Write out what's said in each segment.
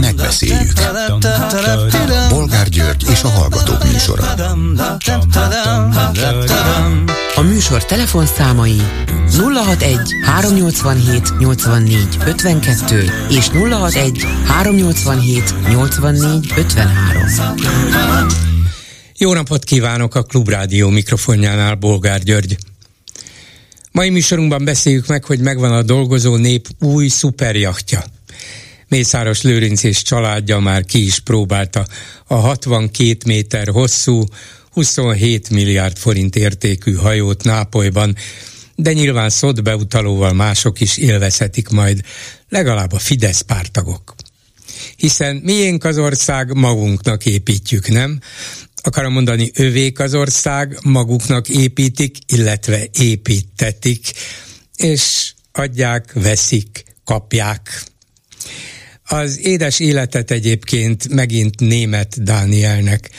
Megbeszéljük. Bolgár György és a Hallgatók műsora. A műsor telefonszámai 061 387 84 52 és 061 387 84 53. Jó napot kívánok a Klubrádió mikrofonjánál, Bolgár György. Mai műsorunkban beszéljük meg, hogy megvan a dolgozó nép új szuperjachtja. Mészáros Lőrinc és családja már ki is próbálta a 62 méter hosszú, 27 milliárd forint értékű hajót Nápolyban, de nyilván szót beutalóval mások is élvezhetik majd, legalább a Fidesz pártagok. Hiszen miénk az ország, magunknak építjük, nem? akarom mondani, övék az ország, maguknak építik, illetve építetik, és adják, veszik, kapják. Az édes életet egyébként megint német Dánielnek,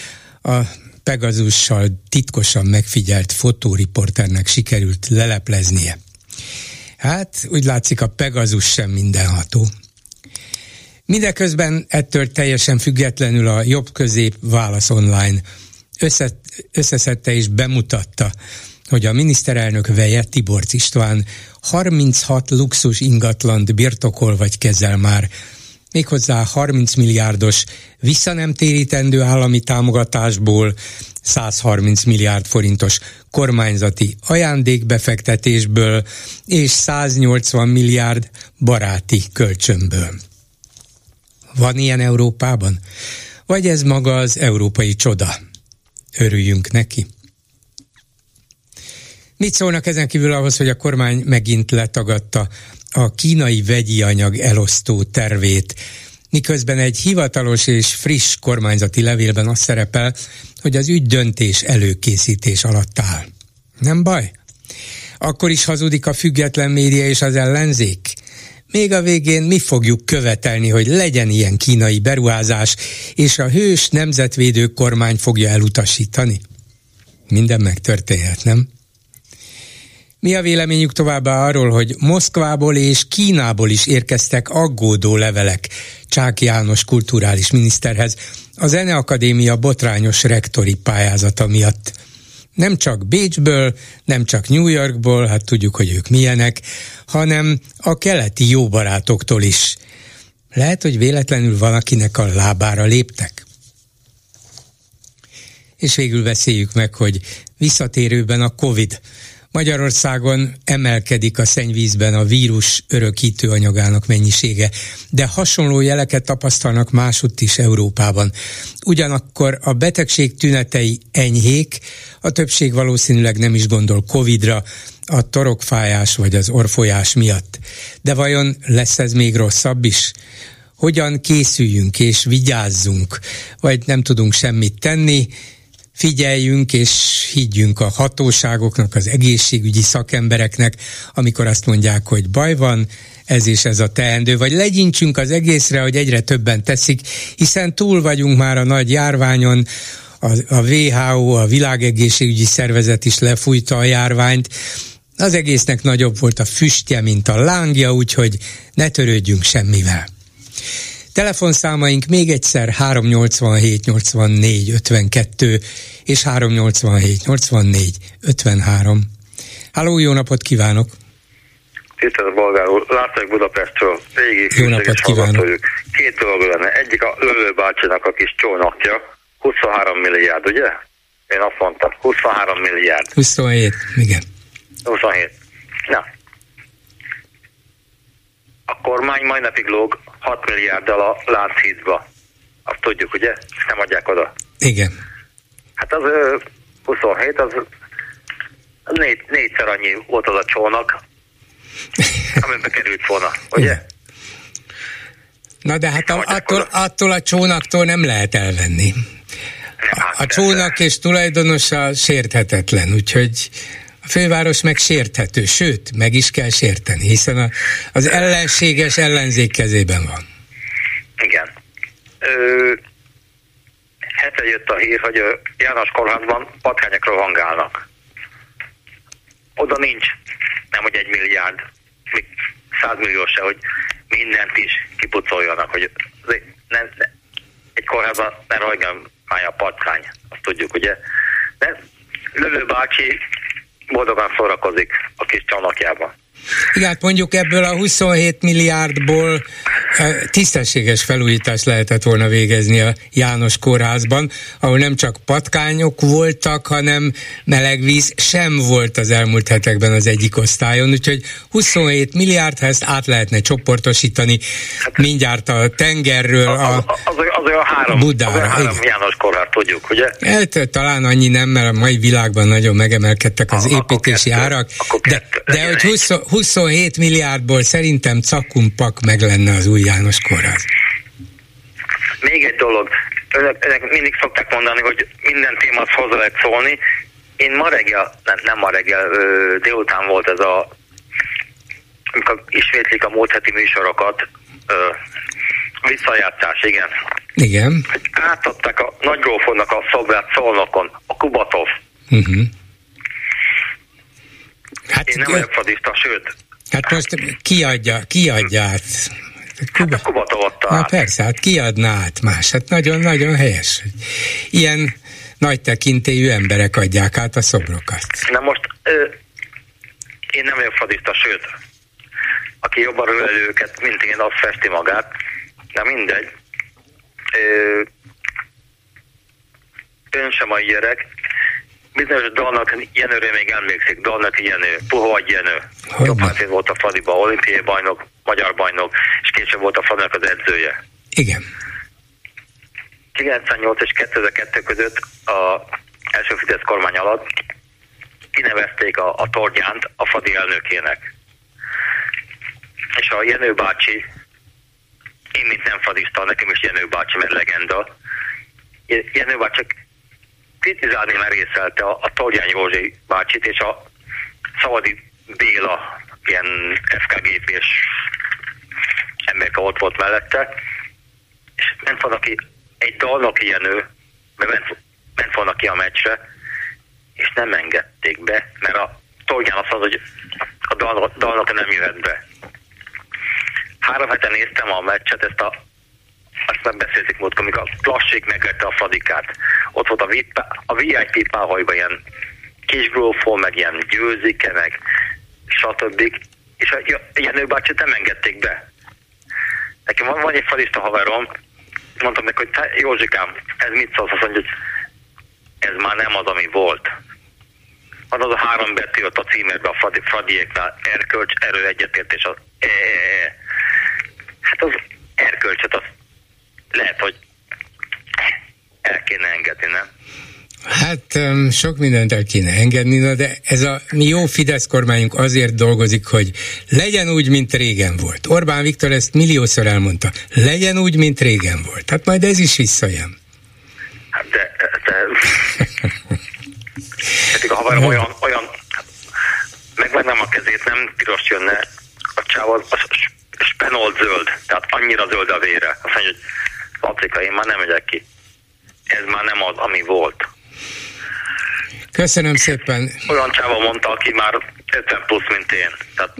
a Pegazussal titkosan megfigyelt fotóriporternek sikerült lelepleznie. Hát úgy látszik a Pegazus sem mindenható. Mindeközben ettől teljesen függetlenül a jobb-közép válasz online össze, összeszedte és bemutatta, hogy a miniszterelnök veje Tiborc István 36 luxus ingatlant birtokol vagy kezel már, méghozzá 30 milliárdos visszanemtérítendő állami támogatásból 130 milliárd forintos kormányzati ajándékbefektetésből és 180 milliárd baráti kölcsönből. Van ilyen Európában? Vagy ez maga az európai csoda? Örüljünk neki. Mit szólnak ezen kívül ahhoz, hogy a kormány megint letagadta a kínai vegyi anyag elosztó tervét, miközben egy hivatalos és friss kormányzati levélben az szerepel, hogy az ügy döntés előkészítés alatt áll. Nem baj? Akkor is hazudik a független média és az ellenzék? Még a végén mi fogjuk követelni, hogy legyen ilyen kínai beruházás, és a hős nemzetvédő kormány fogja elutasítani? Minden megtörténhet, nem? Mi a véleményük továbbá arról, hogy Moszkvából és Kínából is érkeztek aggódó levelek Csák János kulturális miniszterhez a Zeneakadémia botrányos rektori pályázata miatt? Nem csak Bécsből, nem csak New Yorkból, hát tudjuk, hogy ők milyenek, hanem a keleti jóbarátoktól is. Lehet, hogy véletlenül valakinek a lábára léptek? És végül beszéljük meg, hogy visszatérőben a Covid Magyarországon emelkedik a szennyvízben a vírus örökítő anyagának mennyisége, de hasonló jeleket tapasztalnak másutt is Európában. Ugyanakkor a betegség tünetei enyhék, a többség valószínűleg nem is gondol Covidra, a torokfájás vagy az orfolyás miatt. De vajon lesz ez még rosszabb is? Hogyan készüljünk és vigyázzunk, vagy nem tudunk semmit tenni, figyeljünk és higgyünk a hatóságoknak, az egészségügyi szakembereknek, amikor azt mondják, hogy baj van, ez és ez a teendő, vagy legyintsünk az egészre, hogy egyre többen teszik, hiszen túl vagyunk már a nagy járványon, a, a WHO, a világegészségügyi szervezet is lefújta a járványt, az egésznek nagyobb volt a füstje, mint a lángja, úgyhogy ne törődjünk semmivel. Telefonszámaink még egyszer 387 84 52 és 387 84 53. Háló, jó napot kívánok! Tisztelt Bolgár úr, László Budapestről, régi Jó napot kívánok! Két dolog lenne. Egyik a Lövő bácsinak a kis csónakja, 23 milliárd, ugye? Én azt mondtam, 23 milliárd. 27, igen. 27. Na. A kormány mai napig lóg 6 milliárddal a Lánchídba. Azt tudjuk, ugye? Nem adják oda. Igen. Hát az 27, az négy, négyszer annyi volt az a csónak, amiben került volna, ugye? Igen. Na de hát a, attól, attól a csónaktól nem lehet elvenni. A, a csónak és tulajdonosa sérthetetlen, úgyhogy főváros meg sérthető, sőt, meg is kell sérteni, hiszen a, az ellenséges ellenzék kezében van. Igen. Ö, hete jött a hír, hogy a János Kórházban patkányok rohangálnak. Oda nincs, nem hogy egy milliárd, még százmillió se, hogy mindent is kipucoljanak, hogy nem, egy kórházban ne rajgan már a patkány, azt tudjuk, ugye. De Lölő bácsi boldogan szórakozik a kis csalakjában. Igen, hát mondjuk ebből a 27 milliárdból tisztességes felújítást lehetett volna végezni a János kórházban, ahol nem csak patkányok voltak, hanem melegvíz sem volt az elmúlt hetekben az egyik osztályon, úgyhogy 27 milliárd, ha ezt át lehetne csoportosítani, mindjárt a tengerről a, az, az, az olyan három, Budára. Az három János kórház, tudjuk, ugye? Hát, talán annyi nem, mert a mai világban nagyon megemelkedtek az a, építési kettő, árak, de, de hogy 20, 27 milliárdból szerintem cakumpak meg lenne az új János kórház. Még egy dolog, önök, önök mindig szokták mondani, hogy minden témát hozzá lehet szólni. Én ma reggel, nem, nem ma reggel, délután volt ez a, amikor ismétlik a múlt heti műsorokat, visszajátszás, igen. Igen. Hogy átadták a nagygrófonnak a szobrát Szolnokon, a Kubatov. Uh-huh. Hát, Én nem vagyok fadista, sőt. Hát most kiadja, kiadja át. Kuba... Hát a Kuba Na persze, hát kiadná át más. Hát nagyon-nagyon helyes. Ilyen nagy tekintélyű emberek adják át a szobrokat. Na most ö, én nem vagyok fadista, sőt, aki jobban ölelő őket, mint én, az festi magát. De mindegy. Ö, ön sem a gyerek, bizonyos dalnak Jenőre még emlékszik, dalnak Jenő, Puha Jenő. Jobb volt a Fradiba, olimpiai bajnok, magyar bajnok, és később volt a Fradinak az edzője. Igen. 98 és 2002 között a első Fidesz kormány alatt kinevezték a, a Torgyánt a Fadi elnökének. És a Jenő bácsi, én mint nem fadista, nekem is Jenő bácsi, mert legenda, Jenő bácsi kritizálni merészelte a, a Toljány Józsi bácsit és a Szavadi Béla ilyen FKGP és emberke ott volt mellette, és ment volna ki egy dalnak ilyen ő, mert ment, ment volna ki a meccsre, és nem engedték be, mert a Tolgyán azt mondta, hogy a dalnak nem jöhet be. Három hete néztem a meccset, ezt a azt nem beszéltük múltkor, amikor a plassék megvette a fadikát. Ott volt a, VIP, a VIP páholyban ilyen kis grófol, meg ilyen győzike, meg stb. És a Jenő bácsit nem engedték be. Nekem van, van egy fadista haverom, mondtam neki, hogy Józsikám, ez mit szólsz? Azt mondja, hogy ez már nem az, ami volt. Van az a három betű ott a címerben a Fradi, Fradiéknál, erkölcs, erő, egyetértés, az e, e, e. Hát az erkölcset, az lehet, hogy el kéne engedni, nem? Hát sok mindent el kéne engedni, de ez a mi jó Fidesz kormányunk azért dolgozik, hogy legyen úgy, mint régen volt. Orbán Viktor ezt milliószor elmondta. Legyen úgy, mint régen volt. Hát majd ez is visszajön. Hát de, de pedig a haverom olyan, olyan megvennem a kezét, nem piros jönne a csáv, az, az spenolt zöld, tehát annyira zöld a vére. Azt mondja, hogy Patrika, én már nem megyek ki. Ez már nem az, ami volt. Köszönöm szépen. Olyan csáva mondta, aki már 50 plusz, mint én. Tehát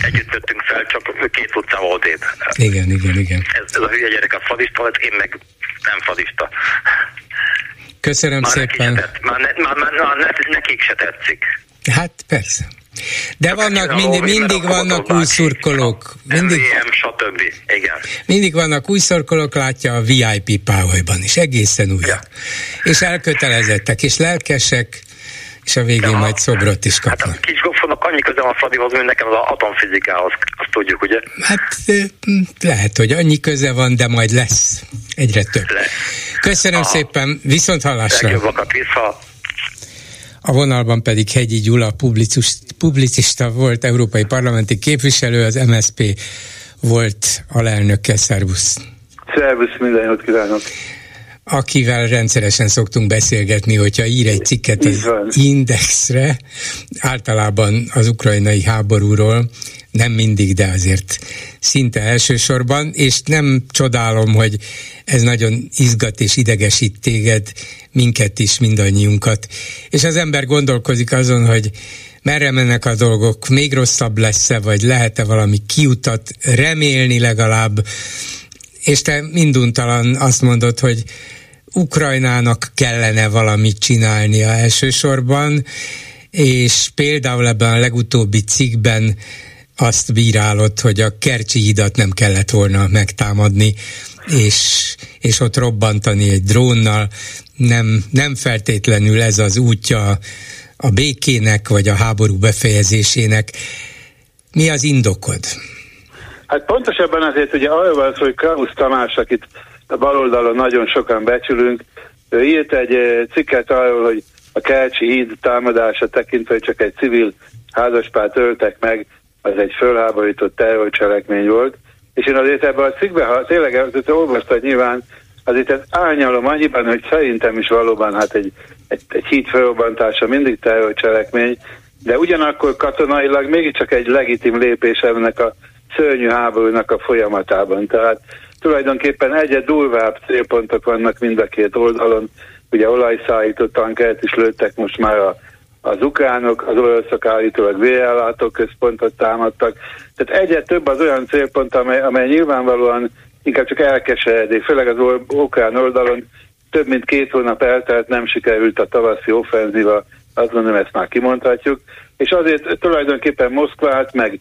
együtt nőttünk fel, csak két utcával odébb. Igen, igen, igen. Ez, ez a hülye gyerek a fadista lett, én meg nem fadista. Köszönöm már szépen. Neki már, ne, már, már, már nekik se tetszik. Hát persze. De vannak, mindig, mindig vannak új szurkolók. Mindig, MVM, stb. Igen. Mindig vannak új szurkolók, látja a VIP páholyban is, egészen újak. Ja. És elkötelezettek, és lelkesek, és a végén ja, majd szobrot is kapnak. Hát a kis gofonak annyi köze van Fradihoz, mint nekem az atomfizikához, azt tudjuk, ugye? Hát lehet, hogy annyi köze van, de majd lesz egyre több. Lesz. Köszönöm Aha. szépen, viszont hallásra. Legjobbakat vissza. A vonalban pedig Hegyi Gyula, publicista volt, európai parlamenti képviselő, az MSP volt alelnöke. Szervusz! Szervusz, minden jót kívánok! akivel rendszeresen szoktunk beszélgetni, hogyha ír egy cikket az Indexre, általában az ukrajnai háborúról, nem mindig, de azért szinte elsősorban, és nem csodálom, hogy ez nagyon izgat és idegesít téged, minket is, mindannyiunkat. És az ember gondolkozik azon, hogy merre mennek a dolgok, még rosszabb lesz-e, vagy lehet-e valami kiutat remélni legalább, és te minduntalan azt mondod, hogy Ukrajnának kellene valamit csinálnia elsősorban, és például ebben a legutóbbi cikkben azt bírálott, hogy a Kercsi hidat nem kellett volna megtámadni, és, és ott robbantani egy drónnal. Nem, nem feltétlenül ez az útja a békének, vagy a háború befejezésének. Mi az indokod? Hát pontosabban azért ugye arról van szó, hogy Krausz Tamás, akit a baloldalon nagyon sokan becsülünk, ő írt egy eh, cikket arról, hogy a Kercsi híd támadása tekintve, csak egy civil házaspárt öltek meg, az egy fölháborított terrorcselekmény volt, és én azért ebben a cikkben, ha tényleg olvastad nyilván, azért ezt árnyalom annyiban, hogy szerintem is valóban hát egy, egy, egy híd felrobbantása mindig terrorcselekmény, de ugyanakkor katonailag mégiscsak egy legitim lépés ennek a szörnyű háborúnak a folyamatában. Tehát tulajdonképpen egyre durvább célpontok vannak mind a két oldalon. Ugye olajszállító tankert is lőttek most már a, az ukránok, az oroszok állítólag vérellátó központot támadtak. Tehát egyre több az olyan célpont, amely, amely nyilvánvalóan inkább csak elkeseredik, főleg az ukrán oldalon több mint két hónap eltelt, nem sikerült a tavaszi offenzíva, azt gondolom, ezt már kimondhatjuk, és azért tulajdonképpen Moszkvát, meg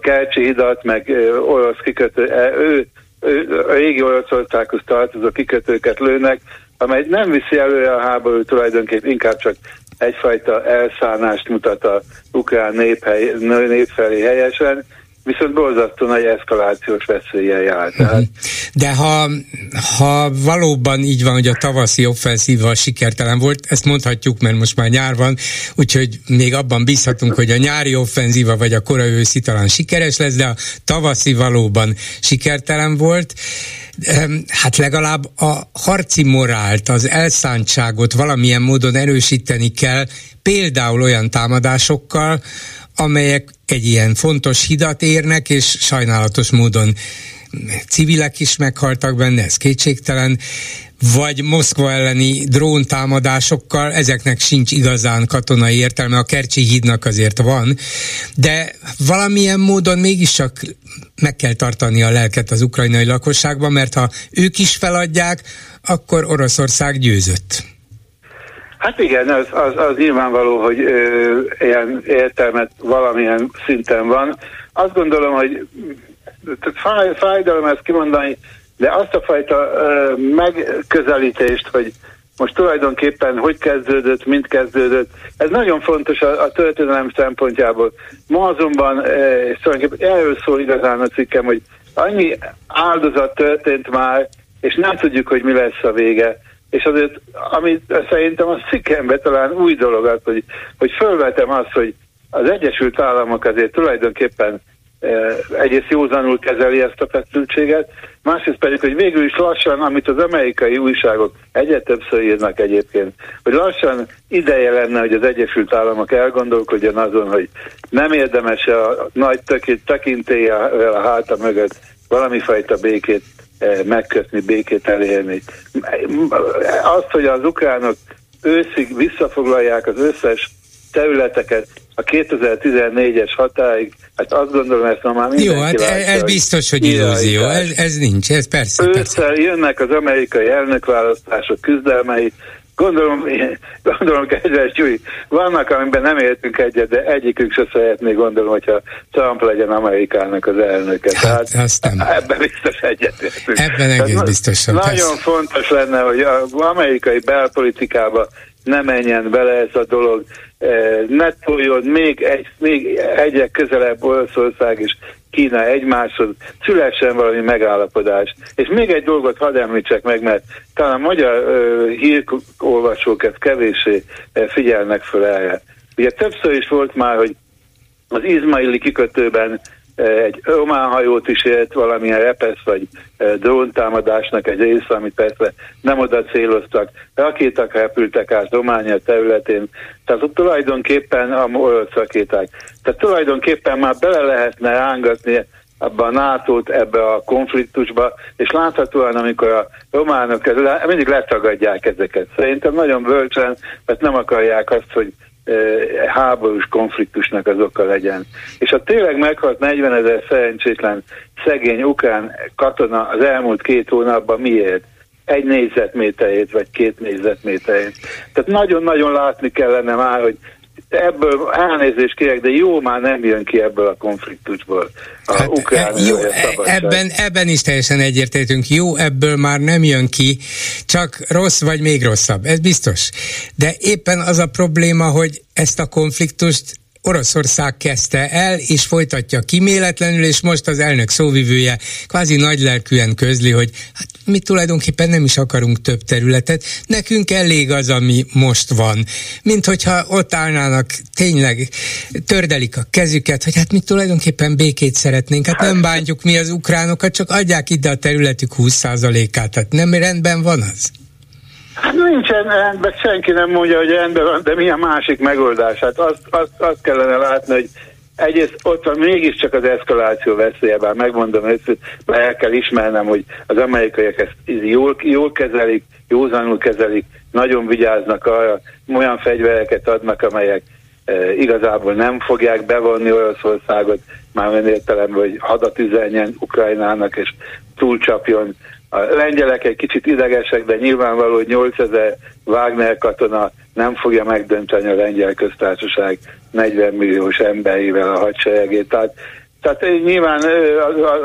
Kercsi hidat, meg orosz kikötő, ő, ő a régi Oroszországhoz tartozó kikötőket lőnek, amely nem viszi előre a háború tulajdonképpen, inkább csak egyfajta elszállást mutat a ukrán néphely, nép felé helyesen, viszont borzasztó nagy eszkalációs veszélye jár. De ha, ha valóban így van, hogy a tavaszi offenszíva sikertelen volt, ezt mondhatjuk, mert most már nyár van, úgyhogy még abban bízhatunk, hogy a nyári offenzíva vagy a korai őszi talán sikeres lesz, de a tavaszi valóban sikertelen volt hát legalább a harci morált, az elszántságot valamilyen módon erősíteni kell, például olyan támadásokkal, amelyek egy ilyen fontos hidat érnek, és sajnálatos módon civilek is meghaltak benne, ez kétségtelen, vagy Moszkva elleni dróntámadásokkal, ezeknek sincs igazán katonai értelme, a Kercsi hídnak azért van, de valamilyen módon mégiscsak meg kell tartani a lelket az ukrajnai lakosságban, mert ha ők is feladják, akkor Oroszország győzött. Hát igen, az, az, az nyilvánvaló, hogy ö, ilyen értelmet valamilyen szinten van. Azt gondolom, hogy fáj, fájdalom ezt kimondani, de azt a fajta ö, megközelítést, hogy most tulajdonképpen hogy kezdődött, mint kezdődött, ez nagyon fontos a, a történelem szempontjából. Ma azonban e, tulajdonképpen erről szól igazán a cikkem, hogy annyi áldozat történt már, és nem tudjuk, hogy mi lesz a vége. És azért, amit szerintem a cikkemben talán új dolog az, hogy, hogy fölvetem azt, hogy az Egyesült Államok azért tulajdonképpen egyrészt józanul kezeli ezt a feszültséget, másrészt pedig, hogy végül is lassan, amit az amerikai újságok egyre többször írnak egyébként, hogy lassan ideje lenne, hogy az Egyesült Államok elgondolkodjon azon, hogy nem érdemes a nagy tekintélyevel a háta mögött valami fajta békét megkötni, békét elérni. Azt, hogy az ukránok őszig visszafoglalják az összes területeket a 2014-es hatáig, hát azt gondolom, ezt ma már Jó, hát látja, ez biztos, hogy illúzió, ez, ez nincs, ez persze. Ősszel persze. jönnek az amerikai elnökválasztások küzdelmei, Gondolom, gondolom kedves Gyuri, vannak, amiben nem értünk egyet, de egyikük se szeretné, gondolom, hogyha Trump legyen Amerikának az elnöke. Hát, Tehát nem. Ebben biztos egyetértünk. Ebben egész Tehát, biztosan. Nagyon persze. fontos lenne, hogy az amerikai belpolitikába ne menjen bele ez a dolog, eh, ne toljon még, egy, még egyre közelebb Oroszország és Kína egymáshoz, szülessen valami megállapodás. És még egy dolgot hadd említsek meg, mert talán magyar uh, hírolvasók ezt kevéssé figyelnek föl erre. Ugye többször is volt már, hogy az izmaili kikötőben egy román hajót is ért valamilyen repesz vagy dróntámadásnak egy része, amit persze nem oda céloztak. Rakéták repültek át Románia területén, tehát ott tulajdonképpen a orosz rakéták. Tehát tulajdonképpen már bele lehetne rángatni abba a nato ebbe a konfliktusba, és láthatóan, amikor a románok mindig letagadják ezeket. Szerintem nagyon bölcsen, mert nem akarják azt, hogy háborús konfliktusnak az oka legyen. És ha tényleg meghalt 40 ezer szerencsétlen szegény ukrán katona az elmúlt két hónapban miért? Egy négyzetméterét, vagy két négyzetméterét. Tehát nagyon-nagyon látni kellene már, hogy ebből elnézést kérek, de jó már nem jön ki ebből a konfliktusból. A hát, ukrán jó, e- ebben, ebben is teljesen egyértelműünk. Jó, ebből már nem jön ki, csak rossz vagy még rosszabb, ez biztos. De éppen az a probléma, hogy ezt a konfliktust Oroszország kezdte el, és folytatja kiméletlenül, és most az elnök szóvivője kvázi nagylelkűen közli, hogy hát mi tulajdonképpen nem is akarunk több területet, nekünk elég az, ami most van. Mint hogyha ott állnának, tényleg tördelik a kezüket, hogy hát mi tulajdonképpen békét szeretnénk, hát nem bántjuk mi az ukránokat, csak adják ide a területük 20%-át, tehát nem rendben van az? Hát nincsen rendben, senki nem mondja, hogy rendben van, de mi a másik megoldás? Hát azt, azt, azt kellene látni, hogy egyrészt ott van mégiscsak az eszkaláció veszélye, bár megmondom őszintén, el kell ismernem, hogy az amerikaiak ezt jól, jól kezelik, józanul kezelik, nagyon vigyáznak arra, olyan fegyvereket adnak, amelyek e, igazából nem fogják bevonni Oroszországot, már olyan értelemben, hogy hadat üzenjen Ukrajnának, és túlcsapjon a lengyelek egy kicsit idegesek, de nyilvánvaló, hogy 8000 Wagner katona nem fogja megdönteni a lengyel köztársaság 40 milliós emberével a hadseregét. Tehát, tehát nyilván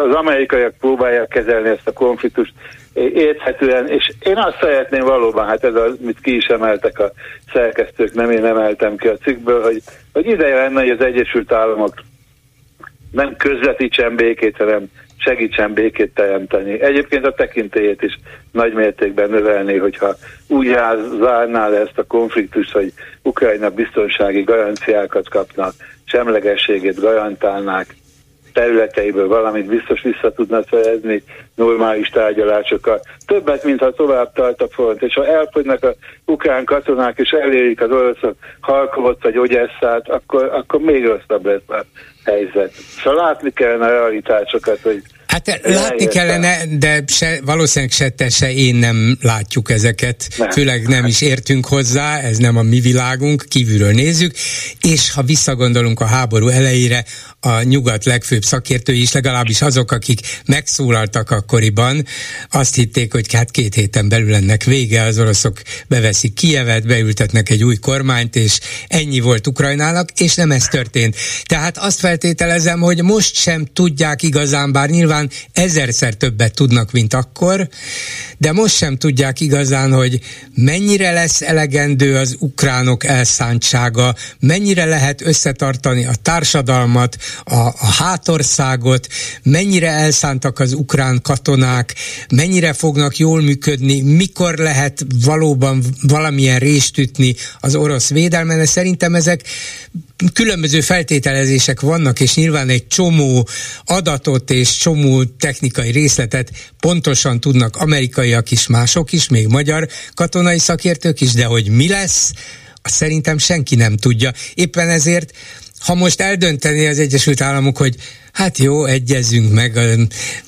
az amerikaiak próbálják kezelni ezt a konfliktust érthetően, és én azt szeretném valóban, hát ez az, amit ki is emeltek a szerkesztők, nem én emeltem ki a cikkből, hogy, hogy ideje lenne, hogy az Egyesült Államok nem közvetítsen békét, hanem segítsen békét teremteni. Egyébként a tekintélyét is nagy mértékben növelni, hogyha úgy zárná le ezt a konfliktust, hogy Ukrajna biztonsági garanciákat kapnak, semlegességét garantálnák, területeiből valamit biztos vissza tudna szerezni normális tárgyalásokkal. Többet, mintha tovább tart a front, és ha elfogynak a ukrán katonák, és elérik az oroszok Harkovot vagy Ogyesszát, akkor, akkor még rosszabb lesz a helyzet. Szóval látni kellene a realitásokat, hogy Hát látni kellene, de se, valószínűleg se te, se én nem látjuk ezeket, nem. főleg nem is értünk hozzá, ez nem a mi világunk, kívülről nézzük, és ha visszagondolunk a háború elejére, a nyugat legfőbb szakértői is, legalábbis azok, akik megszólaltak akkoriban, azt hitték, hogy hát két héten belül ennek vége, az oroszok beveszik Kievet, beültetnek egy új kormányt, és ennyi volt Ukrajnának, és nem ez történt. Tehát azt feltételezem, hogy most sem tudják igazán, bár nyilván ezerszer többet tudnak, mint akkor, de most sem tudják igazán, hogy mennyire lesz elegendő az ukránok elszántsága, mennyire lehet összetartani a társadalmat, a, a hátországot, mennyire elszántak az ukrán katonák, mennyire fognak jól működni, mikor lehet valóban valamilyen részt ütni az orosz védelmen, de szerintem ezek különböző feltételezések vannak, és nyilván egy csomó adatot és csomó technikai részletet pontosan tudnak amerikaiak is, mások is, még magyar katonai szakértők is, de hogy mi lesz, azt szerintem senki nem tudja. Éppen ezért ha most eldönteni az Egyesült Államok, hogy hát jó, egyezünk meg,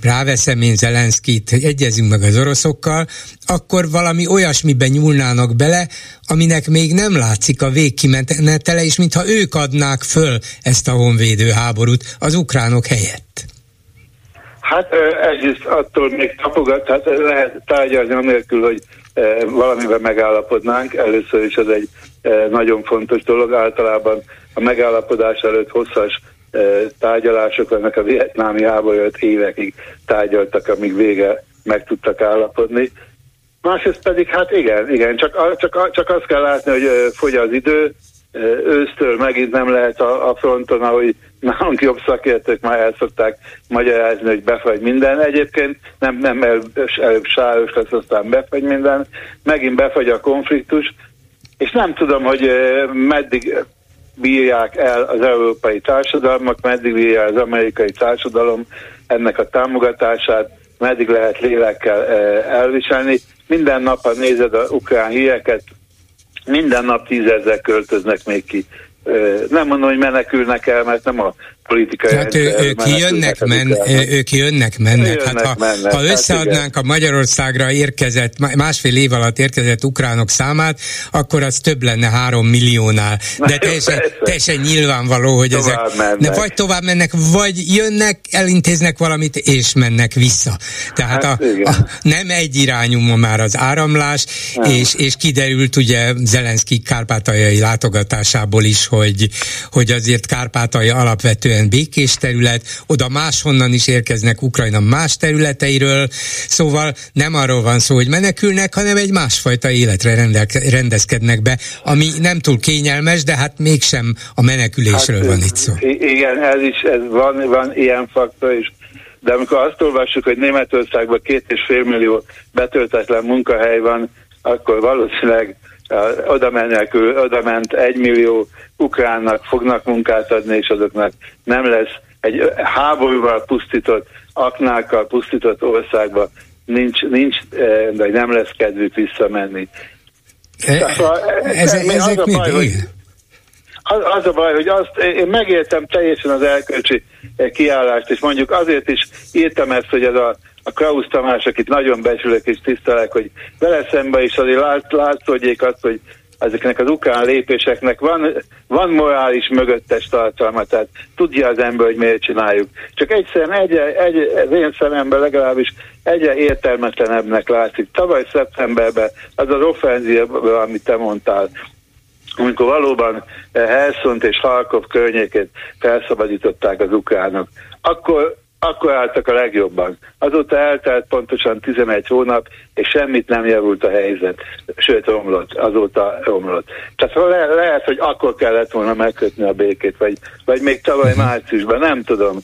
ráveszem én Zelenszkit, egyezünk meg az oroszokkal, akkor valami olyasmiben nyúlnának bele, aminek még nem látszik a végkimenetele, és mintha ők adnák föl ezt a honvédő háborút az ukránok helyett. Hát ez is attól még tapogat, hát lehet tárgyalni anélkül, hogy valamiben megállapodnánk. Először is ez egy nagyon fontos dolog. Általában a megállapodás előtt hosszas tárgyalások vannak, a vietnámi háború évekig tárgyaltak, amíg vége meg tudtak állapodni. Másrészt pedig, hát igen, igen, csak, csak, csak azt kell látni, hogy fogy az idő, ősztől megint nem lehet a, a fronton, ahogy nálunk jobb szakértők már el szokták magyarázni, hogy befagy minden. Egyébként nem, nem előbb, előbb sáros lesz, aztán befagy minden. Megint befagy a konfliktus, és nem tudom, hogy meddig bírják el az európai társadalmak, meddig bírja az amerikai társadalom ennek a támogatását, meddig lehet lélekkel elviselni. Minden nap, ha nézed a ukrán híreket, minden nap tízezer költöznek még ki. Nem mondom, hogy menekülnek el, mert nem a politikai hát ő, ők jönnek, men, ők jönnek, mennek. Jönnek, hát ha, mennek. ha hát összeadnánk hát a Magyarországra érkezett, másfél év alatt érkezett ukránok számát, akkor az több lenne három milliónál. De teljesen, teljesen nyilvánvaló, hogy tovább ezek mennek. vagy tovább mennek, vagy jönnek, elintéznek valamit, és mennek vissza. Tehát hát a, a, nem egyirányú ma már az áramlás, és, és kiderült ugye Zelenszky kárpátaljai látogatásából is, hogy, hogy azért Kárpátalja alapvetően alapvetően békés terület, oda máshonnan is érkeznek Ukrajna más területeiről, szóval nem arról van szó, hogy menekülnek, hanem egy másfajta életre rendezkednek be, ami nem túl kényelmes, de hát mégsem a menekülésről hát, van itt szó. Igen, ez is, ez van, van ilyen faktor is. De amikor azt olvassuk, hogy Németországban két és fél millió betöltetlen munkahely van, akkor valószínűleg oda, menekül, oda ment egy millió ukránnak fognak munkát adni, és azoknak nem lesz egy háborúval pusztított, aknákkal pusztított országba nincs, nincs vagy nem lesz kedvük visszamenni. E, szóval, ez, ez, az, a baj, hogy, az, az a baj, hogy azt, én megértem teljesen az elkölcsi kiállást, és mondjuk azért is írtam ezt, hogy ez a a Klaus Tamás, akit nagyon becsülök és tisztelek, hogy vele szembe is azért lát, látszódjék azt, hogy ezeknek az ukrán lépéseknek van, van morális mögöttes tartalma, tehát tudja az ember, hogy miért csináljuk. Csak egyszerűen egy, egy, az én szememben legalábbis egyre értelmetlenebbnek látszik. Tavaly szeptemberben az az offenzíva, amit te mondtál, amikor valóban Helszont és Harkov környékét felszabadították az ukránok, akkor akkor álltak a legjobban. Azóta eltelt pontosan 11 hónap, és semmit nem javult a helyzet, sőt romlott, azóta romlott. Tehát le, lehet, hogy akkor kellett volna megkötni a békét, vagy, vagy még tavaly mhm. márciusban, nem tudom.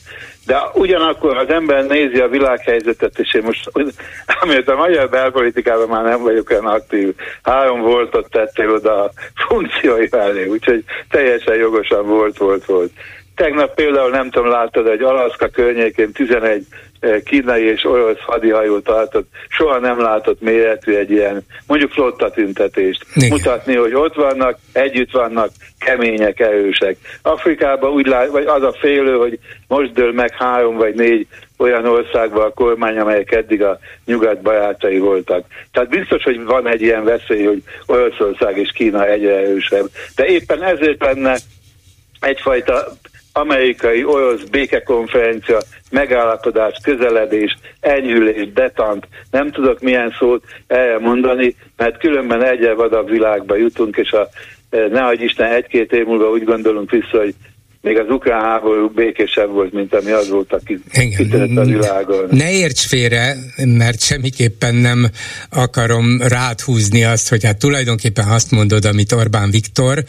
De ugyanakkor az ember nézi a világhelyzetet, és én most, amiért a magyar belpolitikában már nem vagyok olyan aktív, három voltot tettél oda a funkciói mellé, úgyhogy teljesen jogosan volt, volt, volt. Tegnap például nem tudom, láttad, egy Alaszka környékén 11 eh, kínai és orosz hadihajó tartott, soha nem látott méretű egy ilyen, mondjuk flotta tüntetést. Igen. Mutatni, hogy ott vannak, együtt vannak, kemények, erősek. Afrikában úgy lát, vagy az a félő, hogy most dől meg három vagy négy olyan országban a kormány, amelyek eddig a nyugat barátai voltak. Tehát biztos, hogy van egy ilyen veszély, hogy Oroszország és Kína egyre erősebb. De éppen ezért lenne egyfajta amerikai orosz békekonferencia, megállapodás, közeledés, enyhülés, detant, nem tudok milyen szót erre mondani, mert különben egyre vadabb világba jutunk, és a eh, ne Isten egy-két év múlva úgy gondolunk vissza, hogy még az ukrán háború békésebb volt, mint ami az volt, aki kitört a világon. Ne érts félre, mert semmiképpen nem akarom ráthúzni azt, hogy hát tulajdonképpen azt mondod, amit Orbán Viktor,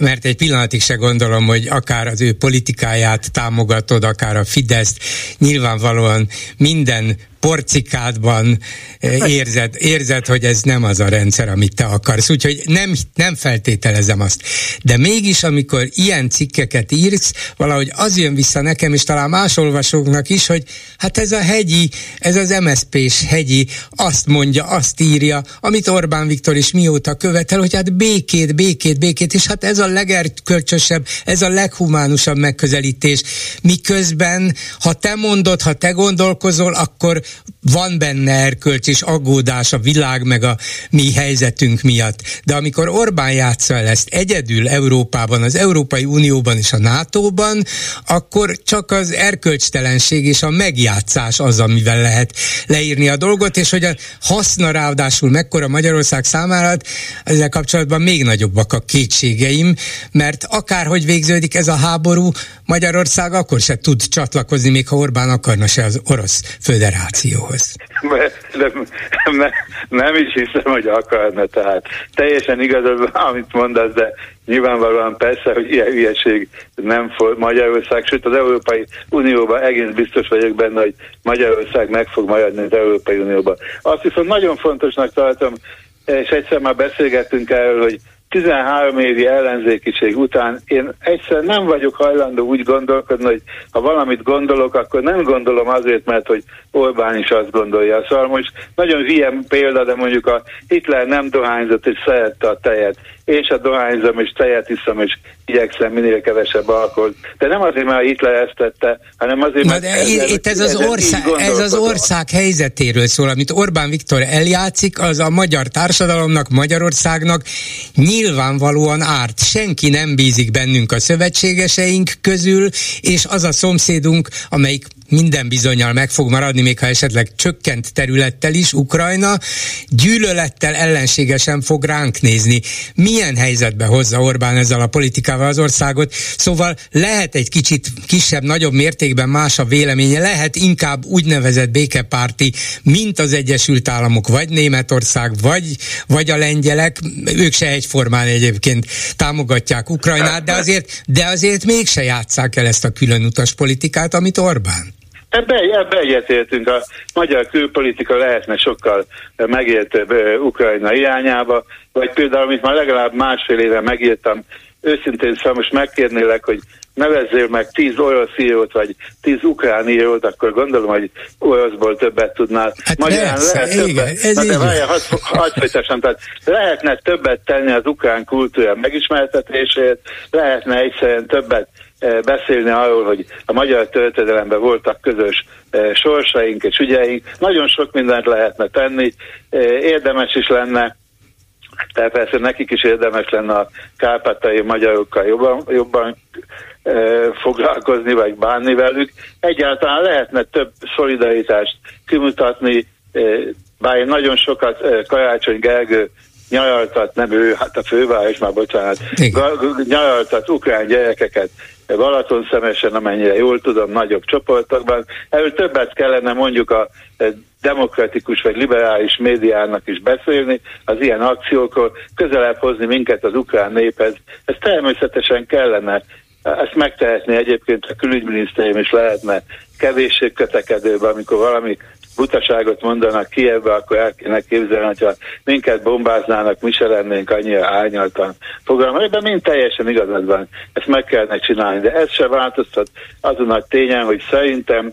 mert egy pillanatig se gondolom, hogy akár az ő politikáját támogatod, akár a Fideszt, nyilvánvalóan minden porcikádban eh, érzed, érzed, hogy ez nem az a rendszer, amit te akarsz. Úgyhogy nem, nem feltételezem azt. De mégis, amikor ilyen cikkeket írsz, valahogy az jön vissza nekem, és talán más olvasóknak is, hogy hát ez a hegyi, ez az MSZP-s hegyi azt mondja, azt írja, amit Orbán Viktor is mióta követel, hogy hát békét, békét, békét, és hát ez a legerkölcsösebb, ez a leghumánusabb megközelítés. Miközben, ha te mondod, ha te gondolkozol, akkor van benne erkölcs és aggódás a világ meg a mi helyzetünk miatt. De amikor Orbán játsza el ezt egyedül Európában, az Európai Unióban és a NATO-ban, akkor csak az erkölcstelenség és a megjátszás az, amivel lehet leírni a dolgot, és hogy a haszna ráadásul mekkora Magyarország számára, ezzel kapcsolatban még nagyobbak a kétségeim, mert akárhogy végződik ez a háború, Magyarország akkor se tud csatlakozni, még ha Orbán akarna se az orosz föderációhoz. Nem, nem, nem is hiszem, hogy akarna, tehát teljesen igazad, amit mondasz, de nyilvánvalóan persze, hogy ilyen hülyeség nem fog Magyarország, sőt az Európai Unióban egész biztos vagyok benne, hogy Magyarország meg fog maradni az Európai Unióban. Azt viszont nagyon fontosnak tartom, és egyszer már beszélgettünk erről, hogy 13 évi ellenzékiség után én egyszer nem vagyok hajlandó úgy gondolkodni, hogy ha valamit gondolok, akkor nem gondolom azért, mert hogy Orbán is azt gondolja. Szóval most nagyon hülye példa, de mondjuk a Hitler nem dohányzott és szerette a tejet. Én se dohányzom és tejet iszom, és igyekszem minél kevesebb alkoholt. De nem azért, mert Hitler ezt tette, hanem azért, mert... De ez, itt ez, az ország, ez az ország helyzetéről szól, amit Orbán Viktor eljátszik, az a magyar társadalomnak, Magyarországnak nyilvánvalóan árt. Senki nem bízik bennünk a szövetségeseink közül, és az a szomszédunk, amelyik minden bizonyal meg fog maradni, még ha esetleg csökkent területtel is, Ukrajna, gyűlölettel ellenségesen fog ránk nézni. Milyen helyzetbe hozza Orbán ezzel a politikával az országot? Szóval lehet egy kicsit kisebb, nagyobb mértékben más a véleménye, lehet inkább úgynevezett békepárti, mint az Egyesült Államok, vagy Németország, vagy, vagy a lengyelek, ők se egyformán egyébként támogatják Ukrajnát, de azért, de azért mégse játsszák el ezt a különutas politikát, amit Orbán. Ebbe, ebbe egyetértünk. A magyar külpolitika lehetne sokkal megértőbb Ukrajna irányába, vagy például, amit már legalább másfél éve megírtam, őszintén szóval most megkérnélek, hogy nevezzél meg tíz orosz írót, vagy tíz ukrán írót, akkor gondolom, hogy oroszból többet tudnál. Hát Magyarán persze, lehet igen, többet, ez de hadd, hadd folytassam, tehát lehetne többet tenni az ukrán kultúra megismertetésért, lehetne egyszerűen többet beszélni arról, hogy a magyar történelemben voltak közös sorsaink és ügyeink. Nagyon sok mindent lehetne tenni, érdemes is lenne, tehát persze nekik is érdemes lenne a kárpátai magyarokkal jobban, jobban foglalkozni, vagy bánni velük. Egyáltalán lehetne több szolidaritást kimutatni, bár én nagyon sokat Karácsony Gergő nyaraltat, nem ő, hát a főváros már, bocsánat, nyaraltat ukrán gyerekeket Balaton szemesen, amennyire jól tudom, nagyobb csoportokban. Erről többet kellene mondjuk a demokratikus vagy liberális médiának is beszélni, az ilyen akciókról közelebb hozni minket az ukrán néphez. Ez természetesen kellene, ezt megtehetni egyébként a külügyminisztérium is lehetne kevéssé kötekedőben, amikor valami butaságot mondanak Kievbe, akkor el kéne képzelni, hogyha minket bombáznának, mi se lennénk annyira árnyaltan fogalma. Ebben mind teljesen igazad van, ezt meg kellene csinálni, de ez se változtat azon a tényen, hogy szerintem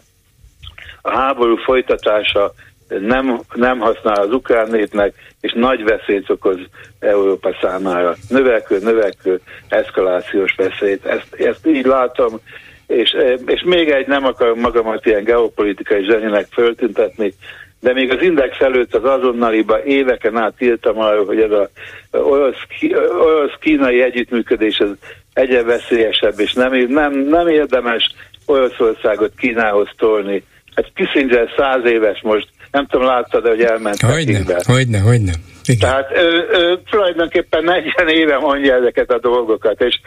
a háború folytatása nem, nem használ az ukrán népnek, és nagy veszélyt okoz Európa számára. Növekvő, növekvő eszkalációs veszélyt. Ezt, ezt így látom, és, és még egy, nem akarom magamat ilyen geopolitikai zsenyének föltüntetni, de még az index előtt az azonnaliba éveken át írtam arról, hogy ez a orosz-kínai együttműködés ez egyre veszélyesebb, és nem, nem, nem érdemes Oroszországot Kínához tolni. Hát Kissinger száz éves most, nem tudom, láttad hogy elment Hogyne, hogyne, hogyne. Igen. Tehát ő, ő, tulajdonképpen 40 éve mondja ezeket a dolgokat, és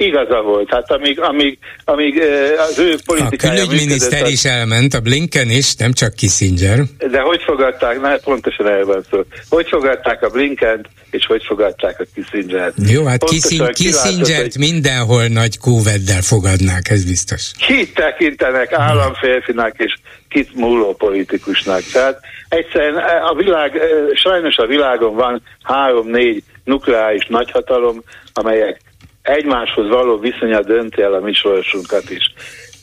igaza volt. Hát amíg, amíg, amíg az ő politikája... A külügyminiszter is elment, a Blinken is, nem csak Kissinger. De hogy fogadták, na, pontosan el van szó. Hogy fogadták a Blinken és hogy fogadták a Kissinger-t? Jó, hát Kissinger, Kissingert hogy... mindenhol nagy kóveddel fogadnák, ez biztos. Kit tekintenek államférfinak és kit múló politikusnak. Tehát egyszerűen a világ, sajnos a világon van három-négy nukleáris nagyhatalom, amelyek egymáshoz való viszonya dönti el a mi sorsunkat is.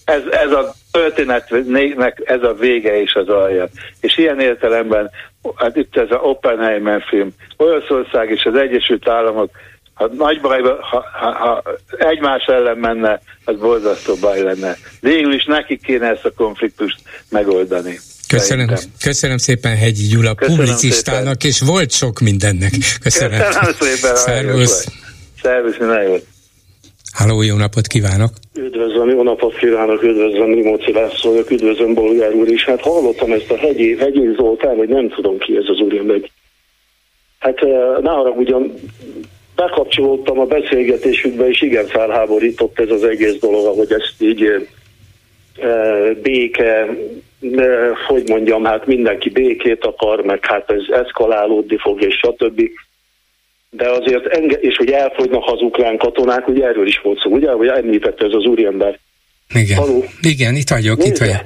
Ez, ez a történetnek ez a vége és az alja. És ilyen értelemben, hát itt ez a Oppenheimer film, Olaszország és az Egyesült Államok, ha nagy bajba, ha, ha, ha egymás ellen menne, az borzasztó baj lenne. Végül is nekik kéne ezt a konfliktust megoldani. Köszönöm, köszönöm szépen Hegyi Gyula, köszönöm publicistának, szépen. és volt sok mindennek. Köszönöm. Köszönöm szépen. Szervusz. Szervusz, minden jót. Háló, jó napot kívánok! Üdvözlöm, jó napot kívánok, üdvözlöm, Rimóci László, üdvözlöm, Bolgár úr is. Hát hallottam ezt a hegyi, hegyi Zoltán, vagy nem tudom ki ez az úriember. Hát eh, ne ugyan bekapcsolódtam a beszélgetésükbe, és igen felháborított ez az egész dolog, ahogy ezt így e, béke, e, hogy mondjam, hát mindenki békét akar, meg hát ez eszkalálódni fog, és stb de azért, enge- és hogy elfogynak az ukrán katonák, ugye erről is volt szó, ugye, hogy említette ez az úriember. Igen, Haló? Igen itt vagyok, Nézze. itt vagyok.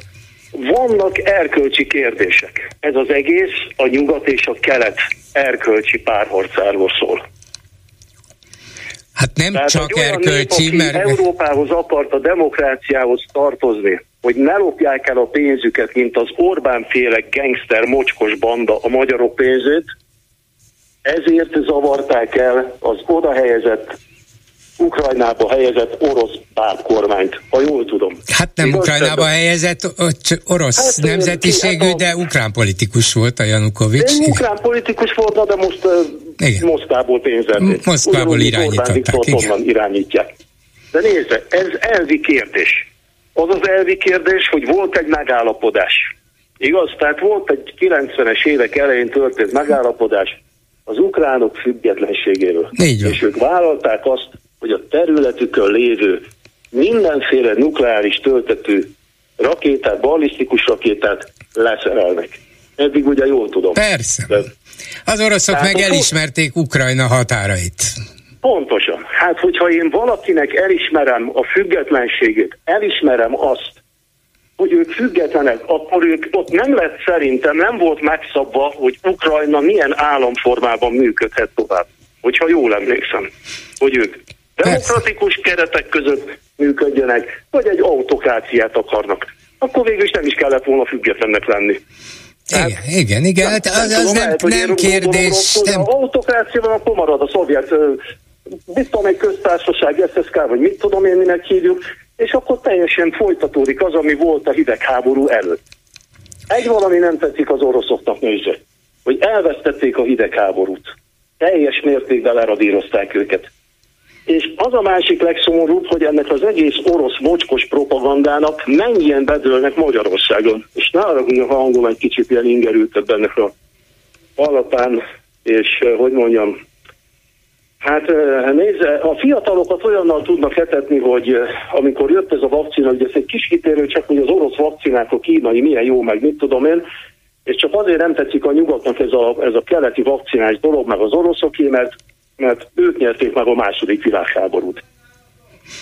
Vannak erkölcsi kérdések. Ez az egész a nyugat és a kelet erkölcsi párharcáról szól. Hát nem Tehát, csak erkölcsi, nép, mert... Európához akart a demokráciához tartozni, hogy ne lopják el a pénzüket, mint az Orbán féle gangster mocskos banda a magyarok pénzét, ezért zavarták el az oda helyezett Ukrajnába helyezett orosz pártkormányt, ha jól tudom. Hát nem Igaz, Ukrajnába de... helyezett orosz hát, nemzetiségű, hát a... de ukrán politikus volt a Janukovics. De ukrán politikus volt, de most igen. Moszkvából pénzelték. Moszkvából irányították. Igen. irányítják. De nézze, ez elvi kérdés. Az az elvi kérdés, hogy volt egy megállapodás. Igaz? Tehát volt egy 90-es évek elején történt megállapodás az ukránok függetlenségéről. Így És ők vállalták azt, hogy a területükön lévő mindenféle nukleáris töltető rakétát, ballisztikus rakétát leszerelnek. Eddig ugye jól tudom. Persze. De, az oroszok meg elismerték Ukrajna határait. Pontosan. Hát, hogyha én valakinek elismerem a függetlenségét, elismerem azt, hogy ők függetlenek, akkor ők ott nem lett szerintem, nem volt megszabva, hogy Ukrajna milyen államformában működhet tovább. Hogyha jól emlékszem, hogy ők demokratikus keretek között működjenek, vagy egy autokráciát akarnak. Akkor végül is nem is kellett volna függetlennek lenni. Igen, hát, igen, igen, hát az, az tudom, nem, lehet, nem kérdés. Nem. Ha autokrácia van, akkor marad a szovjet, mit tudom, egy köztársaság, SSK, vagy mit tudom én, minek hívjuk, és akkor teljesen folytatódik az, ami volt a hidegháború előtt. Egy valami nem tetszik az oroszoknak nézze, hogy elvesztették a hidegháborút. Teljes mértékben leradírozták őket. És az a másik legszomorúbb, hogy ennek az egész orosz mocskos propagandának mennyien bedőlnek Magyarországon. És ne arra, a hangom egy kicsit ilyen ingerültebb ennek a alapán, és eh, hogy mondjam, Hát nézze, a fiatalokat olyannal tudnak etetni, hogy amikor jött ez a vakcina, ugye ez egy kis kitérő, csak hogy az orosz vakcinák, a kínai milyen jó, meg mit tudom én, és csak azért nem tetszik a nyugatnak ez a, ez a keleti vakcinás dolog, meg az oroszoké, mert mert ők nyerték meg a második világháborút.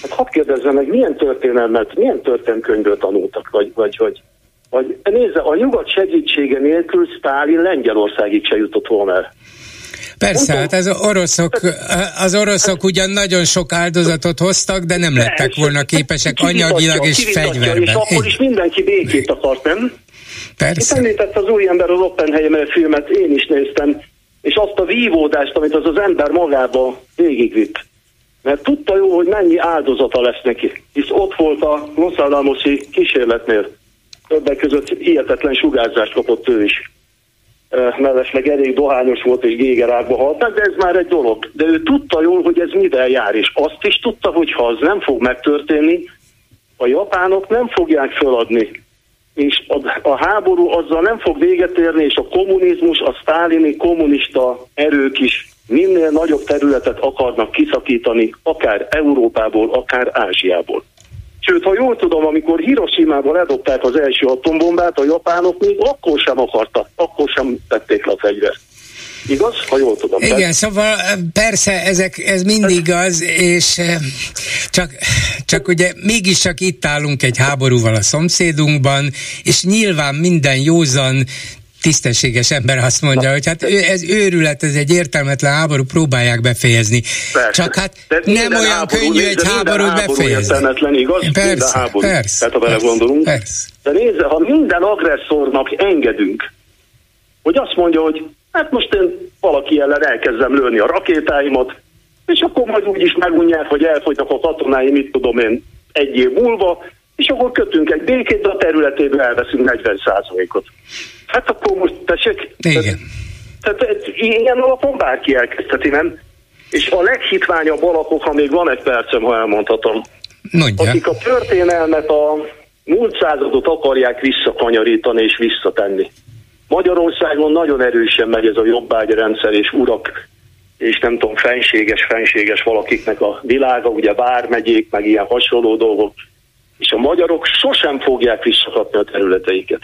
Hát hadd kérdezzem meg, milyen történelmet, milyen történelmkönyvből tanultak, vagy, vagy, vagy, vagy nézze, a nyugat segítsége nélkül Stálin Lengyelországig se jutott volna el. Persze, hát az oroszok, az oroszok ugyan nagyon sok áldozatot hoztak, de nem lettek volna képesek anyagilag és fegyverben. És akkor is mindenki békét akart, nem? Persze. Itt említett az új ember az Oppenheimer filmet, én is néztem és azt a vívódást, amit az az ember magába végigvitt. Mert tudta jó, hogy mennyi áldozata lesz neki. Hisz ott volt a Los Alamosi kísérletnél. Többek között hihetetlen sugárzást kapott ő is. Mellesleg elég dohányos volt és gégerákba haltak, de ez már egy dolog. De ő tudta jól, hogy ez mivel jár, és azt is tudta, hogy ha az nem fog megtörténni, a japánok nem fogják feladni és a, a háború azzal nem fog véget érni, és a kommunizmus, a sztálini kommunista erők is minél nagyobb területet akarnak kiszakítani, akár Európából, akár Ázsiából. Sőt, ha jól tudom, amikor Hiroshima-ból ledobták az első atombombát, a japánok még akkor sem akartak, akkor sem tették le a fegyvert. Igaz? Ha jól tudom. Igen, tehát... szóval persze ezek, ez mindig az, és csak, csak ugye mégiscsak itt állunk egy háborúval a szomszédunkban, és nyilván minden józan tisztességes ember azt mondja, hogy hát ez őrület, ez egy értelmetlen háború, próbálják befejezni. Persze. Csak hát de nem olyan háború, könnyű egy háborút befejezni. Értelmetlen, igaz? Persze, háború. persze. Tehát ha bele gondolunk. Persze. De nézze, ha minden agresszornak engedünk, hogy azt mondja, hogy Hát most én valaki ellen elkezdem lőni a rakétáimat, és akkor majd úgy is megunják, hogy elfogynak a katonái, mit tudom én, egy év múlva, és akkor kötünk egy békét, de a területéből elveszünk 40%-ot. Hát akkor most tessék. Igen. Tehát, tehát ilyen alapon bárki elkezdheti, nem? És a leghitványabb alapok, ha még van egy percem, ha elmondhatom, Mondja. akik a történelmet, a múlt századot akarják visszakanyarítani és visszatenni. Magyarországon nagyon erősen megy ez a jobbágyrendszer és urak és nem tudom, fenséges, fenséges valakiknek a világa, ugye vármegyék, meg ilyen hasonló dolgok, és a magyarok sosem fogják visszakapni a területeiket.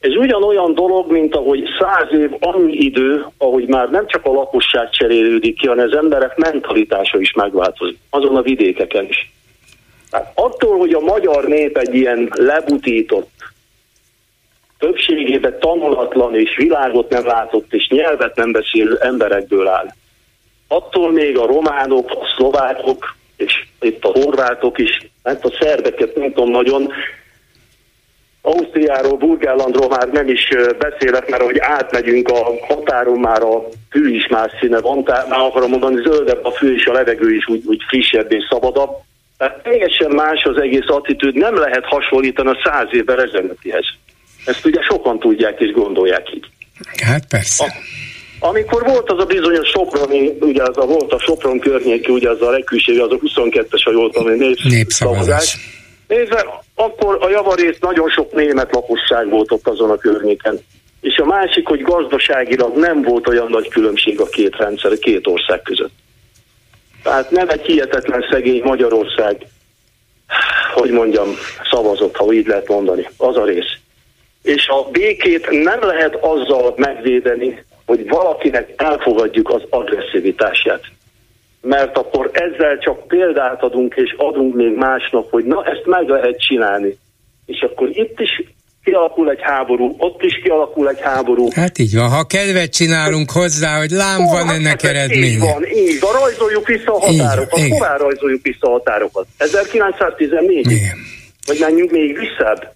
Ez ugyanolyan dolog, mint ahogy száz év annyi idő, ahogy már nem csak a lakosság cserélődik ki, hanem az emberek mentalitása is megváltozik, azon a vidékeken is. Tehát attól, hogy a magyar nép egy ilyen lebutított, többségében tanulatlan és világot nem látott és nyelvet nem beszélő emberekből áll. attól még a románok, a szlovákok, és itt a horvátok is, hát a szerbeket nem tudom nagyon, Ausztriáról, Burgállandról már nem is beszélek, mert hogy átmegyünk a határon, már a fű is más színe van, tehát már akarom mondani, zöldebb a fű és a levegő is úgy, úgy frissebb és szabadabb. Tehát teljesen más az egész attitűd, nem lehet hasonlítani a száz évvel ezelőttihez. Ezt ugye sokan tudják és gondolják így. Hát persze. A, amikor volt az a bizonyos Soproni, ugye az a volt a Sopron környéki, ugye az a legkülség, az a 22-es, ha jól tudom, népszavazás. népszavazás. Nézve, akkor a javarész nagyon sok német lakosság volt ott azon a környéken. És a másik, hogy gazdaságilag nem volt olyan nagy különbség a két rendszer, a két ország között. Tehát nem egy hihetetlen szegény Magyarország, hogy mondjam, szavazott, ha így lehet mondani, az a rész. És a békét nem lehet azzal megvédeni, hogy valakinek elfogadjuk az agresszivitását. Mert akkor ezzel csak példát adunk, és adunk még másnak, hogy na, ezt meg lehet csinálni. És akkor itt is kialakul egy háború, ott is kialakul egy háború. Hát így van, ha kedvet csinálunk hozzá, hogy lám oh, van hát ennek eredménye. Így van, így van, rajzoljuk vissza a határokat. Hová rajzoljuk vissza a határokat? 1914 Igen. Vagy menjünk még visszább?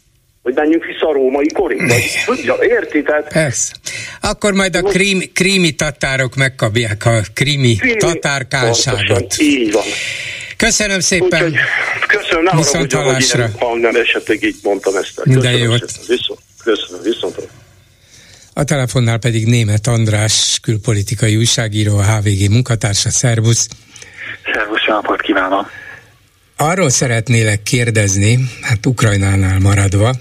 Hogy menjünk vissza a római korig. Tudja, érti? Tehát... Persze. Akkor majd a krím, krími tatárok megkapják a krími, krími tatárkánságot. Így van. Köszönöm szépen. Úgyhogy, köszönöm, nem viszont arra, hogy ilyen, ha nem esetleg így mondtam ezt. Minden jót. Viszont, köszönöm, viszont. A telefonnál pedig német András, külpolitikai újságíró, a HVG munkatársa. Szervusz! Szervusz, jó napot kívánok! Arról szeretnélek kérdezni, hát Ukrajnánál maradva,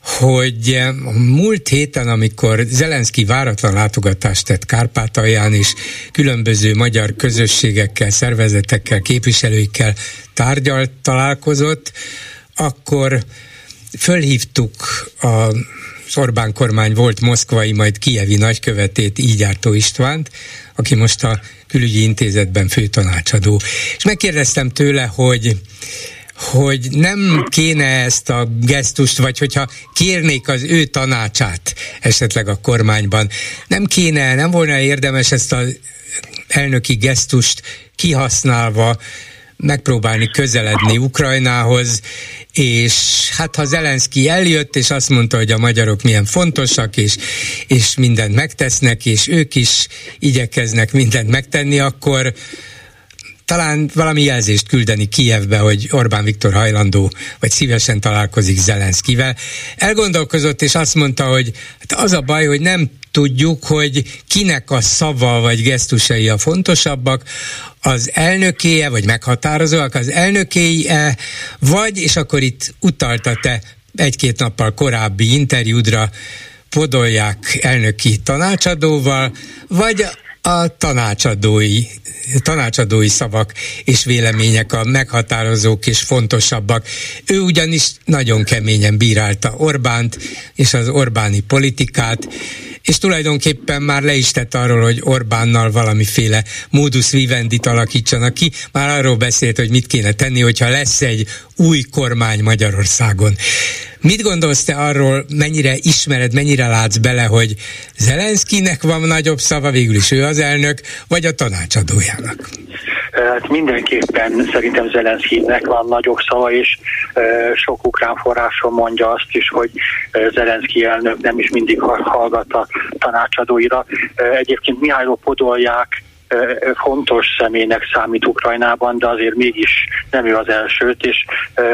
hogy a múlt héten, amikor Zelenszky váratlan látogatást tett Kárpátalján, és különböző magyar közösségekkel, szervezetekkel, képviselőikkel tárgyalt, találkozott, akkor fölhívtuk a Orbán kormány volt moszkvai, majd kievi nagykövetét, Ígyártó Istvánt, aki most a külügyi intézetben főtanácsadó. És megkérdeztem tőle, hogy hogy nem kéne ezt a gesztust, vagy hogyha kérnék az ő tanácsát esetleg a kormányban, nem kéne, nem volna érdemes ezt az elnöki gesztust kihasználva megpróbálni közeledni Ukrajnához, és hát ha Zelenszky eljött, és azt mondta, hogy a magyarok milyen fontosak, és, és mindent megtesznek, és ők is igyekeznek mindent megtenni, akkor talán valami jelzést küldeni Kijevbe, hogy Orbán Viktor hajlandó, vagy szívesen találkozik Zelenszkivel. Elgondolkozott, és azt mondta, hogy hát az a baj, hogy nem tudjuk, hogy kinek a szava vagy gesztusai a fontosabbak, az elnökéje, vagy meghatározóak az elnökéje, vagy, és akkor itt utalta te egy-két nappal korábbi interjúdra, podolják elnöki tanácsadóval, vagy a tanácsadói, tanácsadói szavak és vélemények a meghatározók és fontosabbak. Ő ugyanis nagyon keményen bírálta Orbánt és az Orbáni politikát, és tulajdonképpen már le is tett arról, hogy Orbánnal valamiféle modus vivendit alakítsanak ki. Már arról beszélt, hogy mit kéne tenni, hogyha lesz egy új kormány Magyarországon. Mit gondolsz te arról, mennyire ismered, mennyire látsz bele, hogy Zelenszkinek van nagyobb szava, végül is ő az elnök, vagy a tanácsadójának? Hát mindenképpen szerintem Zelenszkinek van nagyobb szava, és sok ukrán forráson mondja azt is, hogy Zelenszki elnök nem is mindig hallgat a tanácsadóira. Egyébként Mihály Podolják fontos személynek számít Ukrajnában, de azért mégis nem ő az elsőt, és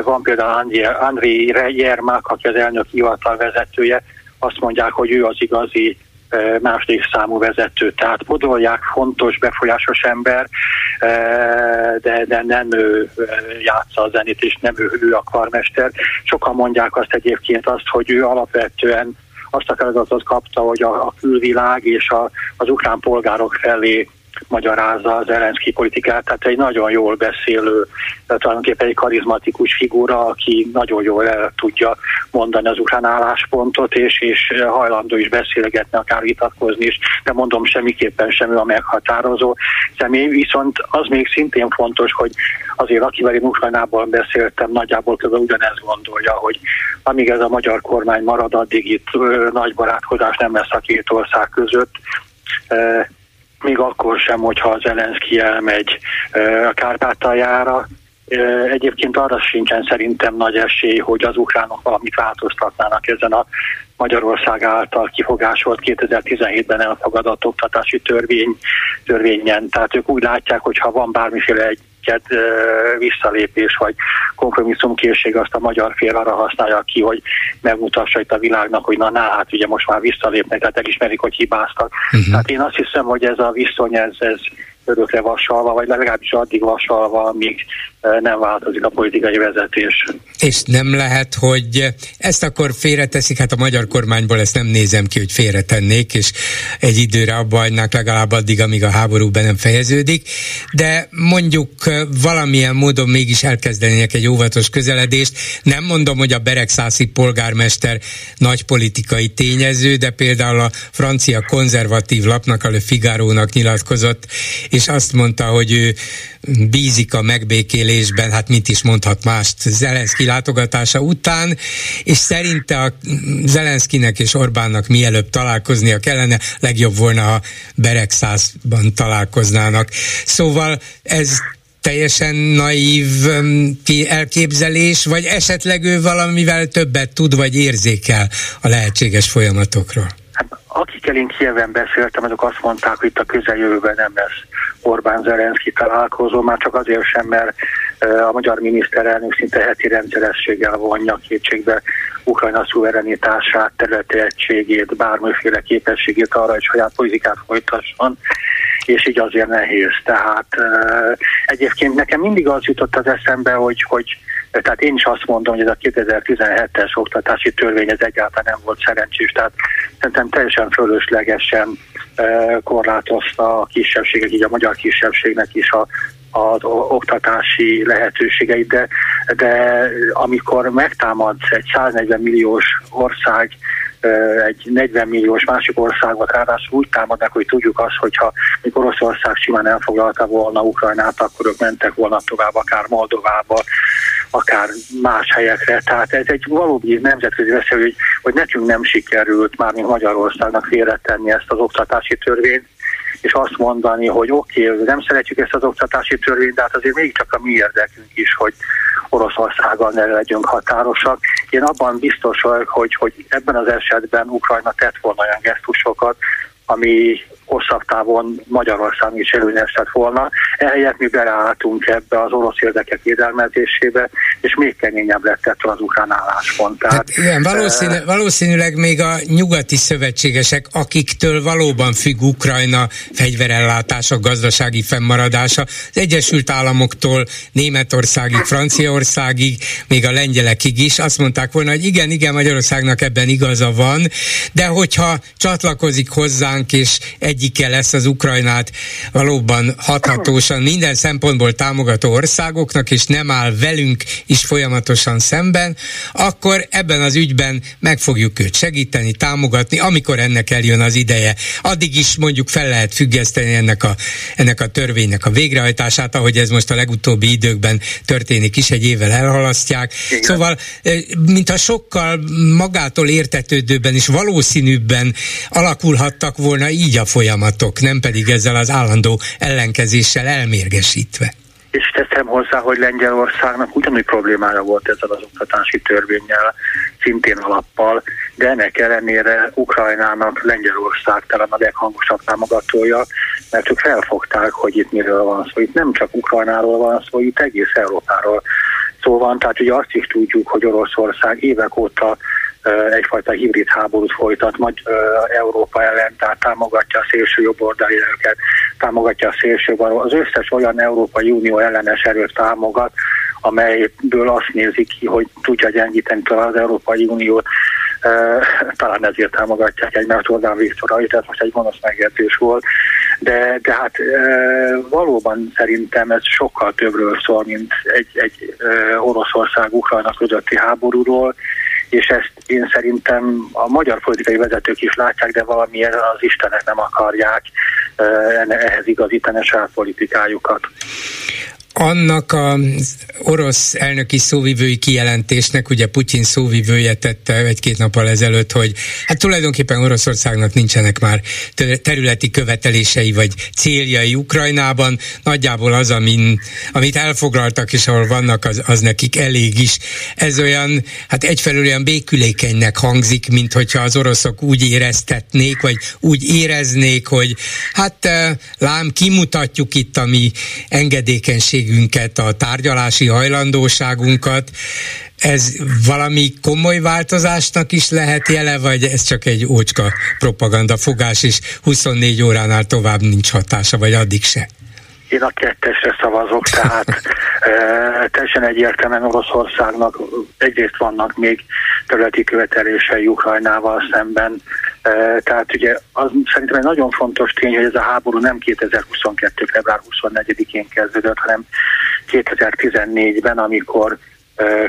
van például André Jermák, aki az elnök hivatal vezetője, azt mondják, hogy ő az igazi második számú vezető. Tehát Podolják fontos, befolyásos ember, de, de nem ő játsza a zenét, és nem ő, ő a karmester. Sokan mondják azt egyébként azt, hogy ő alapvetően azt a feladatot kapta, hogy a, a külvilág és a, az ukrán polgárok felé magyarázza az Zelenszky politikát, tehát egy nagyon jól beszélő, tulajdonképpen egy karizmatikus figura, aki nagyon jól el tudja mondani az ukrán álláspontot, és, és hajlandó is beszélgetni, akár vitatkozni is, de mondom, semmiképpen sem ő a meghatározó személy, viszont az még szintén fontos, hogy azért akivel én Ukrajnában beszéltem, nagyjából kb. ugyanezt gondolja, hogy amíg ez a magyar kormány marad, addig itt ö, nagy barátkozás nem lesz a két ország között még akkor sem, hogyha Zelenszky elmegy a Kárpátaljára, Egyébként arra sincsen szerintem nagy esély, hogy az ukránok valamit változtatnának ezen a Magyarország által kifogásolt 2017-ben elfogadott oktatási törvény, törvényen. Tehát ők úgy látják, hogy ha van bármiféle egy visszalépés vagy kompromisszumkészség azt a magyar fél arra használja ki, hogy megmutassa itt a világnak, hogy na, na hát ugye most már visszalépnek, tehát elismerik, hogy hibáztak. Uh-huh. Tehát én azt hiszem, hogy ez a viszony, ez, ez örökre vasalva, vagy legalábbis addig vasalva, amíg nem változik a politikai vezetés. És nem lehet, hogy ezt akkor félreteszik, hát a magyar kormányból ezt nem nézem ki, hogy félretennék, és egy időre abba hagynák legalább addig, amíg a háború be nem fejeződik, de mondjuk valamilyen módon mégis elkezdenének egy óvatos közeledést. Nem mondom, hogy a Beregszászi polgármester nagy politikai tényező, de például a francia konzervatív lapnak, a Le Figaro-nak nyilatkozott, és azt mondta, hogy ő bízik a megbékélésben, hát mit is mondhat mást Zelenszky látogatása után, és szerinte a Zelenszkinek és Orbánnak mielőbb találkoznia kellene, legjobb volna, ha Beregszászban találkoznának. Szóval ez teljesen naív elképzelés, vagy esetleg ő valamivel többet tud, vagy érzékel a lehetséges folyamatokról? Akikkel én Kieven beszéltem, azok azt mondták, hogy itt a közeljövőben nem lesz Orbán Zelenszky találkozó, már csak azért sem, mert a magyar miniszterelnök szinte heti rendszerességgel vonja kétségbe Ukrajna szuverenitását, területi egységét, bármiféle képességét arra, hogy saját politikát folytasson, és így azért nehéz. Tehát egyébként nekem mindig az jutott az eszembe, hogy, hogy tehát én is azt mondom, hogy ez a 2017-es oktatási törvény ez egyáltalán nem volt szerencsés, tehát szerintem teljesen fölöslegesen korlátozta a kisebbségek, így a magyar kisebbségnek is a, az oktatási lehetőségeit, de, de amikor megtámadsz egy 140 milliós ország egy 40 milliós másik országot ráadásul úgy támadnak, hogy tudjuk azt, hogyha mikor Oroszország simán elfoglalta volna Ukrajnát, akkor ők mentek volna tovább, akár Moldovába, akár más helyekre. Tehát ez egy valódi nemzetközi veszély, hogy, hogy nekünk nem sikerült már, mint Magyarországnak félretenni ezt az oktatási törvényt, és azt mondani, hogy oké, okay, nem szeretjük ezt az oktatási törvényt, de hát azért mégiscsak a mi érdekünk is, hogy Oroszországgal ne legyünk határosak. Én abban biztos vagyok, hogy, hogy ebben az esetben Ukrajna tett volna olyan gesztusokat, ami hosszabb távon Magyarország is előnyes lett volna. Ehelyett mi beleálltunk ebbe az orosz érdekek védelmezésébe, és még keményebb lett ettől az ukrán álláspont. Tehát, hát igen, valószínű, uh, valószínűleg még a nyugati szövetségesek, akiktől valóban függ Ukrajna fegyverellátása, gazdasági fennmaradása, az Egyesült Államoktól Németországig, Franciaországig, még a lengyelekig is azt mondták volna, hogy igen, igen, Magyarországnak ebben igaza van, de hogyha csatlakozik hozzánk, és egy egyike lesz az Ukrajnát valóban hathatósan minden szempontból támogató országoknak, és nem áll velünk is folyamatosan szemben, akkor ebben az ügyben meg fogjuk őt segíteni, támogatni, amikor ennek eljön az ideje. Addig is mondjuk fel lehet függeszteni ennek a, ennek a törvénynek a végrehajtását, ahogy ez most a legutóbbi időkben történik is, egy évvel elhalasztják. Igen. Szóval, eh, mintha sokkal magától értetődőben és valószínűbben alakulhattak volna így a folyamat folyamatok, nem pedig ezzel az állandó ellenkezéssel elmérgesítve. És teszem hozzá, hogy Lengyelországnak ugyanúgy problémája volt ezzel az oktatási törvényel, szintén alappal, de ennek ellenére Ukrajnának Lengyelország talán a leghangosabb támogatója, mert ők felfogták, hogy itt miről van szó. Itt nem csak Ukrajnáról van szó, itt egész Európáról szó van. Tehát ugye azt is tudjuk, hogy Oroszország évek óta egyfajta hibrid háborút folytat majd Európa ellen, tehát támogatja a szélső jobboldali erőket, támogatja a szélső bal, az összes olyan Európai Unió ellenes erőt támogat, amelyből azt nézik ki, hogy tudja gyengíteni talán az Európai Uniót, talán ezért támogatják egymást Orbán Viktor, tehát most egy gonosz megértés volt, de, de hát valóban szerintem ez sokkal többről szól, mint egy, egy Oroszország-Ukrajna közötti háborúról, és ezt én szerintem a magyar politikai vezetők is látják, de valamilyen az Istenek nem akarják ehhez igazítani a saját politikájukat. Annak az orosz elnöki szóvivői kijelentésnek, ugye Putyin szóvivője tette egy-két nappal ezelőtt, hogy hát tulajdonképpen Oroszországnak nincsenek már területi követelései vagy céljai Ukrajnában, nagyjából az, amin, amit elfoglaltak és ahol vannak, az, az nekik elég is. Ez olyan, hát egyfelől olyan békülékenynek hangzik, mint hogyha az oroszok úgy éreztetnék, vagy úgy éreznék, hogy hát eh, lám kimutatjuk itt a mi engedékenység készségünket, a tárgyalási hajlandóságunkat, ez valami komoly változásnak is lehet jele, vagy ez csak egy ócska propaganda fogás, és 24 óránál tovább nincs hatása, vagy addig se? Én a kettesre szavazok, tehát e, teljesen egyértelműen Oroszországnak egyrészt vannak még területi követelései Ukrajnával szemben, tehát ugye az szerintem egy nagyon fontos tény, hogy ez a háború nem 2022. február 24-én kezdődött, hanem 2014-ben, amikor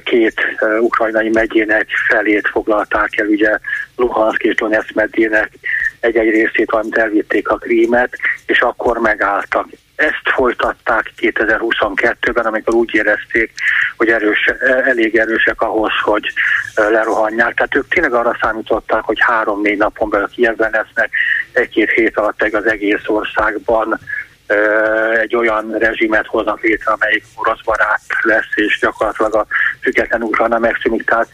két ukrajnai megyének felét foglalták el, ugye Luhansk és Donetsk megyének egy-egy részét, amit elvitték a krímet, és akkor megálltak ezt folytatták 2022-ben, amikor úgy érezték, hogy erős, elég erősek ahhoz, hogy lerohanják. Tehát ők tényleg arra számították, hogy három-négy napon belül Kievben lesznek, egy-két hét alatt az egész országban egy olyan rezsimet hoznak létre, amelyik orosz barát lesz, és gyakorlatilag a független Ukrajna megszűnik. Tehát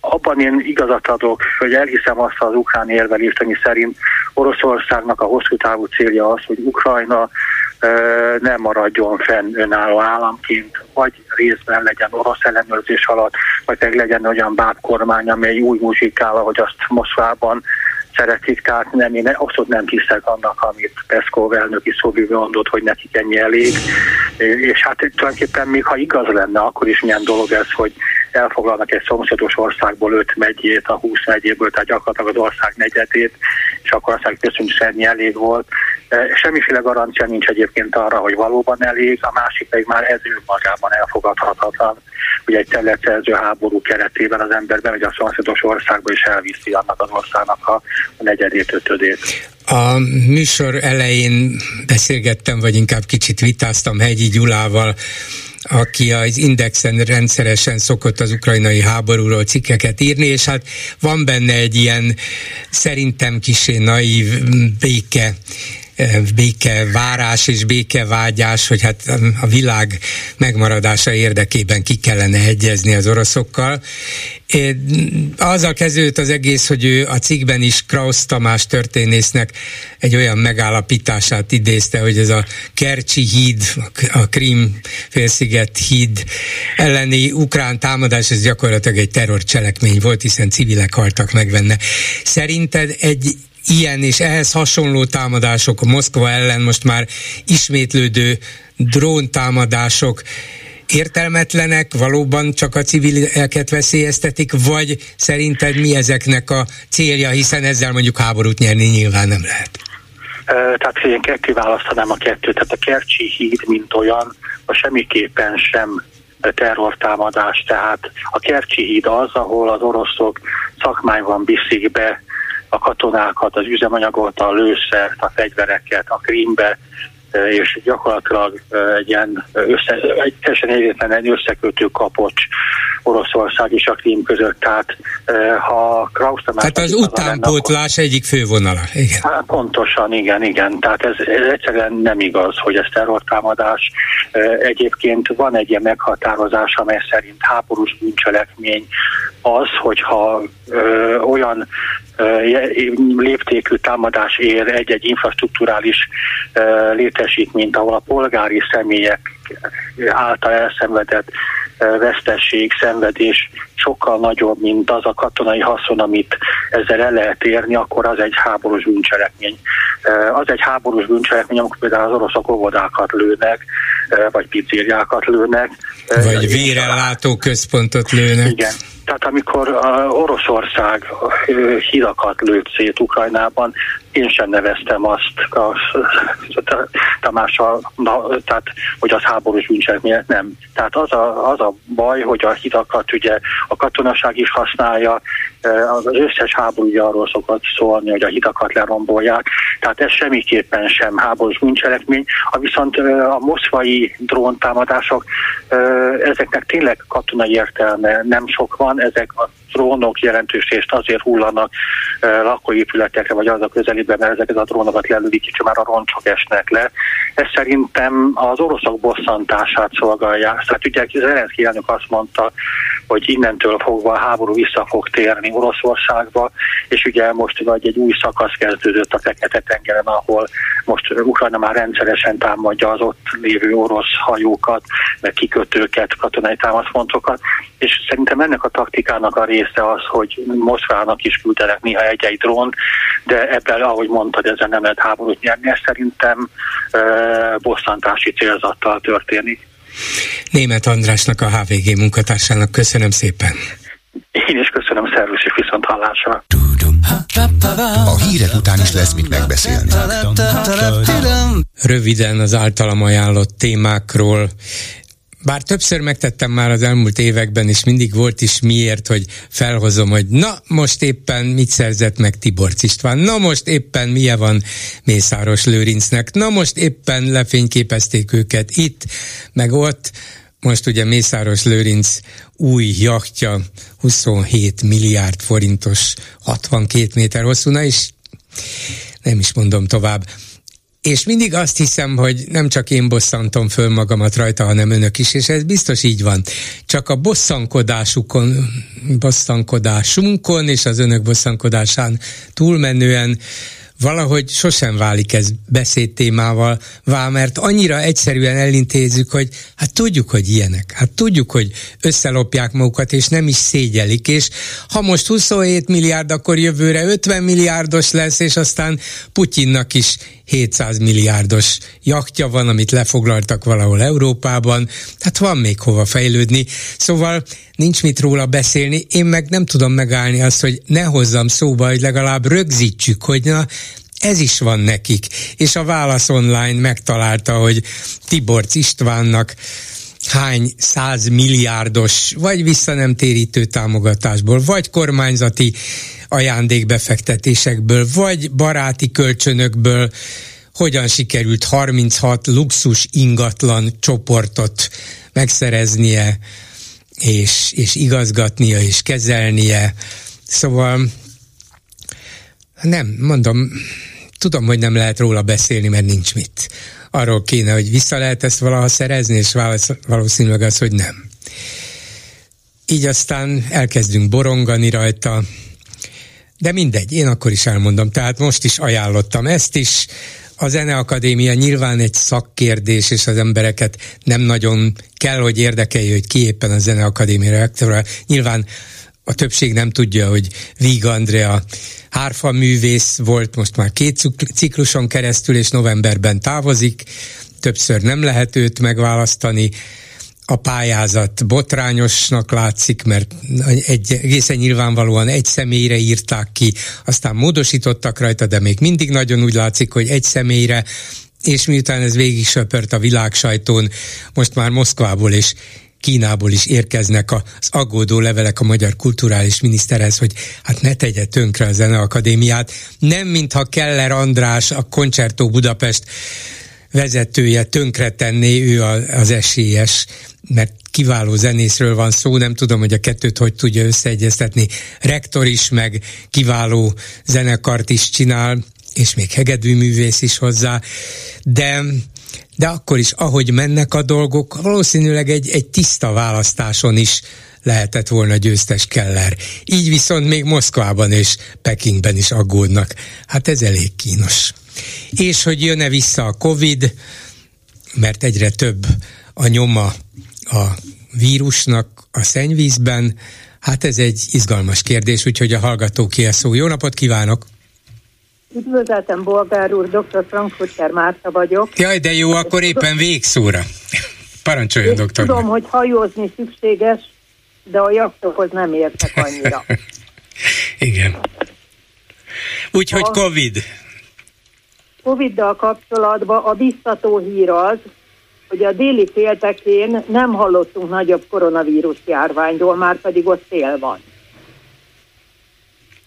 abban én igazat adok, hogy elhiszem azt az ukrán érvelést, ami szerint Oroszországnak a hosszú távú célja az, hogy Ukrajna nem maradjon fenn önálló államként, vagy részben legyen orosz ellenőrzés alatt, vagy pedig legyen olyan bábkormány, amely úgy muzsikál, ahogy azt Moszkvában szeretik, tehát nem, én abszolút nem hiszek annak, amit Peszkov elnöki szóvívő mondott, hogy nekik ennyi elég, és hát tulajdonképpen még ha igaz lenne, akkor is milyen dolog ez, hogy elfoglalnak egy szomszédos országból öt megyét, a 20 megyéből, tehát gyakorlatilag az ország negyedét, és akkor aztán közünk ennyi elég volt. Semmiféle garancia nincs egyébként arra, hogy valóban elég, a másik pedig már ez magában elfogadhatatlan, hogy egy területszerző háború keretében az ember bemegy a szomszédos országba és elviszi annak az országnak a, a negyedét, ötödét. A műsor elején beszélgettem, vagy inkább kicsit vitáztam Hegyi Gyulával, aki az Indexen rendszeresen szokott az ukrajnai háborúról cikkeket írni, és hát van benne egy ilyen szerintem kisé naív béke békevárás és békevágyás, hogy hát a világ megmaradása érdekében ki kellene egyezni az oroszokkal. Azzal kezdődött az egész, hogy ő a cikkben is Krausz Tamás történésznek egy olyan megállapítását idézte, hogy ez a Kercsi híd, a Krim félsziget híd elleni ukrán támadás, ez gyakorlatilag egy terrorcselekmény volt, hiszen civilek haltak meg benne. Szerinted egy ilyen és ehhez hasonló támadások, Moszkva ellen most már ismétlődő dróntámadások értelmetlenek, valóban csak a civileket veszélyeztetik, vagy szerinted mi ezeknek a célja, hiszen ezzel mondjuk háborút nyerni nyilván nem lehet? Tehát én ketté választanám a kettőt. Tehát a Kercsi híd, mint olyan, a semmiképpen sem terrortámadás. Tehát a Kercsi híd az, ahol az oroszok szakmányban viszik be a katonákat, az üzemanyagot, a lőszert, a fegyvereket a Krímbe, és gyakorlatilag egy ilyen össze, egy teljesen egyetlen egy összekötő kapocs Oroszország és a Krím között. Tehát ha Krausz Tehát az utánpótlás egyik fővonala. Igen. Hát, pontosan, igen, igen. Tehát ez, ez egyszerűen nem igaz, hogy ez terrortámadás. Egyébként van egy ilyen meghatározás, amely szerint háborús bűncselekmény az, hogyha ö, olyan léptékű támadás ér egy-egy infrastruktúrális létesítményt, ahol a polgári személyek által elszenvedett vesztesség, szenvedés sokkal nagyobb, mint az a katonai haszon, amit ezzel el lehet érni, akkor az egy háborús bűncselekmény. Az egy háborús bűncselekmény, amikor például az oroszok óvodákat lőnek, vagy pizzériákat lőnek. Vagy vérellátó központot lőnek. Igen. Tehát amikor Oroszország hidakat lőtt szét Ukrajnában, én sem neveztem azt a, Tamással, tehát, hogy az háborús bűncselekmény, nem. Tehát az a, az a baj, hogy a hidakat ugye a katonaság is használja, az összes háború ugye arról szokott szólni, hogy a hidakat lerombolják, tehát ez semmiképpen sem háborús bűncselekmény, a viszont a moszkvai dróntámadások, ezeknek tényleg katonai értelme nem sok van, ezek a drónok jelentős részt azért hullanak lakóépületekre, vagy az a közelében, mert ezeket a drónokat lelődik, és már a roncsok esnek le. Ez szerintem az oroszok bosszantását szolgálják. Tehát ugye Zelenszky elnök azt mondta, hogy innentől fogva a háború vissza fog térni Oroszországba, és ugye most vagy egy új szakasz kezdődött a Fekete-tengeren, ahol most Ukrajna már rendszeresen támadja az ott lévő orosz hajókat, meg kikötőket, katonai támaszpontokat, és szerintem ennek a taktikának a az, hogy Moszkvának is küldenek néha egy-egy drónt, de ebben, ahogy mondtad, ezen nem lehet háborút nyerni, ez szerintem e, bosszantási célzattal történik. Német Andrásnak, a HVG munkatársának köszönöm szépen. Én is köszönöm, szervusz és viszont hallásra. A hírek után is lesz mit megbeszélni. Röviden az általam ajánlott témákról bár többször megtettem már az elmúlt években, és mindig volt is miért, hogy felhozom, hogy na, most éppen mit szerzett meg Tiborc István, na most éppen milyen van Mészáros Lőrincnek, na most éppen lefényképezték őket itt, meg ott, most ugye Mészáros Lőrinc új jachtja, 27 milliárd forintos, 62 méter hosszú, na és nem is mondom tovább és mindig azt hiszem, hogy nem csak én bosszantom föl magamat rajta, hanem önök is, és ez biztos így van. Csak a bosszankodásukon, bosszankodásunkon és az önök bosszankodásán túlmenően valahogy sosem válik ez beszédtémával, vá, mert annyira egyszerűen elintézzük, hogy hát tudjuk, hogy ilyenek, hát tudjuk, hogy összelopják magukat, és nem is szégyelik, és ha most 27 milliárd, akkor jövőre 50 milliárdos lesz, és aztán Putyinnak is 700 milliárdos jachtja van, amit lefoglaltak valahol Európában, tehát van még hova fejlődni. Szóval nincs mit róla beszélni, én meg nem tudom megállni azt, hogy ne hozzam szóba, hogy legalább rögzítsük, hogy na, ez is van nekik. És a Válasz Online megtalálta, hogy Tiborc Istvánnak hány százmilliárdos, vagy vissza nem térítő támogatásból, vagy kormányzati ajándékbefektetésekből, vagy baráti kölcsönökből hogyan sikerült 36 luxus ingatlan csoportot megszereznie, és, és igazgatnia, és kezelnie. Szóval nem, mondom, tudom, hogy nem lehet róla beszélni, mert nincs mit. Arról kéne, hogy vissza lehet ezt valaha szerezni, és valószínűleg az, hogy nem. Így aztán elkezdünk borongani rajta, de mindegy, én akkor is elmondom. Tehát most is ajánlottam ezt is. A Zeneakadémia nyilván egy szakkérdés, és az embereket nem nagyon kell, hogy érdekelje, hogy ki éppen a Zeneakadémia rektora. Nyilván a többség nem tudja, hogy Víg Andrea hárfa művész volt most már két cikluson keresztül, és novemberben távozik. Többször nem lehet őt megválasztani a pályázat botrányosnak látszik, mert egy, egészen nyilvánvalóan egy személyre írták ki, aztán módosítottak rajta, de még mindig nagyon úgy látszik, hogy egy személyre, és miután ez végig söpört a világ sajtón, most már Moszkvából és Kínából is érkeznek az aggódó levelek a magyar kulturális miniszterhez, hogy hát ne tegye tönkre a Zeneakadémiát. Nem mintha Keller András, a Concerto Budapest vezetője tönkretenné, ő az esélyes, mert kiváló zenészről van szó, nem tudom, hogy a kettőt hogy tudja összeegyeztetni. Rektor is, meg kiváló zenekart is csinál, és még hegedűművész is hozzá, de de akkor is, ahogy mennek a dolgok, valószínűleg egy, egy tiszta választáson is lehetett volna győztes Keller. Így viszont még Moszkvában és Pekingben is aggódnak. Hát ez elég kínos. És hogy jön-e vissza a Covid, mert egyre több a nyoma a vírusnak a szennyvízben, hát ez egy izgalmas kérdés, úgyhogy a hallgató ki a szó. Jó napot kívánok! Üdvözletem, Bolgár úr, dr. Frankfurter Márta vagyok. Jaj, de jó, akkor éppen végszóra. Parancsoljon, doktor. Tudom, hogy hajózni szükséges, de a jachtokhoz nem értek annyira. Igen. Úgyhogy a... Covid. Covid-dal kapcsolatban a biztató hír az, hogy a déli féltekén nem hallottunk nagyobb koronavírus járványról, már pedig ott tél van.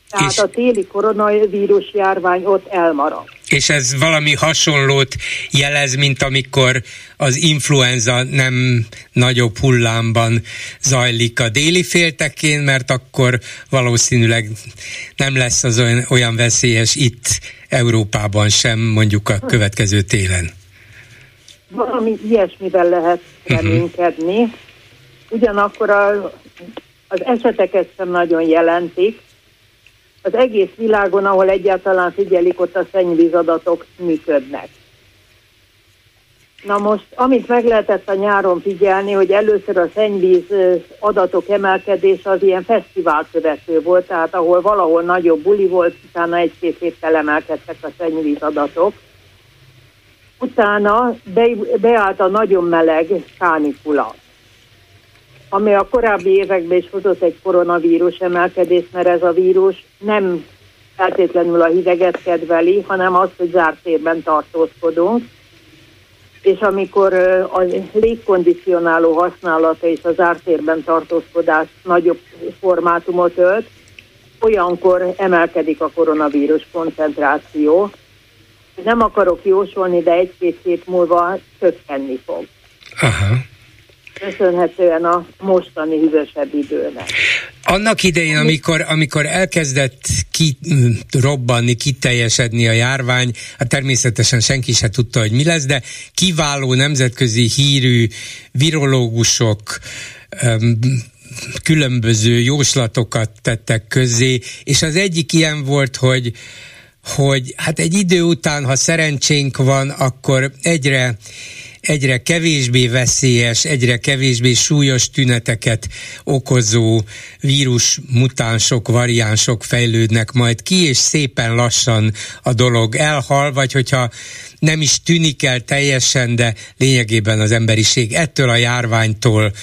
Tehát és, a téli koronavírus járvány ott elmarad. És ez valami hasonlót jelez, mint amikor az influenza nem nagyobb hullámban zajlik a déli féltekén, mert akkor valószínűleg nem lesz az olyan, olyan veszélyes itt Európában sem, mondjuk a következő télen. Valami ilyesmivel lehet mhm. reménykedni. Uh-huh. Ugyanakkor a, az eseteket sem nagyon jelentik, az egész világon, ahol egyáltalán figyelik, ott a szennyvízadatok működnek. Na most, amit meg lehetett a nyáron figyelni, hogy először a szennyvíz adatok emelkedés az ilyen fesztivál követő volt, tehát ahol valahol nagyobb buli volt, utána egy-két héttel emelkedtek a szennyvíz adatok. Utána be, beállt a nagyon meleg kánikula ami a korábbi években is hozott egy koronavírus emelkedést, mert ez a vírus nem feltétlenül a hideget kedveli, hanem azt, hogy zárt térben tartózkodunk. És amikor a légkondicionáló használata és az zárt térben tartózkodás nagyobb formátumot ölt, olyankor emelkedik a koronavírus koncentráció. Nem akarok jósolni, de egy-két hét múlva csökkenni fog. Aha köszönhetően a mostani hűvösebb időnek. Annak idején, amikor, amikor elkezdett kirobbanni, kiteljesedni a járvány, hát természetesen senki se tudta, hogy mi lesz, de kiváló nemzetközi hírű virológusok, különböző jóslatokat tettek közzé, és az egyik ilyen volt, hogy hogy hát egy idő után, ha szerencsénk van, akkor egyre egyre kevésbé veszélyes, egyre kevésbé súlyos tüneteket okozó vírus mutánsok, variánsok fejlődnek majd ki, és szépen lassan a dolog elhal, vagy hogyha nem is tűnik el teljesen, de lényegében az emberiség ettől a járványtól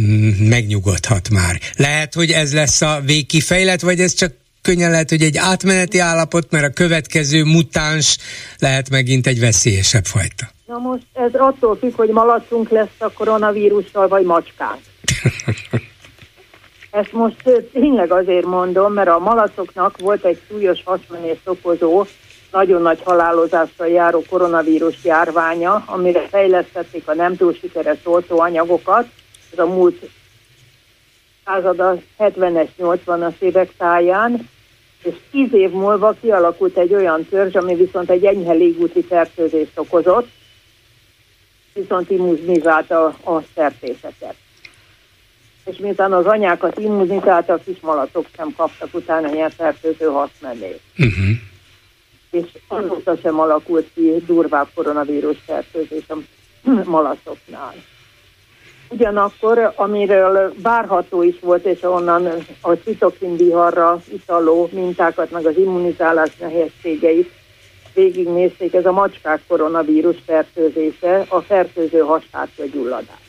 mm, megnyugodhat már. Lehet, hogy ez lesz a végkifejlet, vagy ez csak könnyen lehet, hogy egy átmeneti állapot, mert a következő mutáns lehet megint egy veszélyesebb fajta. Na most ez attól függ, hogy malacunk lesz a koronavírussal, vagy macskánk. Ezt most tényleg azért mondom, mert a malacoknak volt egy súlyos hasmenést okozó, nagyon nagy halálozással járó koronavírus járványa, amire fejlesztették a nem túl sikeres oltóanyagokat. Ez a múlt százada 70-es, 80-as évek táján, és tíz év múlva kialakult egy olyan törzs, ami viszont egy enyhe légúti fertőzést okozott, viszont immunizálta a szertészeket. És miután az anyákat immunizálta, a kismalacok sem kaptak utána ilyen fertőző haszmenét. Uh-huh. És azóta sem alakult ki durvább koronavírus fertőzés a malacoknál. Ugyanakkor, amiről várható is volt, és onnan a citokinviharra italó mintákat, meg az immunizálás nehézségeit végignézték, ez a macskák koronavírus fertőzése, a fertőző hastártya gyulladás.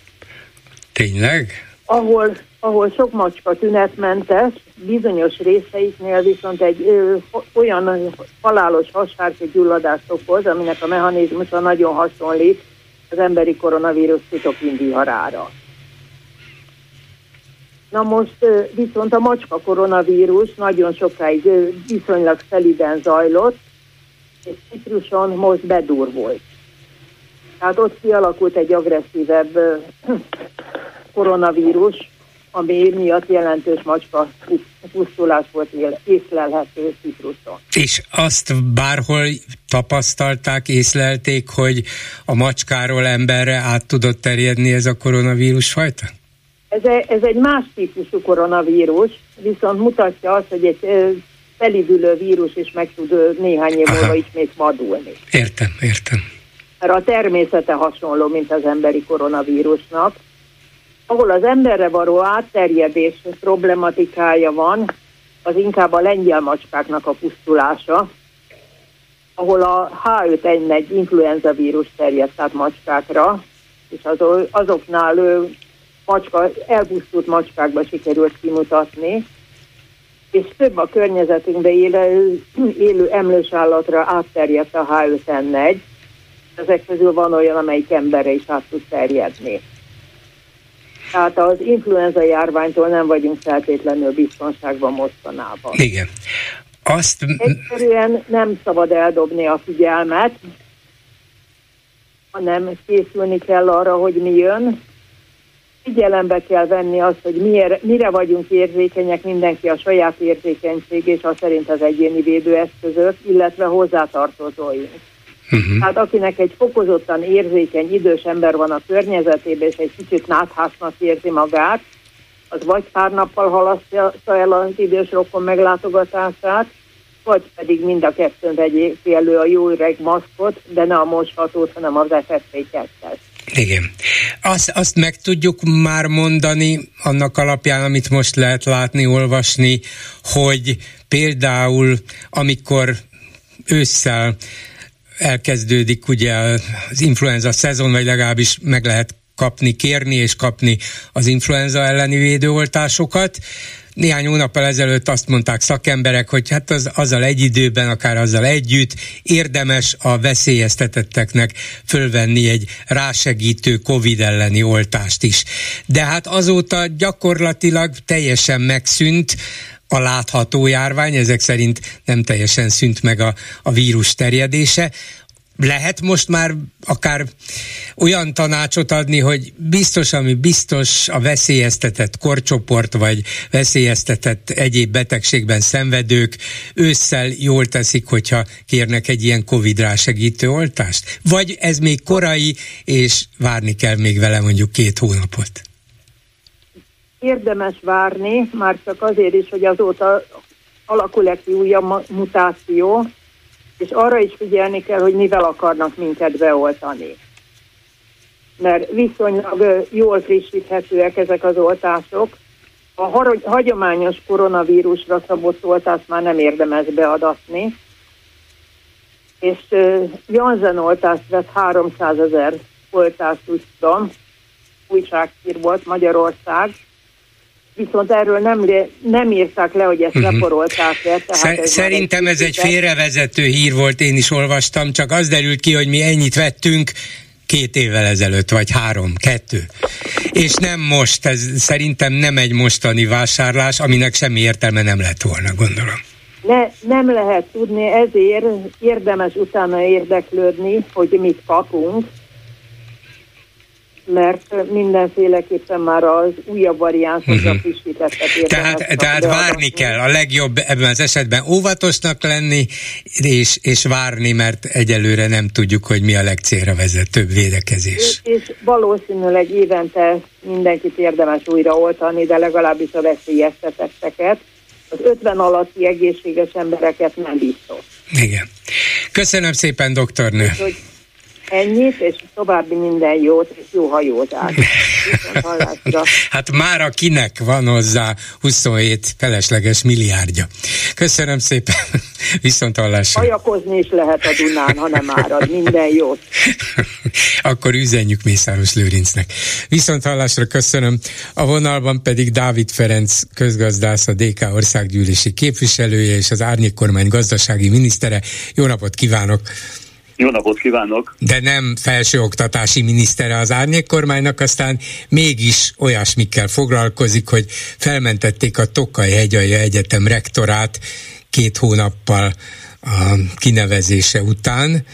Tényleg? Ahol, ahol sok macska tünetmentes, bizonyos részeiknél viszont egy ö, olyan halálos hasártya gyulladást okoz, aminek a mechanizmusa nagyon hasonlít az emberi koronavírus citokinviharára. Na most viszont a macska koronavírus nagyon sokáig viszonylag szeliden zajlott, és Cipruson most bedurvult. Tehát ott kialakult egy agresszívebb koronavírus, ami miatt jelentős macska pusztulás volt észlelhető Cipruson. És azt bárhol tapasztalták, észlelték, hogy a macskáról emberre át tudott terjedni ez a koronavírus fajta? Ez, ez egy más típusú koronavírus, viszont mutatja azt, hogy egy felidülő vírus is meg tud néhány év múlva ismét vadulni. Értem, értem. Mert a természete hasonló, mint az emberi koronavírusnak. Ahol az emberre való átterjedés problematikája van, az inkább a lengyel macskáknak a pusztulása, ahol a H5N1 influenza vírus terjedt át macskákra, és az, azoknál macska, elpusztult macskákba sikerült kimutatni, és több a környezetünkben élő, élő emlős állatra átterjedt a H5N1. Ezek közül van olyan, amelyik emberre is át tud terjedni. Tehát az influenza járványtól nem vagyunk feltétlenül biztonságban mostanában. Igen. Azt... Egyszerűen nem szabad eldobni a figyelmet, hanem készülni kell arra, hogy mi jön. Figyelembe kell venni azt, hogy mire, mire vagyunk érzékenyek, mindenki a saját érzékenység és a szerint az egyéni védőeszközök, illetve hozzátartozóink. Uh-huh. Tehát akinek egy fokozottan érzékeny idős ember van a környezetében, és egy kicsit náthásnak érzi magát, az vagy pár nappal halasztja el az idős rokon meglátogatását, vagy pedig mind a kettőn vegyék elő a jó öreg maszkot, de ne a moshatót, hanem az FFP2-et. Igen. Azt, azt meg tudjuk már mondani annak alapján, amit most lehet látni, olvasni, hogy például amikor ősszel elkezdődik ugye az influenza szezon, vagy legalábbis meg lehet kapni, kérni és kapni az influenza elleni védőoltásokat. Néhány hónappal ezelőtt azt mondták szakemberek, hogy hát az, azzal egy időben, akár azzal együtt érdemes a veszélyeztetetteknek fölvenni egy rásegítő COVID elleni oltást is. De hát azóta gyakorlatilag teljesen megszűnt a látható járvány, ezek szerint nem teljesen szűnt meg a, a vírus terjedése. Lehet most már akár olyan tanácsot adni, hogy biztos, ami biztos a veszélyeztetett korcsoport, vagy veszélyeztetett egyéb betegségben szenvedők ősszel jól teszik, hogyha kérnek egy ilyen Covid-rá segítő oltást? Vagy ez még korai, és várni kell még vele mondjuk két hónapot? érdemes várni, már csak azért is, hogy azóta alakul egy újabb mutáció, és arra is figyelni kell, hogy mivel akarnak minket beoltani. Mert viszonylag jól frissíthetőek ezek az oltások. A hagyományos koronavírusra szabott oltást már nem érdemes beadatni, és Janssen oltást vett 300 ezer oltást, tudom, újságír volt Magyarország, viszont erről nem, nem írták le, hogy ezt uh-huh. leporolták le. Tehát ez Szerintem ez egy félrevezető hír volt, én is olvastam, csak az derült ki, hogy mi ennyit vettünk, két évvel ezelőtt, vagy három, kettő. És nem most, ez szerintem nem egy mostani vásárlás, aminek semmi értelme nem lett volna, gondolom. Ne, nem lehet tudni, ezért érdemes utána érdeklődni, hogy mit kapunk, mert mindenféleképpen már az újabb variánsokra uh-huh. Frissítettet Tehát, tehát várni kell, a legjobb ebben az esetben óvatosnak lenni, és, és várni, mert egyelőre nem tudjuk, hogy mi a legcélra vezetőbb védekezés. És, és valószínűleg évente mindenkit érdemes újraoltani, de legalábbis a veszélyeztetetteket. Az 50 alatti egészséges embereket nem biztos. Igen. Köszönöm szépen, doktornő. Úgyhogy Ennyit, és további minden jót, és jó hajózást. hát már akinek van hozzá 27 felesleges milliárdja. Köszönöm szépen, viszont hallásra. Hajakozni is lehet a Dunán, ha nem árad. Minden jót. Akkor üzenjük Mészáros Lőrincnek. Viszont hallásra köszönöm. A vonalban pedig Dávid Ferenc közgazdász, a DK országgyűlési képviselője és az Árnyék kormány gazdasági minisztere. Jó napot kívánok! Jó napot kívánok! De nem felsőoktatási minisztere az árnyék kormánynak, aztán mégis olyasmikkel foglalkozik, hogy felmentették a Tokaj Hegyalja Egyetem rektorát két hónappal a kinevezése után,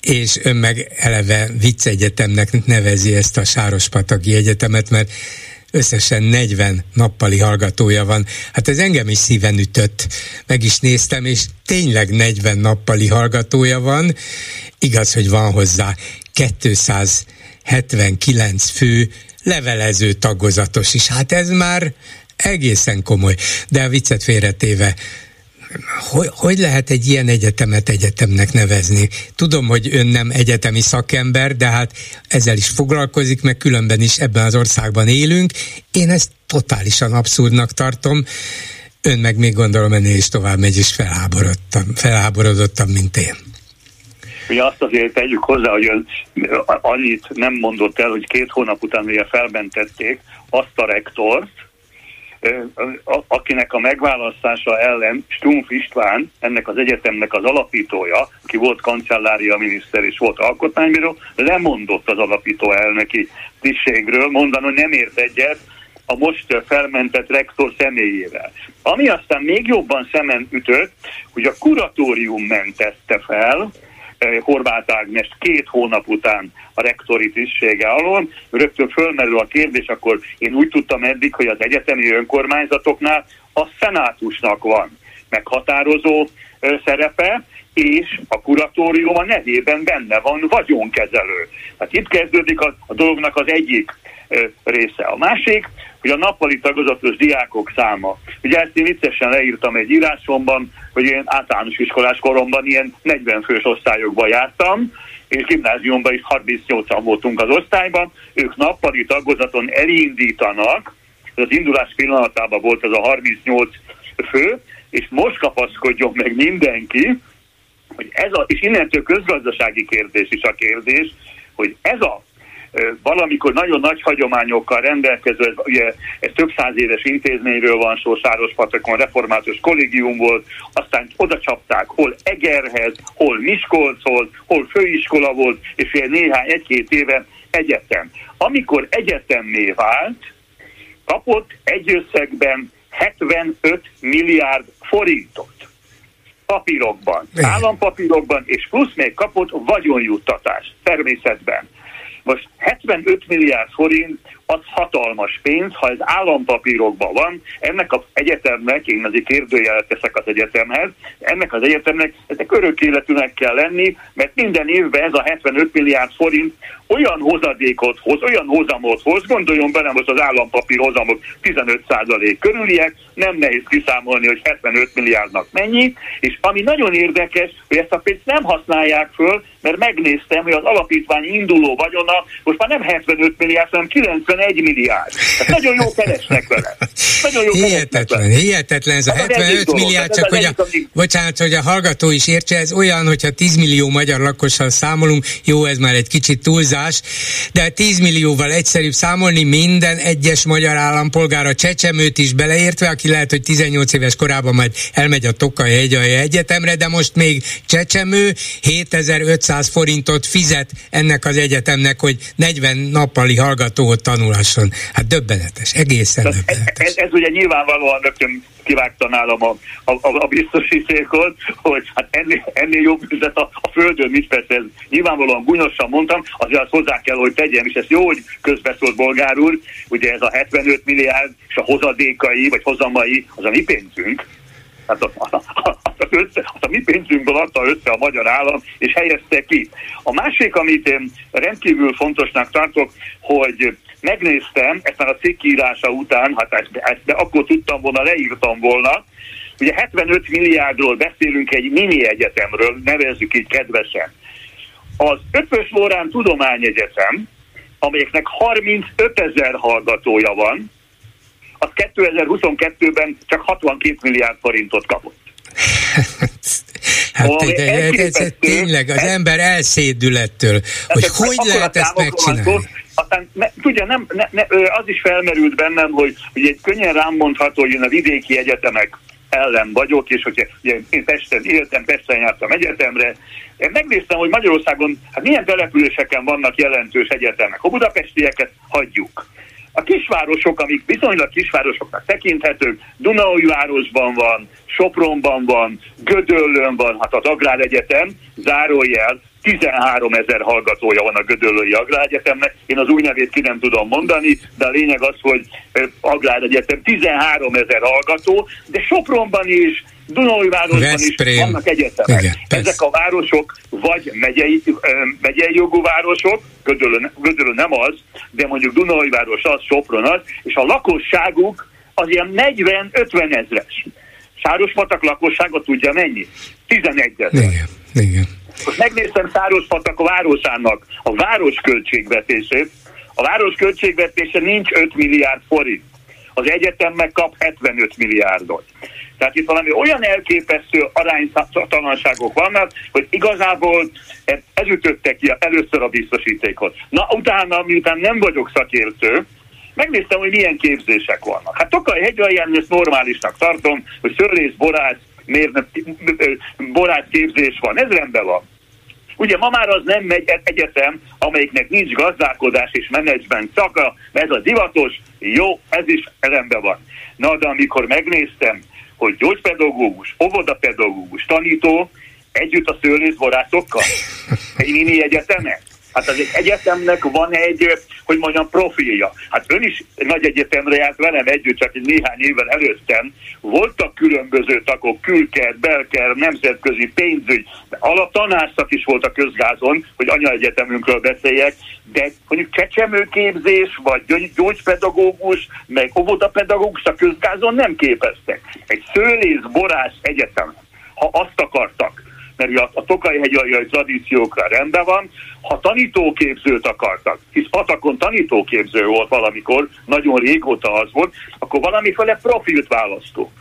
és ön meg eleve vicc egyetemnek nevezi ezt a Sárospataki Egyetemet, mert összesen 40 nappali hallgatója van. Hát ez engem is szíven ütött. Meg is néztem, és tényleg 40 nappali hallgatója van. Igaz, hogy van hozzá 279 fő levelező tagozatos is. Hát ez már egészen komoly. De a viccet félretéve hogy, hogy lehet egy ilyen egyetemet egyetemnek nevezni? Tudom, hogy ön nem egyetemi szakember, de hát ezzel is foglalkozik, meg különben is ebben az országban élünk. Én ezt totálisan abszurdnak tartom. Ön meg még gondolom ennél is tovább megy, és felháborodtam, felháborodottam, mint én. Mi azt azért tegyük hozzá, hogy ön annyit nem mondott el, hogy két hónap után ugye felmentették azt a rektort, akinek a megválasztása ellen Stumpf István, ennek az egyetemnek az alapítója, aki volt kancellária miniszter és volt alkotmánybíró, lemondott az alapító elnöki tisztségről, mondan, hogy nem ért egyet a most felmentett rektor személyével. Ami aztán még jobban szemen ütött, hogy a kuratórium mentette fel, Horváth Ágnes két hónap után a rektori tisztsége alól. Rögtön fölmerül a kérdés, akkor én úgy tudtam eddig, hogy az egyetemi önkormányzatoknál a szenátusnak van meghatározó szerepe, és a kuratórium a nevében benne van vagyonkezelő. Tehát itt kezdődik a, a dolognak az egyik része. A másik, hogy a nappali tagozatos diákok száma. Ugye ezt én viccesen leírtam egy írásomban, hogy én általános iskolás koromban ilyen 40 fős osztályokban jártam, és gimnáziumban is 38-an voltunk az osztályban, ők nappali tagozaton elindítanak, az indulás pillanatában volt ez a 38 fő, és most kapaszkodjon meg mindenki, hogy ez a, és innentől közgazdasági kérdés is a kérdés, hogy ez a valamikor nagyon nagy hagyományokkal rendelkező, ugye ez több száz éves intézményről van szó, Sárospatakon református kollégium volt, aztán oda csapták, hol Egerhez, hol Miskolchoz, hol főiskola volt, és ilyen néhány, egy-két éve egyetem. Amikor egyetemmé vált, kapott egy összegben 75 milliárd forintot papírokban, állampapírokban, és plusz még kapott vagyonjuttatást természetben. Most 75 milliárd forint az hatalmas pénz, ha ez állampapírokban van, ennek az egyetemnek, én azért kérdőjelet teszek az egyetemhez, ennek az egyetemnek ezek örök életűnek kell lenni, mert minden évben ez a 75 milliárd forint olyan hozadékot hoz, olyan hozamot hoz, gondoljon bele most az állampapír hozamok 15% körüliek, nem nehéz kiszámolni, hogy 75 milliárdnak mennyi, és ami nagyon érdekes, hogy ezt a pénzt nem használják föl, mert megnéztem, hogy az alapítvány induló vagyona most már nem 75 milliárd, hanem 91 milliárd. Tehát nagyon jó keresnek vele. Nagyon jó hihetetlen, vele. hihetetlen ez a 75 milliárd, csak hogy a, bocsánat, hogy a hallgató is értse, ez olyan, hogyha 10 millió magyar lakossal számolunk, jó, ez már egy kicsit túlzás, de 10 millióval egyszerűbb számolni minden egyes magyar állampolgár a csecsemőt is beleértve, aki lehet, hogy 18 éves korában majd elmegy a Tokaj Egyetemre, de most még csecsemő 7500 forintot fizet ennek az egyetemnek, hogy 40 nappali hallgatót tanulhasson. Hát döbbenetes, egészen Tehát döbbenetes. Ez, ez ugye nyilvánvalóan rögtön kivágta nálam a, a, a, a biztosítékot, hogy hát ennél, ennél jobb üzlet a, a földön, mit persze ez nyilvánvalóan gúnyosan mondtam, azért azt hozzá kell, hogy tegyem, és ezt jó, hogy közbeszólt bolgár úr, ugye ez a 75 milliárd és a hozadékai, vagy hozamai, az a mi pénzünk, Hát a, a, a, a, össze, a mi pénzünkből adta össze a magyar állam, és helyezte ki. A másik, amit én rendkívül fontosnak tartok, hogy megnéztem, ezt már a cikkírása után, hát ezt, ezt de akkor tudtam volna, leírtam volna, ugye 75 milliárdról beszélünk egy mini egyetemről, nevezzük így kedvesen. Az Ötvös Lórán Tudományegyetem, amelyeknek 35 ezer hallgatója van, az 2022-ben csak 62 milliárd forintot kapott. Hát ez, ez, ez, tényleg az ember elszédül ettől, hogy hogy lehet ezt megcsinálni. Aztán tudja, nem, ne, ne, az is felmerült bennem, hogy ugye könnyen rám mondható, hogy én a vidéki egyetemek ellen vagyok, és hogy ugye, én Pesten éltem, Pesten jártam egyetemre. Én megnéztem, hogy Magyarországon hát milyen településeken vannak jelentős egyetemek. A budapestieket hagyjuk. A kisvárosok, amik viszonylag kisvárosoknak tekinthetők, Dunaújvárosban van, Sopronban van, Gödöllön van, hát az Agráregyetem, zárójel, 13 ezer hallgatója van a Gödöllői Agráregyetemnek. Én az új nevét ki nem tudom mondani, de a lényeg az, hogy Agráregyetem 13 ezer hallgató, de Sopronban is, Dunajvárosban is vannak egyetemek. Igen, Ezek a városok vagy megyei, megyei jogú városok, Gödöllő, Gödöllő nem az, de mondjuk Dunajváros az, Sopron az, és a lakosságuk az ilyen 40-50 ezres. Sárospatak lakossága tudja mennyi? 11 ezer. Igen, igen. Most megnéztem Szárospatak városának a város költségvetését. A város költségvetése nincs 5 milliárd forint. Az egyetem megkap 75 milliárdot. Tehát itt valami olyan elképesztő aránytalanságok vannak, hogy igazából ez ütötte ki először a biztosítékot. Na utána, miután nem vagyok szakértő, megnéztem, hogy milyen képzések vannak. Hát Tokaj hegyalján ezt normálisnak tartom, hogy szőlész, borász, mérnök, borász képzés van, ez rendben van. Ugye ma már az nem megy egyetem, amelyiknek nincs gazdálkodás és menedzsment szaka, mert ez a divatos, jó, ez is rendben van. Na, de amikor megnéztem, hogy gyógypedagógus, óvodapedagógus, tanító együtt a szőlészborászokkal, egy mini egyetemek, Hát az egy egyetemnek van egy, hogy mondjam, profilja. Hát ön is nagy egyetemre járt velem együtt, csak néhány évvel előttem. Voltak különböző tagok, külker, belker, nemzetközi pénzügy, alaptanárszak is volt a közgázon, hogy anyaegyetemünkről beszéljek, de mondjuk csecsemőképzés, vagy gyógypedagógus, meg óvodapedagógus a közgázon nem képeztek. Egy szőlész, borász egyetem, ha azt akartak, mert a, a Tokaj hegyalja tradíciókra rendben van. Ha tanítóképzőt akartak, hisz Patakon tanítóképző volt valamikor, nagyon régóta az volt, akkor valamiféle profilt választó.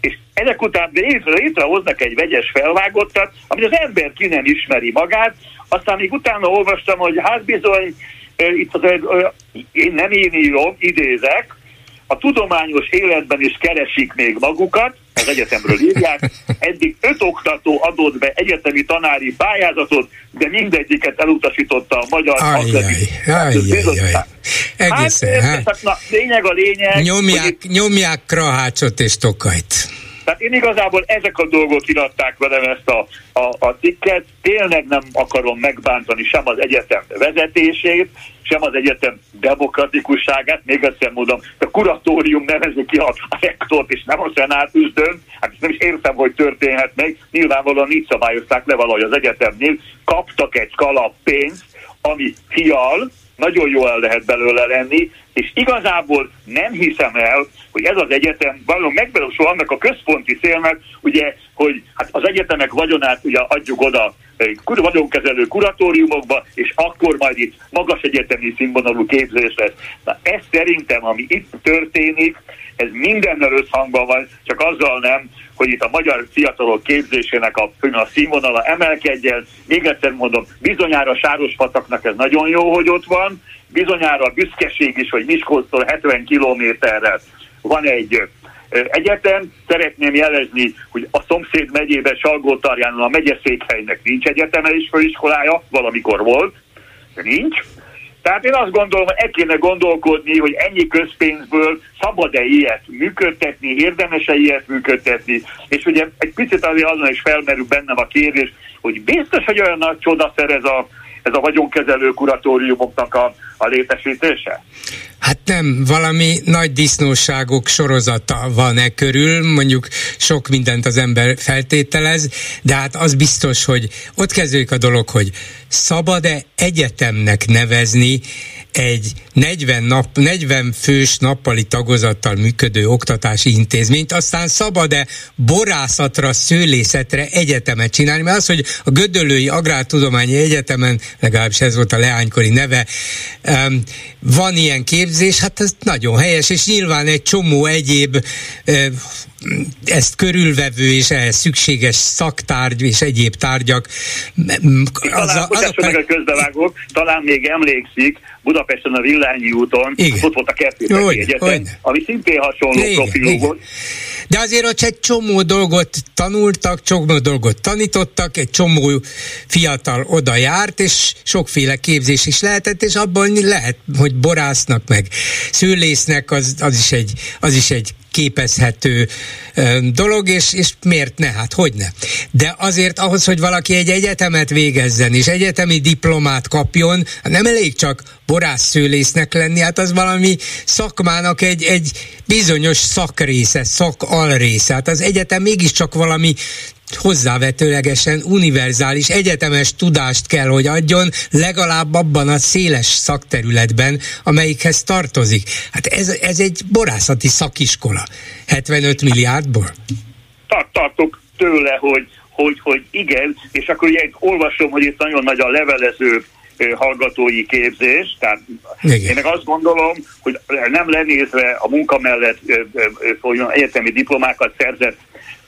És ezek után létre, létrehoznak egy vegyes felvágottat, amit az ember ki nem ismeri magát, aztán még utána olvastam, hogy hát bizony, itt én nem én írom, idézek, a tudományos életben is keresik még magukat, az egyetemről írják, eddig öt oktató adott be egyetemi tanári pályázatot, de mindegyiket elutasította a Magyar Akadémiai Egészen, hát, hát. Na, lényeg a lényeg. Nyomják, hogy nyomják Krahácsot és Tokajt. Tehát én igazából ezek a dolgok iratták velem ezt a, a, a cikket. Tényleg nem akarom megbántani sem az egyetem vezetését, sem az egyetem demokratikusságát, még egyszer mondom, a kuratórium nevezi ki a, rektort, és nem a szenátus dönt, hát ezt nem is értem, hogy történhet meg, nyilvánvalóan így szabályozták le valahogy az egyetemnél, kaptak egy kalap pénzt, ami fial, nagyon jól el lehet belőle lenni, és igazából nem hiszem el, hogy ez az egyetem valóban megvalósul annak a központi célnak, ugye, hogy hát az egyetemek vagyonát ugye adjuk oda vagyonkezelő kuratóriumokba, és akkor majd itt magas egyetemi színvonalú képzés lesz. Na ez szerintem, ami itt történik, ez mindennel összhangban van, csak azzal nem, hogy itt a magyar fiatalok képzésének a, a színvonala emelkedjen. Még egyszer mondom, bizonyára Sárospataknak ez nagyon jó, hogy ott van, bizonyára a büszkeség is, hogy Miskolctól 70 kilométerrel van egy egyetem. Szeretném jelezni, hogy a szomszéd megyében Salgótarjánon a megyeszékhelynek nincs egyeteme és főiskolája, valamikor volt, nincs. Tehát én azt gondolom, hogy el kéne gondolkodni, hogy ennyi közpénzből szabad-e ilyet működtetni, érdemes-e ilyet működtetni, és ugye egy picit azért azon is felmerül bennem a kérdés, hogy biztos, hogy olyan nagy csodaszer ez a, ez a vagyonkezelő kuratóriumoknak a, a létesítése? Hát nem, valami nagy disznóságok sorozata van e körül, mondjuk sok mindent az ember feltételez, de hát az biztos, hogy ott kezdődik a dolog, hogy szabad-e egyetemnek nevezni egy 40, nap, 40 fős nappali tagozattal működő oktatási intézményt, aztán szabad-e borászatra, szőlészetre egyetemet csinálni, mert az, hogy a Gödöllői Agrártudományi Egyetemen, legalábbis ez volt a leánykori neve, van ilyen képzés, hát ez nagyon helyes, és nyilván egy csomó egyéb ezt körülvevő és ehhez szükséges szaktárgy és egyéb tárgyak. Az a, azok meg a közbevágók, talán még emlékszik, Budapesten a Villányi úton, igen. ott volt a Kertészeti Egyetem, ami szintén hasonló igen, profilú igen. volt. De azért ott egy csomó dolgot tanultak, csomó dolgot tanítottak, egy csomó fiatal oda járt, és sokféle képzés is lehetett, és abban lehet, hogy borásznak, meg szőlésznek, az, az, is, egy, az is egy képezhető dolog, és, és miért ne? Hát hogy ne? De azért ahhoz, hogy valaki egy egyetemet végezzen, és egyetemi diplomát kapjon, nem elég csak borászszőlésznek lenni, hát az valami szakmának egy, egy bizonyos szakrésze, szakalrésze. Hát az egyetem mégiscsak valami hozzávetőlegesen univerzális egyetemes tudást kell, hogy adjon, legalább abban a széles szakterületben, amelyikhez tartozik. Hát ez, ez egy borászati szakiskola. 75 milliárdból? Tart, tartok tőle, hogy, hogy, hogy igen, és akkor ugye olvasom, hogy itt nagyon nagy a levelező hallgatói képzés, tehát Igen. én meg azt gondolom, hogy nem lenézve a munka mellett folyjon egyetemi diplomákat szerzett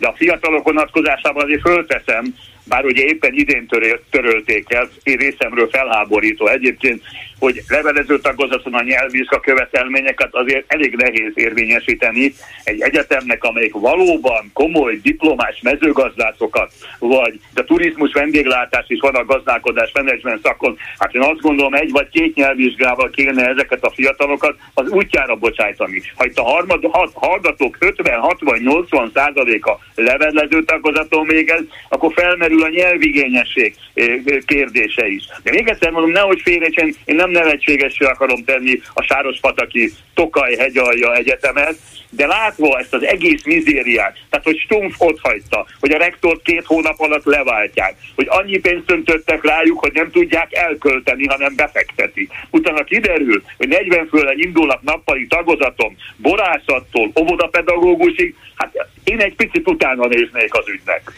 de a fiatalok vonatkozásában azért fölteszem, bár ugye éppen idén töröl, törölték el, én részemről felháborító. Egyébként hogy levelező tagozaton a nyelvvizsga követelményeket azért elég nehéz érvényesíteni egy egyetemnek, amelyik valóban komoly diplomás mezőgazdászokat, vagy a turizmus vendéglátás is van a gazdálkodás menedzsment szakon. Hát én azt gondolom, egy vagy két nyelvvizsgával kéne ezeket a fiatalokat az útjára bocsájtani. Ha itt a harmad, hallgatók 50-60-80 százaléka levelező tagozaton végez, akkor felmerül a nyelvigényesség eh, kérdése is. De még egyszer mondom, nehogy félrecsen, én nem nevetségesre akarom tenni a Sárospataki Tokaj hegyalja egyetemet, de látva ezt az egész mizériát, tehát hogy Stumpf ott hagyta, hogy a rektort két hónap alatt leváltják, hogy annyi pénzt öntöttek rájuk, hogy nem tudják elkölteni, hanem befektetik. Utána kiderül, hogy 40 főle indulnak nappali tagozatom, borászattól, óvodapedagógusig, hát én egy picit utána néznék az ügynek.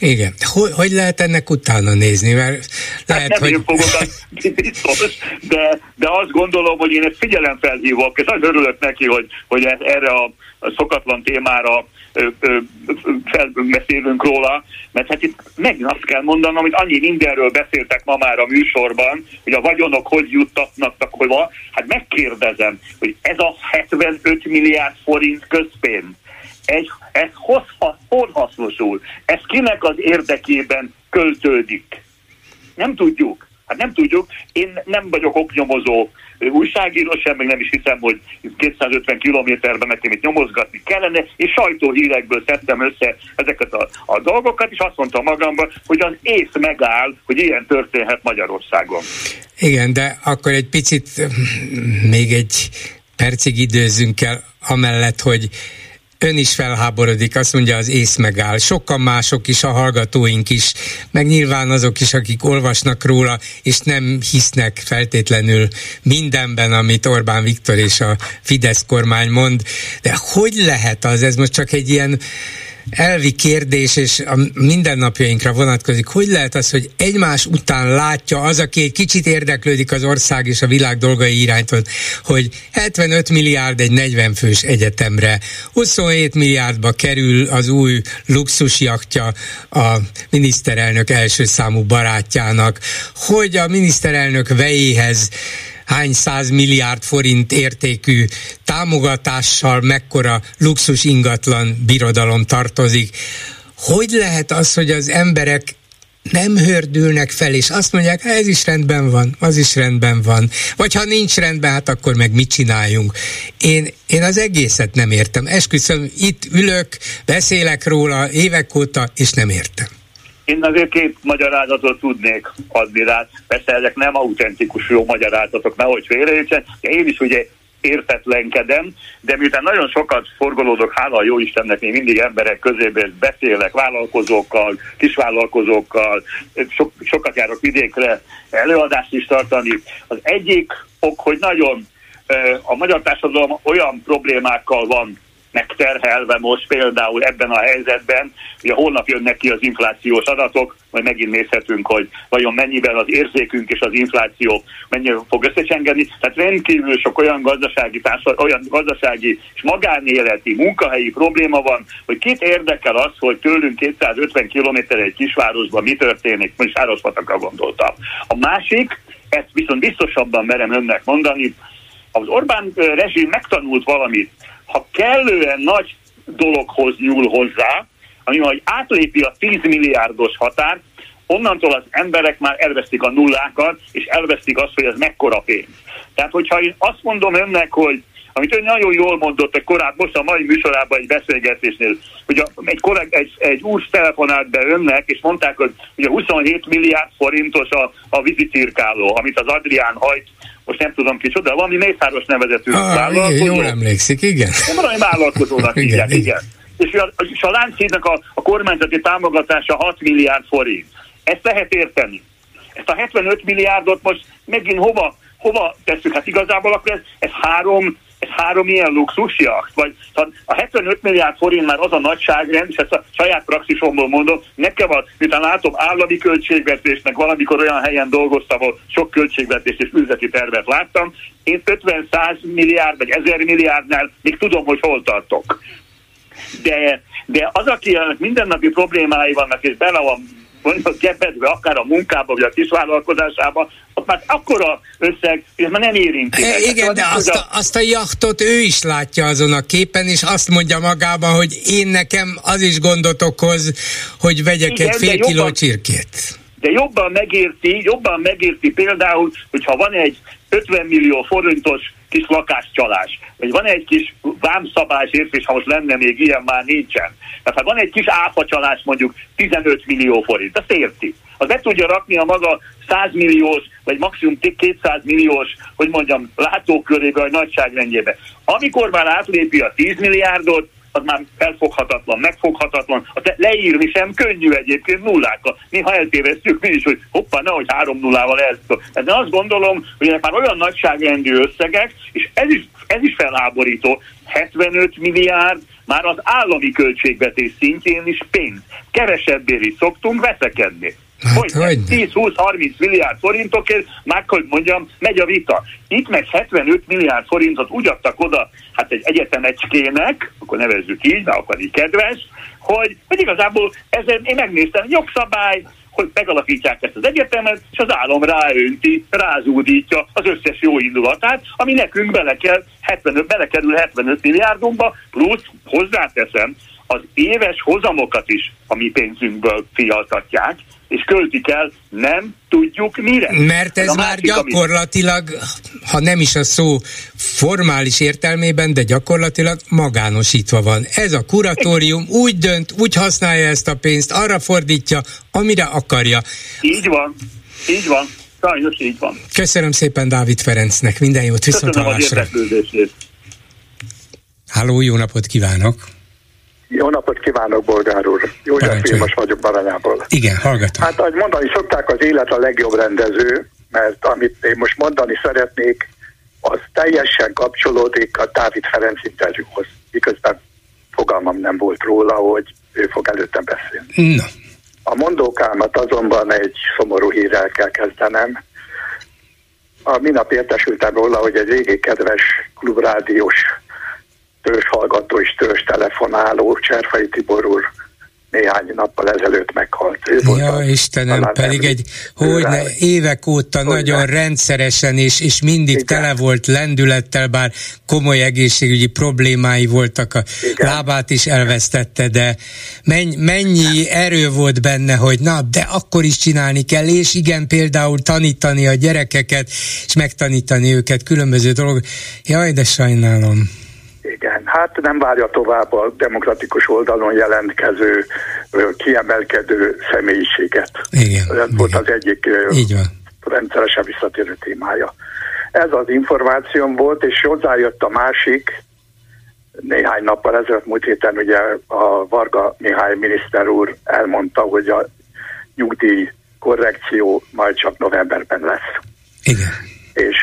Igen. Hogy, hogy lehet ennek utána nézni? Mert hát lehet, hát nem hogy... fogok, biztos, de, de azt gondolom, hogy én ezt figyelemfelhívok, és nagyon örülök neki, hogy, hogy erre a szokatlan témára felbeszélünk róla, mert hát itt megint azt kell mondanom, hogy annyi mindenről beszéltek ma már a műsorban, hogy a vagyonok hogy juttatnak hova. Hát megkérdezem, hogy ez a 75 milliárd forint közpénz, egy, ez hozha, hol hasznosul? Ez kinek az érdekében költődik? Nem tudjuk. Hát nem tudjuk. Én nem vagyok oknyomozó újságíró sem, meg nem is hiszem, hogy 250 kilométerben nekem itt nyomozgatni kellene, és sajtóhírekből szedtem össze ezeket a, a dolgokat, és azt mondtam magamban, hogy az ész megáll, hogy ilyen történhet Magyarországon. Igen, de akkor egy picit még egy percig időzünk el amellett, hogy ön is felháborodik, azt mondja, az ész megáll. Sokan mások is, a hallgatóink is, meg nyilván azok is, akik olvasnak róla, és nem hisznek feltétlenül mindenben, amit Orbán Viktor és a Fidesz kormány mond. De hogy lehet az, ez most csak egy ilyen elvi kérdés, és a mindennapjainkra vonatkozik. Hogy lehet az, hogy egymás után látja az, aki egy kicsit érdeklődik az ország és a világ dolgai iránytól, hogy 75 milliárd egy 40 fős egyetemre, 27 milliárdba kerül az új luxusjaktja a miniszterelnök első számú barátjának, hogy a miniszterelnök vejéhez hány száz milliárd forint értékű támogatással mekkora luxus ingatlan birodalom tartozik. Hogy lehet az, hogy az emberek nem hördülnek fel, és azt mondják, ez is rendben van, az is rendben van. Vagy ha nincs rendben, hát akkor meg mit csináljunk. Én, én az egészet nem értem. Esküszöm, itt ülök, beszélek róla évek óta, és nem értem. Én azért két magyarázatot tudnék adni rá. Persze ezek nem autentikus jó magyarázatok, nehogy félreértsen. Én is ugye értetlenkedem, de miután nagyon sokat forgolódok, hála a jó Istennek, én mindig emberek közében beszélek, vállalkozókkal, kisvállalkozókkal, so, sokat járok vidékre előadást is tartani. Az egyik ok, hogy nagyon a magyar társadalom olyan problémákkal van megterhelve most például ebben a helyzetben, ugye holnap jönnek ki az inflációs adatok, majd megint nézhetünk, hogy vajon mennyiben az érzékünk és az infláció mennyire fog összecsengeni. Tehát rendkívül sok olyan gazdasági, társad, olyan gazdasági és magánéleti, munkahelyi probléma van, hogy kit érdekel az, hogy tőlünk 250 km egy kisvárosban mi történik, most Sárospatakra gondoltam. A másik, ezt viszont biztosabban merem önnek mondani, az Orbán rezsim megtanult valamit, ha kellően nagy dologhoz nyúl hozzá, ami majd átlépi a 10 milliárdos határt, onnantól az emberek már elvesztik a nullákat, és elvesztik azt, hogy ez mekkora pénz. Tehát, hogyha én azt mondom önnek, hogy amit ön nagyon jól mondott egy korábban, most a mai műsorában egy beszélgetésnél, hogy a, egy, kolleg, egy, egy úr telefonált be önnek, és mondták, hogy ugye 27 milliárd forintos a, a vízicirkáló, amit az Adrián hajt most nem tudom kicsoda, valami Mészáros nevezetű ah, vállalkozó. Igen, jól emlékszik, igen. Nem valami vállalkozónak igen, igen, igen. igen. És a, és a Lánchídnak a, a kormányzati támogatása 6 milliárd forint. Ezt lehet érteni. Ezt a 75 milliárdot most megint hova, hova tesszük? Hát igazából akkor ez, ez három ez három ilyen luxusjacht, vagy a 75 milliárd forint már az a nagyságrend, és ezt a saját praxisomból mondom, nekem az, miután látom állami költségvetésnek, valamikor olyan helyen dolgoztam, ahol sok költségvetés és üzleti tervet láttam, én 50-100 milliárd vagy 1000 milliárdnál még tudom, hogy hol tartok. De, de az, aki mindennapi problémái vannak, és bele van mondjuk kepedve akár a munkába, vagy a kisvállalkozásába, már akkora összeg, hogy már nem érinti. E, igen, de azt a, azt a jachtot ő is látja azon a képen, és azt mondja magában, hogy én nekem az is gondot okoz, hogy vegyek igen, egy fél kiló jobban, csirkét. De jobban megérti, jobban megérti például, hogyha van egy 50 millió forintos kis lakáscsalás, vagy van egy kis vámszabásért, és ha most lenne még ilyen, már nincsen. Tehát ha van egy kis áfacsalás mondjuk 15 millió forint, azt érti. Az be tudja rakni a maga 100 milliós, vagy maximum 200 milliós, hogy mondjam, látókörébe, vagy nagyságrendjébe. Amikor már átlépi a 10 milliárdot, az már felfoghatatlan, megfoghatatlan. Azt leírni sem könnyű egyébként nullákkal. Néha eltévesztjük mi is, hogy hoppá, nehogy három nullával el. De azt gondolom, hogy ennek már olyan nagyságrendű összegek, és ez is, ez is feláborító, 75 milliárd már az állami költségvetés szintjén is pénz. Kevesebbért is szoktunk veszekedni. Hát, hogy 10-20-30 milliárd forintokért, már hogy mondjam, megy a vita. Itt meg 75 milliárd forintot úgy adtak oda, hát egy egyetemecskének, akkor nevezzük így, mert akkor így kedves, hogy, hogy igazából ezen én megnéztem, jogszabály, hogy megalakítják ezt az egyetemet, és az állam ráönti, rázúdítja az összes jó indulatát, ami nekünk bele kell 75, belekerül 75 milliárdunkba, plusz hozzáteszem, az éves hozamokat is a mi pénzünkből fialtatják, és költik el, nem tudjuk mire. Mert ez, ez már másik, gyakorlatilag, amit... ha nem is a szó formális értelmében, de gyakorlatilag magánosítva van. Ez a kuratórium úgy dönt, úgy használja ezt a pénzt, arra fordítja, amire akarja. Így van, így van. Sajnos így van. Köszönöm szépen Dávid Ferencnek, minden jót, viszont Köszönöm hallásra. Háló, jó napot kívánok! Jó napot kívánok, Bolgár úr! József Filmas vagyok Baranyából. Igen, hallgatom. Hát, ahogy mondani szokták, az élet a legjobb rendező, mert amit én most mondani szeretnék, az teljesen kapcsolódik a Dávid Ferenc interjúhoz. Miközben fogalmam nem volt róla, hogy ő fog előttem beszélni. No. A mondókámat azonban egy szomorú hírrel kell kezdenem. A minap értesültem róla, hogy egy régi kedves klubrádiós törzs hallgató és törzs telefonáló Cserfai Tibor úr néhány nappal ezelőtt meghalt. Ő ja, Istenem, pedig egy, hogy ne, évek óta hogy nagyon ne. rendszeresen és, és mindig Igen. tele volt lendülettel, bár komoly egészségügyi problémái voltak, a Igen. lábát is elvesztette, de mennyi, mennyi erő volt benne, hogy na, de akkor is csinálni kell, és igen, például tanítani a gyerekeket, és megtanítani őket különböző dolgok. Jaj, de sajnálom. Igen, hát nem várja tovább a demokratikus oldalon jelentkező, kiemelkedő személyiséget. Igen. Ez volt az egyik Így van. rendszeresen visszatérő témája. Ez az információm volt, és hozzájött a másik, néhány nappal ezelőtt, múlt héten ugye a Varga Mihály miniszter úr elmondta, hogy a nyugdíj korrekció majd csak novemberben lesz. Igen. És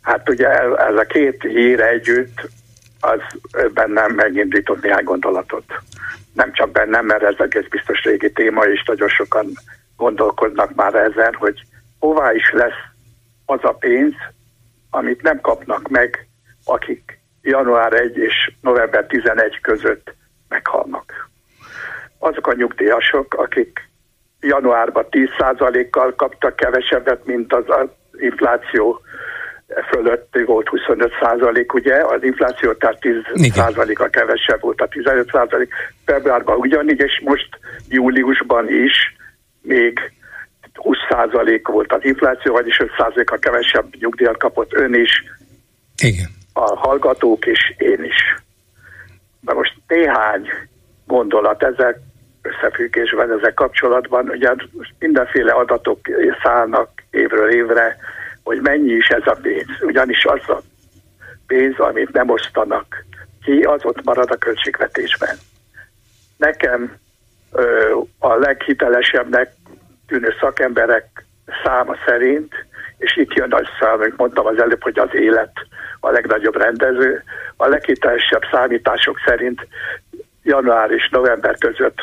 hát ugye ez a két hír együtt az bennem megindított néhány gondolatot. Nem csak bennem, mert ez egész biztos régi téma, és nagyon sokan gondolkodnak már ezen, hogy hová is lesz az a pénz, amit nem kapnak meg, akik január 1 és november 11 között meghalnak. Azok a nyugdíjasok, akik januárban 10%-kal kaptak kevesebbet, mint az, infláció fölött volt 25 százalék, ugye, az infláció tehát 10 százaléka kevesebb volt, a 15 százalék februárban ugyanígy, és most júliusban is még 20 százalék volt az infláció, vagyis 5 százaléka kevesebb nyugdíjat kapott ön is, Igen. a hallgatók is, én is. De most néhány gondolat ezek összefüggésben, ezek kapcsolatban, ugye mindenféle adatok szállnak évről évre, hogy mennyi is ez a pénz. Ugyanis az a pénz, amit nem osztanak ki, az ott marad a költségvetésben. Nekem ö, a leghitelesebbnek tűnő szakemberek száma szerint, és itt jön az szám, amit mondtam az előbb, hogy az élet a legnagyobb rendező, a leghitelesebb számítások szerint január és november között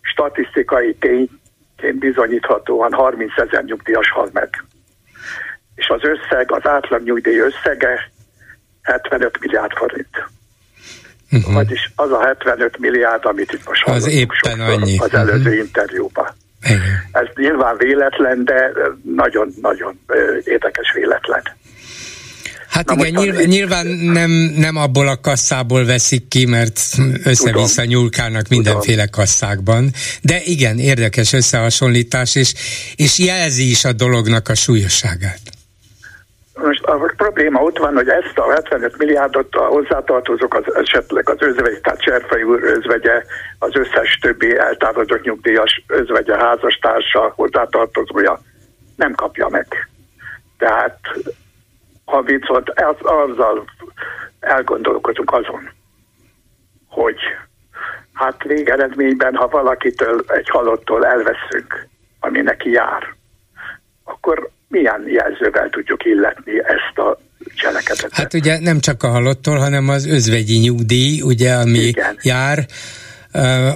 statisztikai tényként bizonyíthatóan 30 ezer nyugdíjas hal meg és az összeg, az átlag nyugdíj összege 75 milliárd forint. Uh-huh. Vagyis az a 75 milliárd, amit itt most az éppen annyi. az előző uh-huh. interjúban. Ez nyilván véletlen, de nagyon-nagyon érdekes véletlen. Hát Na igen, nyilván, nyilván nem, nem abból a kasszából veszik ki, mert össze-vissza nyúlkálnak mindenféle Tudom. kasszákban. De igen, érdekes összehasonlítás, és, és jelzi is a dolognak a súlyosságát. Most a probléma ott van, hogy ezt a 75 milliárdot a hozzátartozók, az esetleg az özvegy, tehát Cserfai úr özvegye, az összes többi eltávolodott nyugdíjas özvegye, házastársa, hozzátartozója nem kapja meg. Tehát ha viszont az, azzal elgondolkodunk azon, hogy hát végeredményben, ha valakitől egy halottól elveszünk, ami neki jár, akkor milyen jelzővel tudjuk illetni ezt a cselekedetet? Hát ugye nem csak a halottól, hanem az özvegyi nyugdíj, ugye, ami Igen. jár,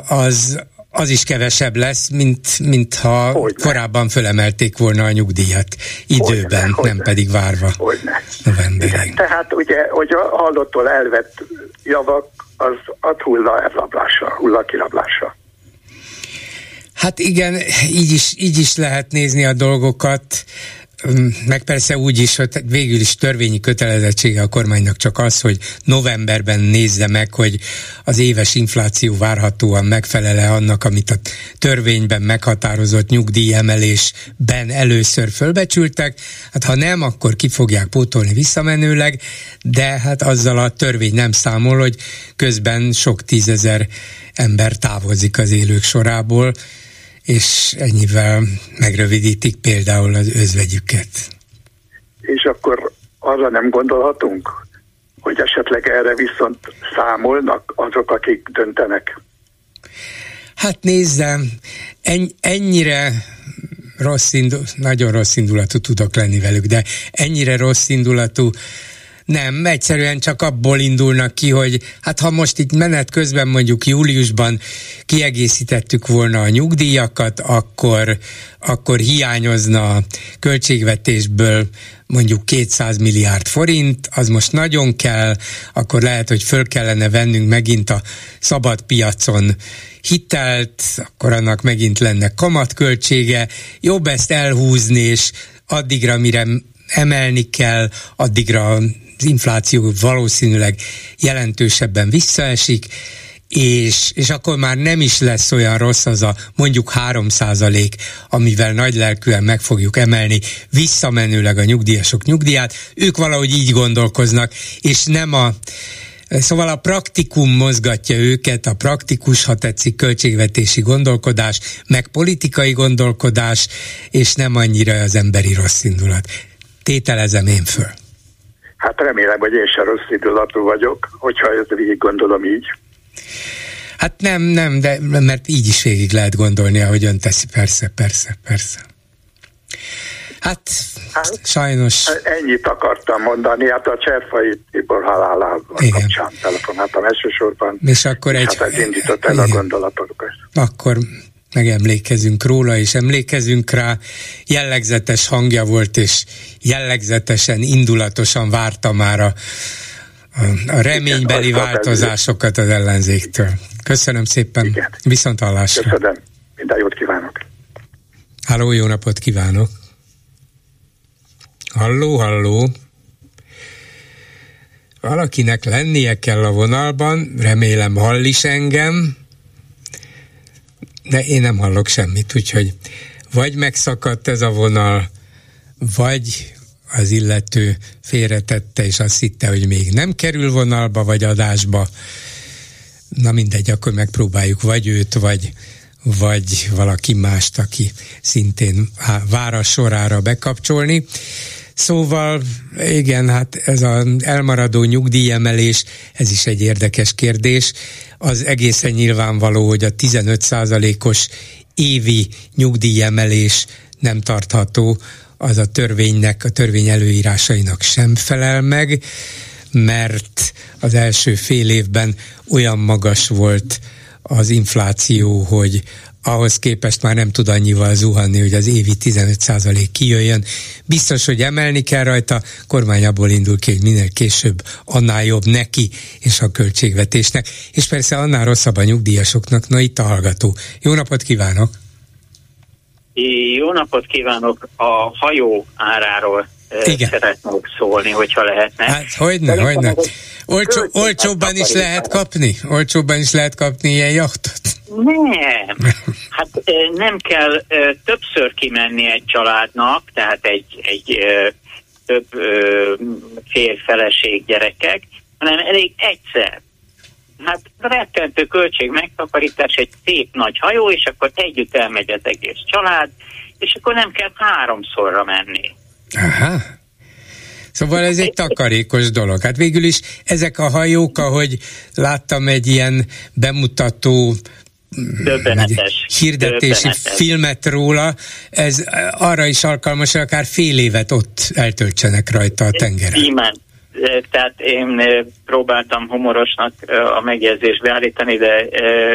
az, az is kevesebb lesz, mint, mint ha Hogyne. korábban fölemelték volna a nyugdíjat időben, Hogyne. nem Hogyne. pedig várva Hogyne. novemberig. Tehát ugye, hogy a hallottól elvett javak, az ad hulla elrablásra, hulla kirablásra. Hát igen, így is, így is lehet nézni a dolgokat meg persze úgy is, hogy végül is törvényi kötelezettsége a kormánynak csak az, hogy novemberben nézze meg, hogy az éves infláció várhatóan megfelele annak, amit a törvényben meghatározott nyugdíjemelésben először fölbecsültek. Hát ha nem, akkor ki fogják pótolni visszamenőleg, de hát azzal a törvény nem számol, hogy közben sok tízezer ember távozik az élők sorából, és ennyivel megrövidítik például az özvegyüket. És akkor arra nem gondolhatunk, hogy esetleg erre viszont számolnak azok, akik döntenek? Hát nézzem, ennyire rossz indul, nagyon rossz indulatú tudok lenni velük, de ennyire rossz indulatú nem, egyszerűen csak abból indulnak ki, hogy hát ha most itt menet közben mondjuk júliusban kiegészítettük volna a nyugdíjakat, akkor, akkor hiányozna a költségvetésből mondjuk 200 milliárd forint, az most nagyon kell, akkor lehet, hogy föl kellene vennünk megint a szabad piacon hitelt, akkor annak megint lenne kamatköltsége, jobb ezt elhúzni, és addigra, mire emelni kell, addigra az infláció valószínűleg jelentősebben visszaesik, és, és akkor már nem is lesz olyan rossz az a mondjuk 3 amivel nagy lelkűen meg fogjuk emelni visszamenőleg a nyugdíjasok nyugdíját. Ők valahogy így gondolkoznak, és nem a Szóval a praktikum mozgatja őket, a praktikus, ha tetszik, költségvetési gondolkodás, meg politikai gondolkodás, és nem annyira az emberi rossz indulat. Tételezem én föl. Hát remélem, hogy én se rossz indulatú vagyok, hogyha ezt végig gondolom így. Hát nem, nem, de mert így is végig lehet gondolni, ahogy ön teszi, persze, persze, persze. Hát, hát sajnos... Ennyit akartam mondani, hát a Cserfai Tibor halálával kapcsán telefonáltam elsősorban. És akkor egy... Hát ez indított el igen. a gondolatokat. Akkor megemlékezünk róla, és emlékezünk rá, jellegzetes hangja volt, és jellegzetesen, indulatosan várta már a, a reménybeli Igen, változásokat az ellenzéktől. Köszönöm szépen, Igen. viszont hallásra. Köszönöm, minden jót kívánok. Halló, jó napot kívánok. Halló, halló. Valakinek lennie kell a vonalban, remélem hall is engem de én nem hallok semmit, úgyhogy vagy megszakadt ez a vonal, vagy az illető félretette, és azt hitte, hogy még nem kerül vonalba, vagy adásba. Na mindegy, akkor megpróbáljuk vagy őt, vagy, vagy valaki mást, aki szintén vár a sorára bekapcsolni. Szóval igen, hát ez az elmaradó nyugdíjemelés, ez is egy érdekes kérdés. Az egészen nyilvánvaló, hogy a 15%-os évi nyugdíjemelés nem tartható, az a törvénynek, a törvény előírásainak sem felel meg, mert az első fél évben olyan magas volt az infláció, hogy ahhoz képest már nem tud annyival zuhanni, hogy az évi 15% kijöjjön. Biztos, hogy emelni kell rajta, kormány abból indul ki, hogy minél később annál jobb neki és a költségvetésnek, és persze annál rosszabb a nyugdíjasoknak. Na itt a hallgató. Jó napot kívánok! Jó napot kívánok! A hajó áráról Igen. szeretnék szólni, hogyha lehetne. Hát hogyne, hogyne. Olcsó, olcsóbban is lehet kapni? Olcsóbban is lehet kapni ilyen jachtot? Nem. Hát nem kell többször kimenni egy családnak, tehát egy, egy több férfeleség gyerekek, hanem elég egyszer. Hát rettentő költség megtakarítás, egy szép nagy hajó, és akkor együtt elmegy az egész család, és akkor nem kell háromszorra menni. Aha. Szóval ez egy takarékos dolog. Hát végül is ezek a hajók, ahogy láttam egy ilyen bemutató Döbbenetes. hirdetési Döbbenetes. filmet róla, ez arra is alkalmas, hogy akár fél évet ott eltöltsenek rajta a tengeren. Imen. Tehát én próbáltam humorosnak a megjegyzést beállítani, de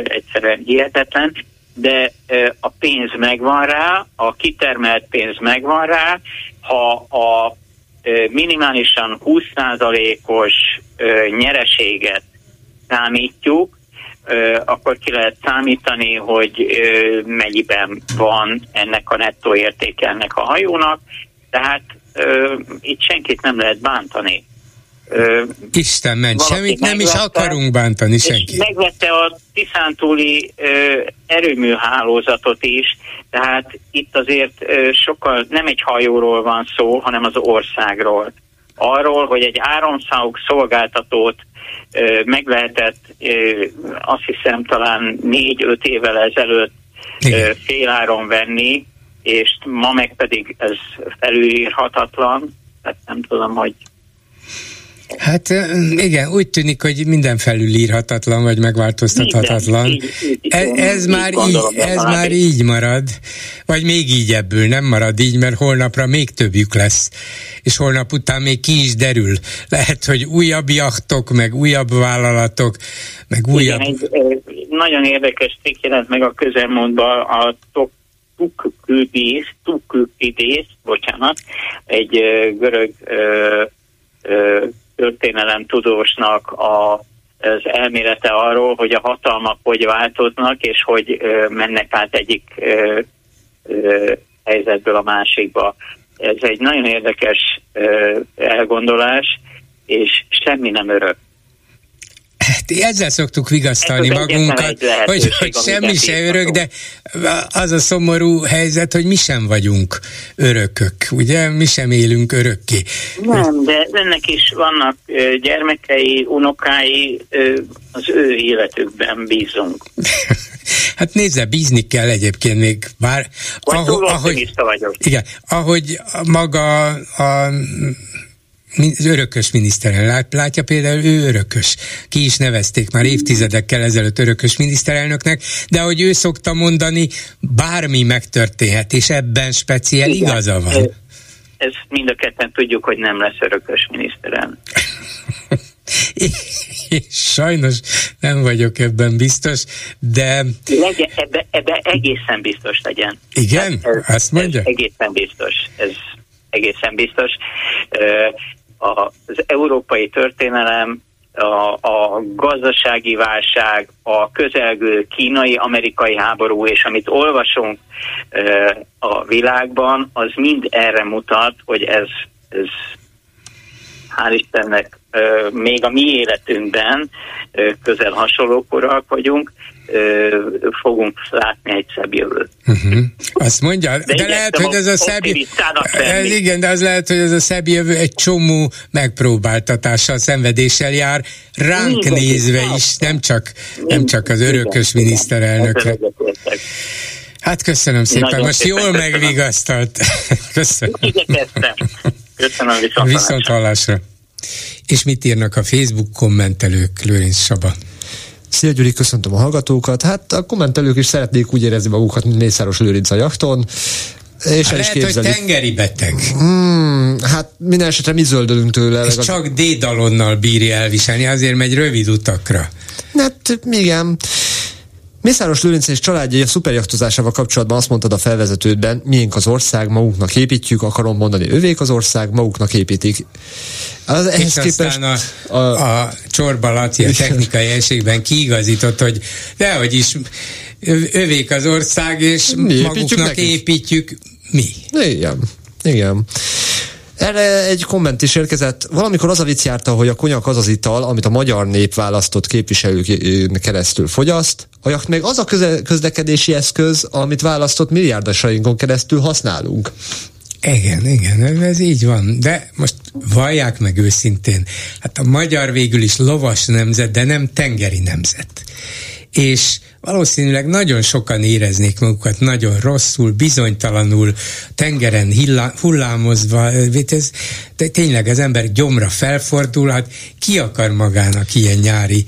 egyszerűen hihetetlen, de a pénz megvan rá, a kitermelt pénz megvan rá, ha a minimálisan 20%-os nyereséget számítjuk, akkor ki lehet számítani, hogy mennyiben van ennek a nettó értéke ennek a hajónak, tehát itt senkit nem lehet bántani. Isten ment, semmit nem is akarunk bántani senkit. Megvette a Tiszántúli erőműhálózatot is, tehát itt azért sokkal nem egy hajóról van szó, hanem az országról. Arról, hogy egy áramszálok szolgáltatót meg lehetett azt hiszem talán négy-öt évvel ezelőtt Igen. féláron venni, és ma meg pedig ez felülírhatatlan, tehát nem tudom, hogy Hát igen, úgy tűnik, hogy minden felülírhatatlan, vagy megváltoztathatatlan. Minden, így, így, ez, ez így már gondolom, így, ez már így marad, vagy még így ebből nem marad így, mert holnapra még többjük lesz, és holnap után még ki is derül. Lehet, hogy újabb jachtok, meg újabb vállalatok, meg újabb... Igen, egy, nagyon érdekes cikk jelent meg a közelmondban a top Tukküdész, bocsánat, egy görög történelem tudósnak a, az elmélete arról, hogy a hatalmak hogy változnak, és hogy ö, mennek át egyik ö, ö, helyzetből a másikba. Ez egy nagyon érdekes ö, elgondolás, és semmi nem örök. Hát ezzel szoktuk vigasztalni magunkat, hogy, hogy semmi se örök, de az a szomorú helyzet, hogy mi sem vagyunk örökök, ugye? Mi sem élünk örökké. Nem, de ennek is vannak gyermekei, unokái, az ő életükben bízunk. hát nézze, bízni kell egyébként még, bár... Vagy ahogy, ahogy, vagyok. Igen, ahogy maga a örökös miniszterelnök. Látja például, ő örökös. Ki is nevezték már évtizedekkel ezelőtt örökös miniszterelnöknek, de ahogy ő szokta mondani, bármi megtörténhet, és ebben speciál Igen. igaza van. Ez, ez mind a ketten tudjuk, hogy nem lesz örökös miniszterelnök. Sajnos nem vagyok ebben biztos, de... Legyen, ebbe, ebbe egészen biztos legyen. Igen? Ez, Azt mondja? Ez egészen biztos. Ez egészen biztos az európai történelem, a, a gazdasági válság, a közelgő kínai-amerikai háború, és amit olvasunk a világban, az mind erre mutat, hogy ez, ez hál' Istennek még a mi életünkben közel hasonló korak vagyunk, fogunk látni egy szebb jövőt. Uh-huh. Azt mondja, de, de lehet, hogy ez a szebb ez igen, de az lehet, hogy ez a szebb jövő egy csomó megpróbáltatással, szenvedéssel jár, ránk igen, nézve igen. is, nem csak, nem csak az örökös igen, miniszterelnökre. Hát köszönöm szépen, Nagyon most szépen jól köszönöm. megvigasztalt. köszönöm. Köszönöm viszont, viszont hallásra. És mit írnak a Facebook kommentelők, Lőrinc Saba? Szia Gyuri, köszöntöm a hallgatókat. Hát a kommentelők is szeretnék úgy érezni magukat, mint Mészáros Lőrinc a jachton. És hát lehet, hogy tengeri beteg. Hmm, hát minden esetre mi zöldölünk tőle. És csak dédalonnal bírja elviselni, azért megy rövid utakra. Hát igen. Mészáros Lőrinc és családja a szuperjachtozásával kapcsolatban azt mondtad a felvezetődben, miénk az ország, magunknak építjük, akarom mondani, övék az ország, maguknak építik. Az, ehhez és képest aztán a, a, a Csorba Laci a technikai helységben kiigazított, hogy dehogy is övék az ország, és mi maguknak építjük, építjük mi. Igen, igen. Erre egy komment is érkezett. Valamikor az a vicc járta, hogy a konyak az az ital, amit a magyar nép választott képviselők keresztül fogyaszt, a jacht meg az a közlekedési eszköz, amit választott milliárdosainkon keresztül használunk. Igen, igen, ez így van. De most vallják meg őszintén, hát a magyar végül is lovas nemzet, de nem tengeri nemzet. És valószínűleg nagyon sokan éreznék magukat nagyon rosszul, bizonytalanul, tengeren hillá, hullámozva, ez, de tényleg az ember gyomra felfordulhat, ki akar magának ilyen nyári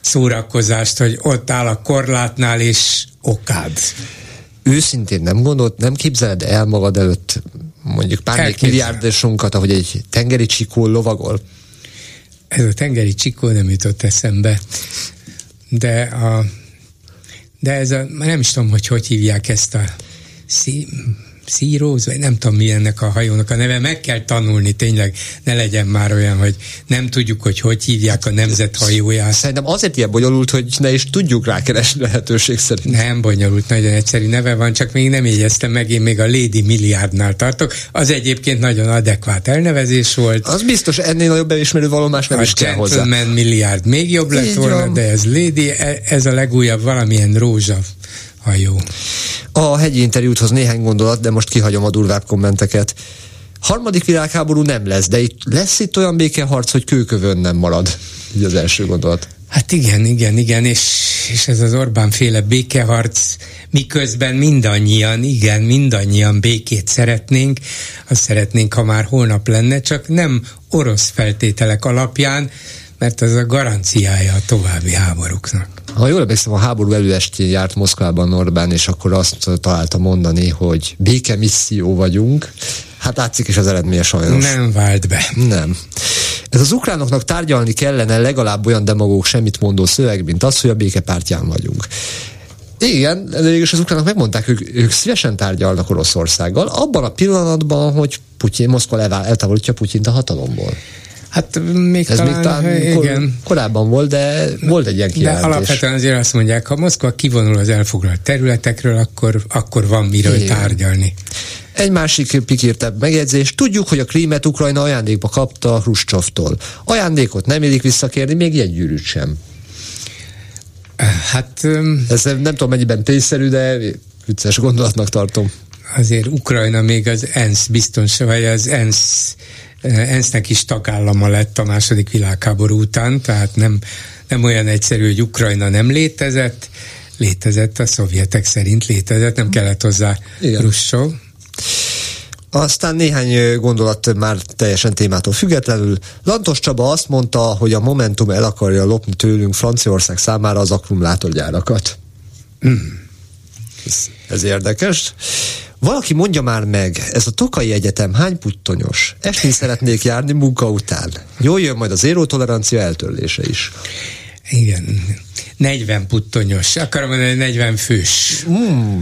szórakozást, hogy ott áll a korlátnál és okád. Őszintén nem gondolt, nem képzeled el magad előtt mondjuk pár milliárdosunkat, ahogy egy tengeri csikó lovagol? Ez a tengeri csikó nem jutott eszembe, de a de ez a, nem is tudom, hogy hogy hívják ezt a szí, szíróz, vagy nem tudom mi ennek a hajónak a neve, meg kell tanulni tényleg, ne legyen már olyan, hogy nem tudjuk, hogy hogy hívják a nemzet hajóját. Szerintem azért ilyen bonyolult, hogy ne is tudjuk rákeresni lehetőség szerint. Nem bonyolult, nagyon egyszerű neve van, csak még nem jegyeztem meg, én még a Lady Milliárdnál tartok. Az egyébként nagyon adekvát elnevezés volt. Az biztos, ennél nagyobb elismerő valomás nem a is kell hozzá. milliárd még jobb lett volna, de ez Lady, e- ez a legújabb valamilyen rózsa hajó. A hegyi interjúthoz néhány gondolat, de most kihagyom a durvább kommenteket. Harmadik világháború nem lesz, de itt lesz itt olyan békeharc, hogy kőkövön nem marad. Így az első gondolat. Hát igen, igen, igen, és, és ez az Orbán féle békeharc, miközben mindannyian, igen, mindannyian békét szeretnénk, azt szeretnénk, ha már holnap lenne, csak nem orosz feltételek alapján, mert ez a garanciája a további háborúknak. Ha jól emlékszem, a háború előestén járt Moszkvában Orbán, és akkor azt találta mondani, hogy béke misszió vagyunk. Hát látszik is az eredménye sajnos. Nem vált be. Nem. Ez az ukránoknak tárgyalni kellene legalább olyan demagóg semmit mondó szöveg, mint az, hogy a békepártján vagyunk. Igen, de végülis az ukránok megmondták, hogy ők szívesen tárgyalnak Oroszországgal, abban a pillanatban, hogy Putyin, Moszkva eltávolítja Putyint a hatalomból. Hát még Ez talán, még talán igen. korábban volt, de volt egy ilyen kijelentés. De alapvetően azért azt mondják, ha Moszkva kivonul az elfoglalt területekről, akkor, akkor van miről igen. tárgyalni. Egy másik pikírtebb megjegyzés. Tudjuk, hogy a krímet Ukrajna ajándékba kapta Hruscsovtól. Ajándékot nem élik visszakérni, még egy gyűrűt sem. Hát... Ez nem tudom mennyiben tényszerű, de vicces gondolatnak tartom. Azért Ukrajna még az ENSZ biztos, vagy az ENSZ ENSZ-nek is tagállama lett a második világháború után, tehát nem, nem olyan egyszerű, hogy Ukrajna nem létezett, létezett, a szovjetek szerint létezett, nem kellett hozzá Russó. Aztán néhány gondolat már teljesen témától függetlenül. Lantos Csaba azt mondta, hogy a Momentum el akarja lopni tőlünk Franciaország számára az akkumulátorgyárakat. Mm. Ez, ez érdekes. Valaki mondja már meg, ez a Tokai Egyetem hány puttonyos? Estén szeretnék járni munka után. Jól jön majd az éró-tolerancia eltörlése is. Igen, 40 puttonyos. Akarom mondani, 40 fős. Mm.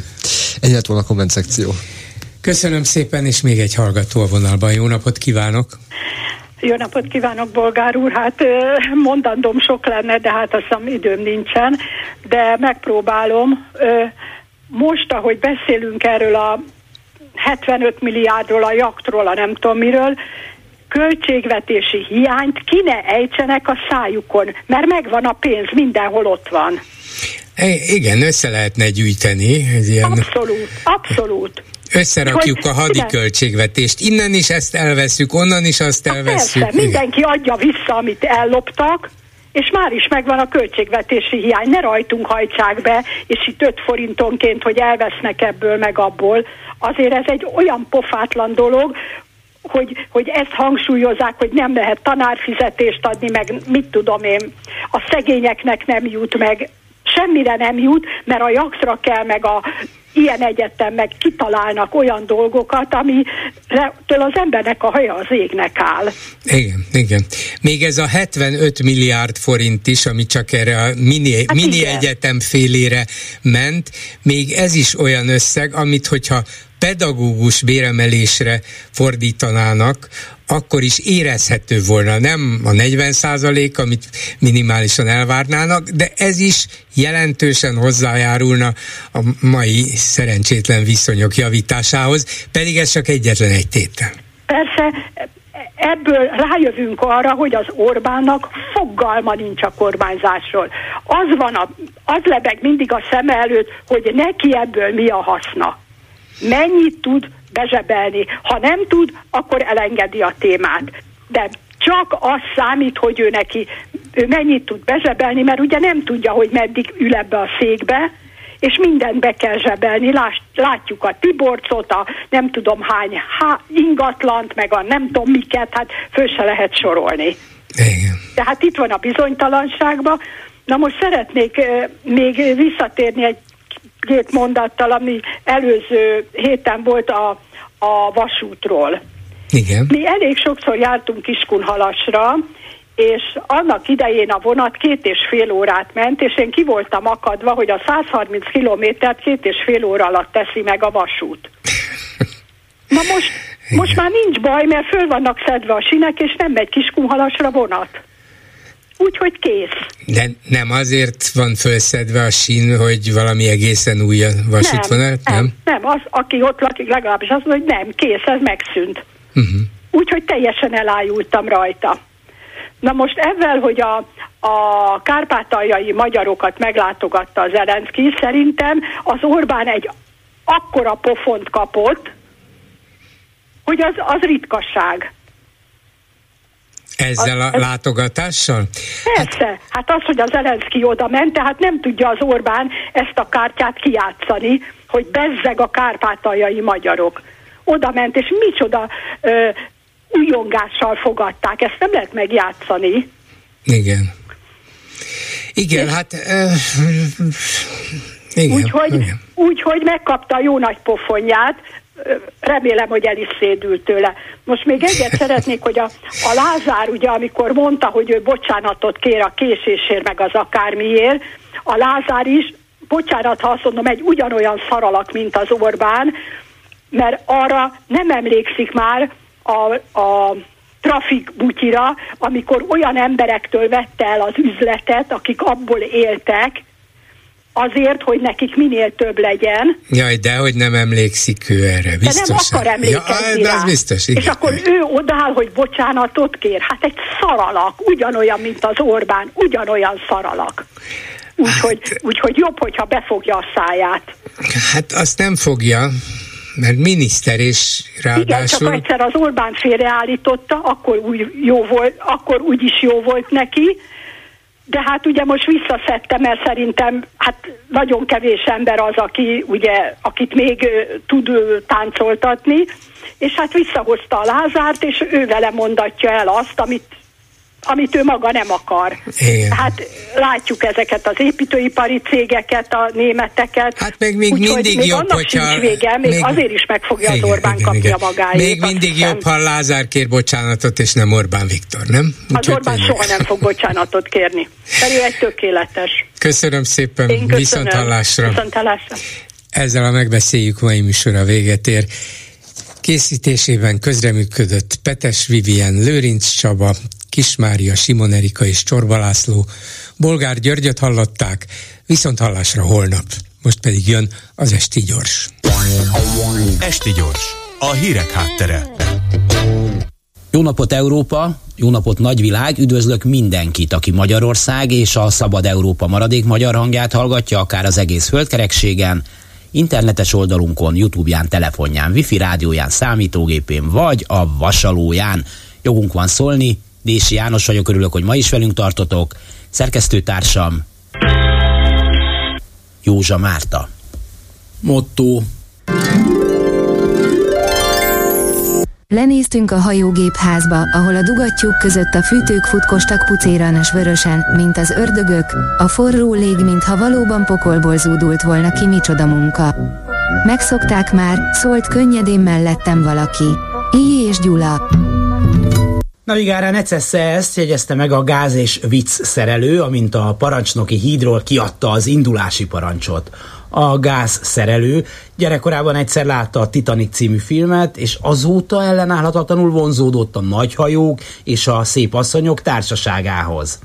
Ennyi lett volna a komment szekció. Köszönöm szépen, és még egy hallgató a vonalban. Jó napot kívánok! Jó napot kívánok, bolgár úr! Hát mondandóm sok lenne, de hát azt hiszem időm nincsen, de megpróbálom most, ahogy beszélünk erről a 75 milliárdról, a jaktról, a nem tudom miről, költségvetési hiányt ki ne ejtsenek a szájukon, mert megvan a pénz, mindenhol ott van. Igen, össze lehetne gyűjteni. Ez ilyen... Abszolút, abszolút. Összerakjuk hogy, a hadi igen. költségvetést. Innen is ezt elveszük, onnan is azt elveszük. Persze, mindenki adja vissza, amit elloptak, és már is megvan a költségvetési hiány. Ne rajtunk hajtsák be, és itt 5 forintonként, hogy elvesznek ebből meg abból. Azért ez egy olyan pofátlan dolog, hogy, hogy ezt hangsúlyozzák, hogy nem lehet tanárfizetést adni, meg mit tudom én, a szegényeknek nem jut meg, semmire nem jut, mert a jakszra kell, meg a ilyen egyetem meg kitalálnak olyan dolgokat, amitől az embernek a haja az égnek áll. Igen, igen. Még ez a 75 milliárd forint is, ami csak erre a mini, hát mini egyetem félére ment, még ez is olyan összeg, amit hogyha pedagógus béremelésre fordítanának, akkor is érezhető volna, nem a 40 százalék, amit minimálisan elvárnának, de ez is jelentősen hozzájárulna a mai szerencsétlen viszonyok javításához, pedig ez csak egyetlen egy tétel. Persze, ebből rájövünk arra, hogy az Orbánnak fogalma nincs a kormányzásról. Az van, a, az lebeg mindig a szem előtt, hogy neki ebből mi a haszna. Mennyit tud bezsebelni. Ha nem tud, akkor elengedi a témát. De csak az számít, hogy ő neki ő mennyit tud bezsebelni, mert ugye nem tudja, hogy meddig ül ebbe a székbe, és mindent be kell zsebelni. Lás, látjuk a Tiborcot, a nem tudom hány há, ingatlant, meg a nem tudom miket, hát föl se lehet sorolni. Igen. Tehát itt van a bizonytalanságban. Na most szeretnék még visszatérni egy két mondattal, ami előző héten volt a, a vasútról. Igen. Mi elég sokszor jártunk Kiskunhalasra, és annak idején a vonat két és fél órát ment, és én ki voltam akadva, hogy a 130 kilométert két és fél óra alatt teszi meg a vasút. Na most, most már nincs baj, mert föl vannak szedve a sinek, és nem megy Kiskunhalasra vonat. Úgyhogy kész. De nem azért van felszedve a sín, hogy valami egészen új vasútvonal? Nem, nem, nem, az, aki ott lakik, legalábbis azt mondja, hogy nem, kész, ez megszűnt. Uh-huh. Úgyhogy teljesen elájultam rajta. Na most ezzel, hogy a, a kárpátaljai magyarokat meglátogatta az Zelenszky, szerintem az Orbán egy akkora pofont kapott, hogy az, az ritkaság. Ezzel a látogatással? Persze, hát az, hogy az Zelenszky oda ment, tehát nem tudja az Orbán ezt a kártyát kijátszani, hogy bezzeg a kárpátaljai magyarok. Oda ment, és micsoda ö, újongással fogadták, ezt nem lehet megjátszani. Igen. Igen, és hát... Uh, igen, úgyhogy, igen. úgyhogy megkapta a jó nagy pofonját, remélem, hogy el is szédült tőle. Most még egyet szeretnék, hogy a, a Lázár ugye, amikor mondta, hogy ő bocsánatot kér a késésért, meg az akármiért, a Lázár is, bocsánat, ha azt mondom, egy ugyanolyan szaralak, mint az Orbán, mert arra nem emlékszik már a, a trafik butyira, amikor olyan emberektől vette el az üzletet, akik abból éltek, azért, hogy nekik minél több legyen. Jaj, de hogy nem emlékszik ő erre, biztos. De nem akar emlékezni ja, rá. biztos, igen. És akkor ő odáll, hogy bocsánatot kér. Hát egy szaralak, ugyanolyan, mint az Orbán, ugyanolyan szaralak. Úgyhogy hát, úgy, jobb, hogyha befogja a száját. Hát azt nem fogja, mert miniszter és ráadásul... Igen, csak egyszer az Orbán félreállította, akkor úgy, jó volt, akkor úgy is jó volt neki, de hát ugye most visszaszedtem, mert szerintem hát nagyon kevés ember az, aki ugye, akit még tud táncoltatni, és hát visszahozta a Lázárt, és ő vele mondatja el azt, amit amit ő maga nem akar. Igen. Hát látjuk ezeket az építőipari cégeket, a németeket. Hát még, még mindig még jobb, annak hogyha... Sincs vége, még, még azért is meg fogja igen, az Orbán igen, kapja igen. magáét. Még mindig jobb, ha Lázár kér bocsánatot, és nem Orbán Viktor, nem? Úgy az Orbán soha nem fog bocsánatot kérni. Pedig egy tökéletes. Köszönöm szépen, Én köszönöm. viszont hallásra. Viszont hallásra. Ezzel a megbeszéljük mai műsora véget ér. Készítésében közreműködött Petes Vivien, Lőrinc Csaba, Kismária, Simon Erika és Csorba László. Bolgár Györgyöt hallották, viszont hallásra holnap. Most pedig jön az Esti Gyors. Esti Gyors, a hírek háttere. Jó napot Európa, jó napot nagyvilág, üdvözlök mindenkit, aki Magyarország és a Szabad Európa maradék magyar hangját hallgatja, akár az egész földkerekségen, internetes oldalunkon, Youtube-ján, telefonján, wifi rádióján, számítógépén vagy a vasalóján. Jogunk van szólni, Dési János vagyok, örülök, hogy ma is velünk tartotok. Szerkesztőtársam Józsa Márta. Motto Lenéztünk a hajógépházba, ahol a dugattyúk között a fűtők futkostak pucéran és vörösen, mint az ördögök, a forró lég, mintha valóban pokolból zúdult volna ki micsoda munka. Megszokták már, szólt könnyedén mellettem valaki. Így és Gyula. Navigára necesse ezt jegyezte meg a gáz és vicc szerelő, amint a parancsnoki hídról kiadta az indulási parancsot. a gázszerelő. Gyerekkorában egyszer látta a Titanic című filmet, és azóta ellenállhatatlanul vonzódott a nagyhajók és a szép asszonyok társaságához.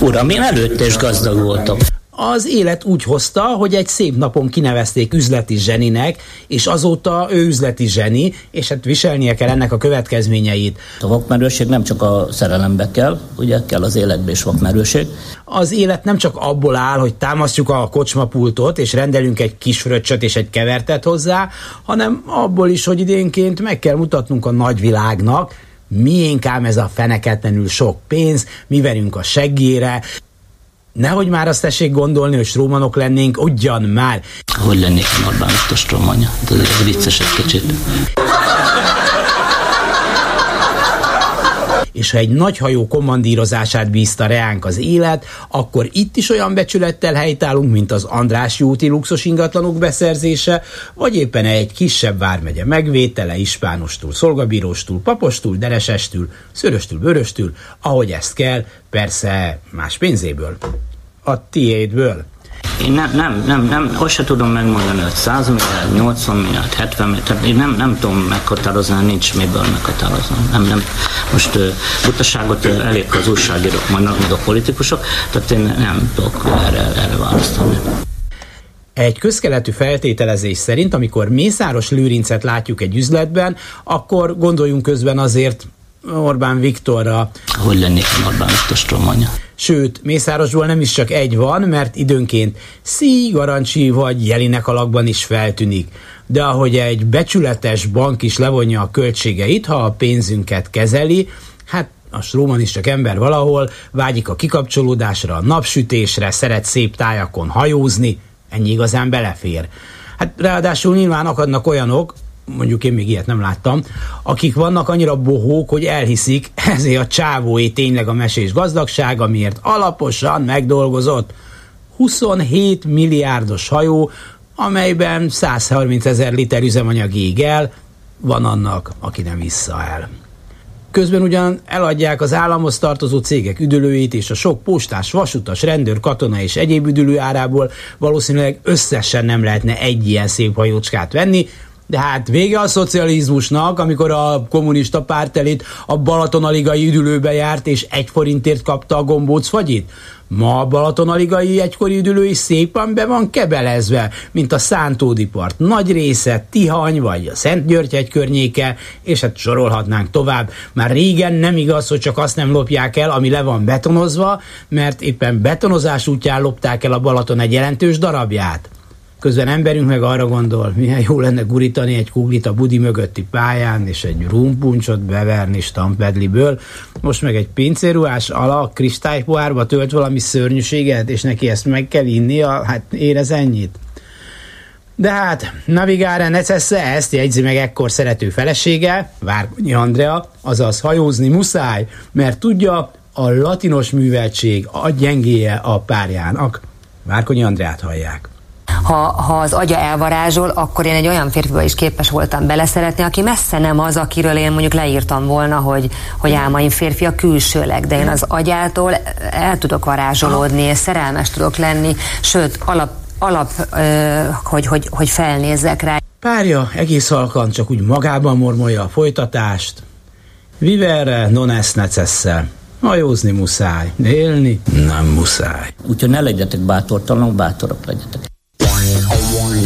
Uram, én előtte is gazdag voltam. Az élet úgy hozta, hogy egy szép napon kinevezték üzleti zseninek, és azóta ő üzleti zseni, és hát viselnie kell ennek a következményeit. A vakmerőség nem csak a szerelembe kell, ugye kell az életbe is vakmerőség. Az élet nem csak abból áll, hogy támasztjuk a kocsmapultot, és rendelünk egy kis fröccsöt és egy kevertet hozzá, hanem abból is, hogy idénként meg kell mutatnunk a nagyvilágnak, miénk ám ez a feneketlenül sok pénz, mi verünk a seggére, Nehogy már azt tessék gondolni, hogy strómanok lennénk, ugyan már. Hogy lennék a Orbán Viktor strómanja? Ez, ez vicces egy kicsit. És ha egy nagy hajó kommandírozását bízta reánk az élet, akkor itt is olyan becsülettel helytállunk, mint az András Júti luxus ingatlanok beszerzése, vagy éppen egy kisebb vármegye megvétele ispánostól, szolgabíróstól, papostól, deresestül, szöröstül, vöröstül, ahogy ezt kell, persze más pénzéből. A tiédből. Én nem, nem, nem, nem, azt se tudom megmondani, hogy 100 milliárd, 80 milliárd, 70 milliárd, tehát én nem, nem tudom meghatározni, nincs miből meghatározni. Nem, nem. Most uh, butaságot uh, elég az újságírók, majd meg a politikusok, tehát én nem tudok erre, erre választani. Egy közkeletű feltételezés szerint, amikor Mészáros Lőrincet látjuk egy üzletben, akkor gondoljunk közben azért Orbán Viktorra. Hogy lennék Orbán Viktor stromanya? Sőt, Mészárosból nem is csak egy van, mert időnként Szí, Garancsi vagy Jelinek alakban is feltűnik. De ahogy egy becsületes bank is levonja a költségeit, ha a pénzünket kezeli, hát a Stróman is csak ember valahol, vágyik a kikapcsolódásra, a napsütésre, szeret szép tájakon hajózni, ennyi igazán belefér. Hát ráadásul nyilván akadnak olyanok, mondjuk én még ilyet nem láttam, akik vannak annyira bohók, hogy elhiszik, ezért a csávóé tényleg a mesés gazdagság, amiért alaposan megdolgozott 27 milliárdos hajó, amelyben 130 ezer liter üzemanyag ég el, van annak, aki nem vissza el. Közben ugyan eladják az államhoz tartozó cégek üdülőit, és a sok postás, vasutas, rendőr, katona és egyéb üdülő árából valószínűleg összesen nem lehetne egy ilyen szép hajócskát venni, de hát vége a szocializmusnak, amikor a kommunista pártelit a Balatonaligai üdülőbe járt, és egy forintért kapta a gombóc fagyit. Ma a Balatonaligai egykori is szépen be van kebelezve, mint a Szántódi part nagy része, Tihany vagy a Szent György egy környéke, és hát sorolhatnánk tovább. Már régen nem igaz, hogy csak azt nem lopják el, ami le van betonozva, mert éppen betonozás útján lopták el a Balaton egy jelentős darabját. Közben emberünk meg arra gondol, milyen jó lenne gurítani egy kuglit a budi mögötti pályán, és egy rumpuncsot beverni stampedliből. Most meg egy pincéruhás alak kristálypohárba tölt valami szörnyűséget, és neki ezt meg kell innia, hát érez ennyit. De hát, navigára necesse ezt jegyzi meg ekkor szerető felesége, Várkonyi Andrea, azaz hajózni muszáj, mert tudja, a latinos műveltség a gyengéje a párjának. Várkonyi Andreát hallják ha, ha az agya elvarázsol, akkor én egy olyan férfiba is képes voltam beleszeretni, aki messze nem az, akiről én mondjuk leírtam volna, hogy, hogy álmaim férfi a külsőleg, de én az agyától el tudok varázsolódni, és szerelmes tudok lenni, sőt, alap, alap hogy, hogy, hogy felnézzek rá. Párja egész halkan csak úgy magában mormolja a folytatást. Vivere non est necesse. Hajózni muszáj, élni nem muszáj. Úgyhogy ne legyetek bátortalanok, bátorok legyetek.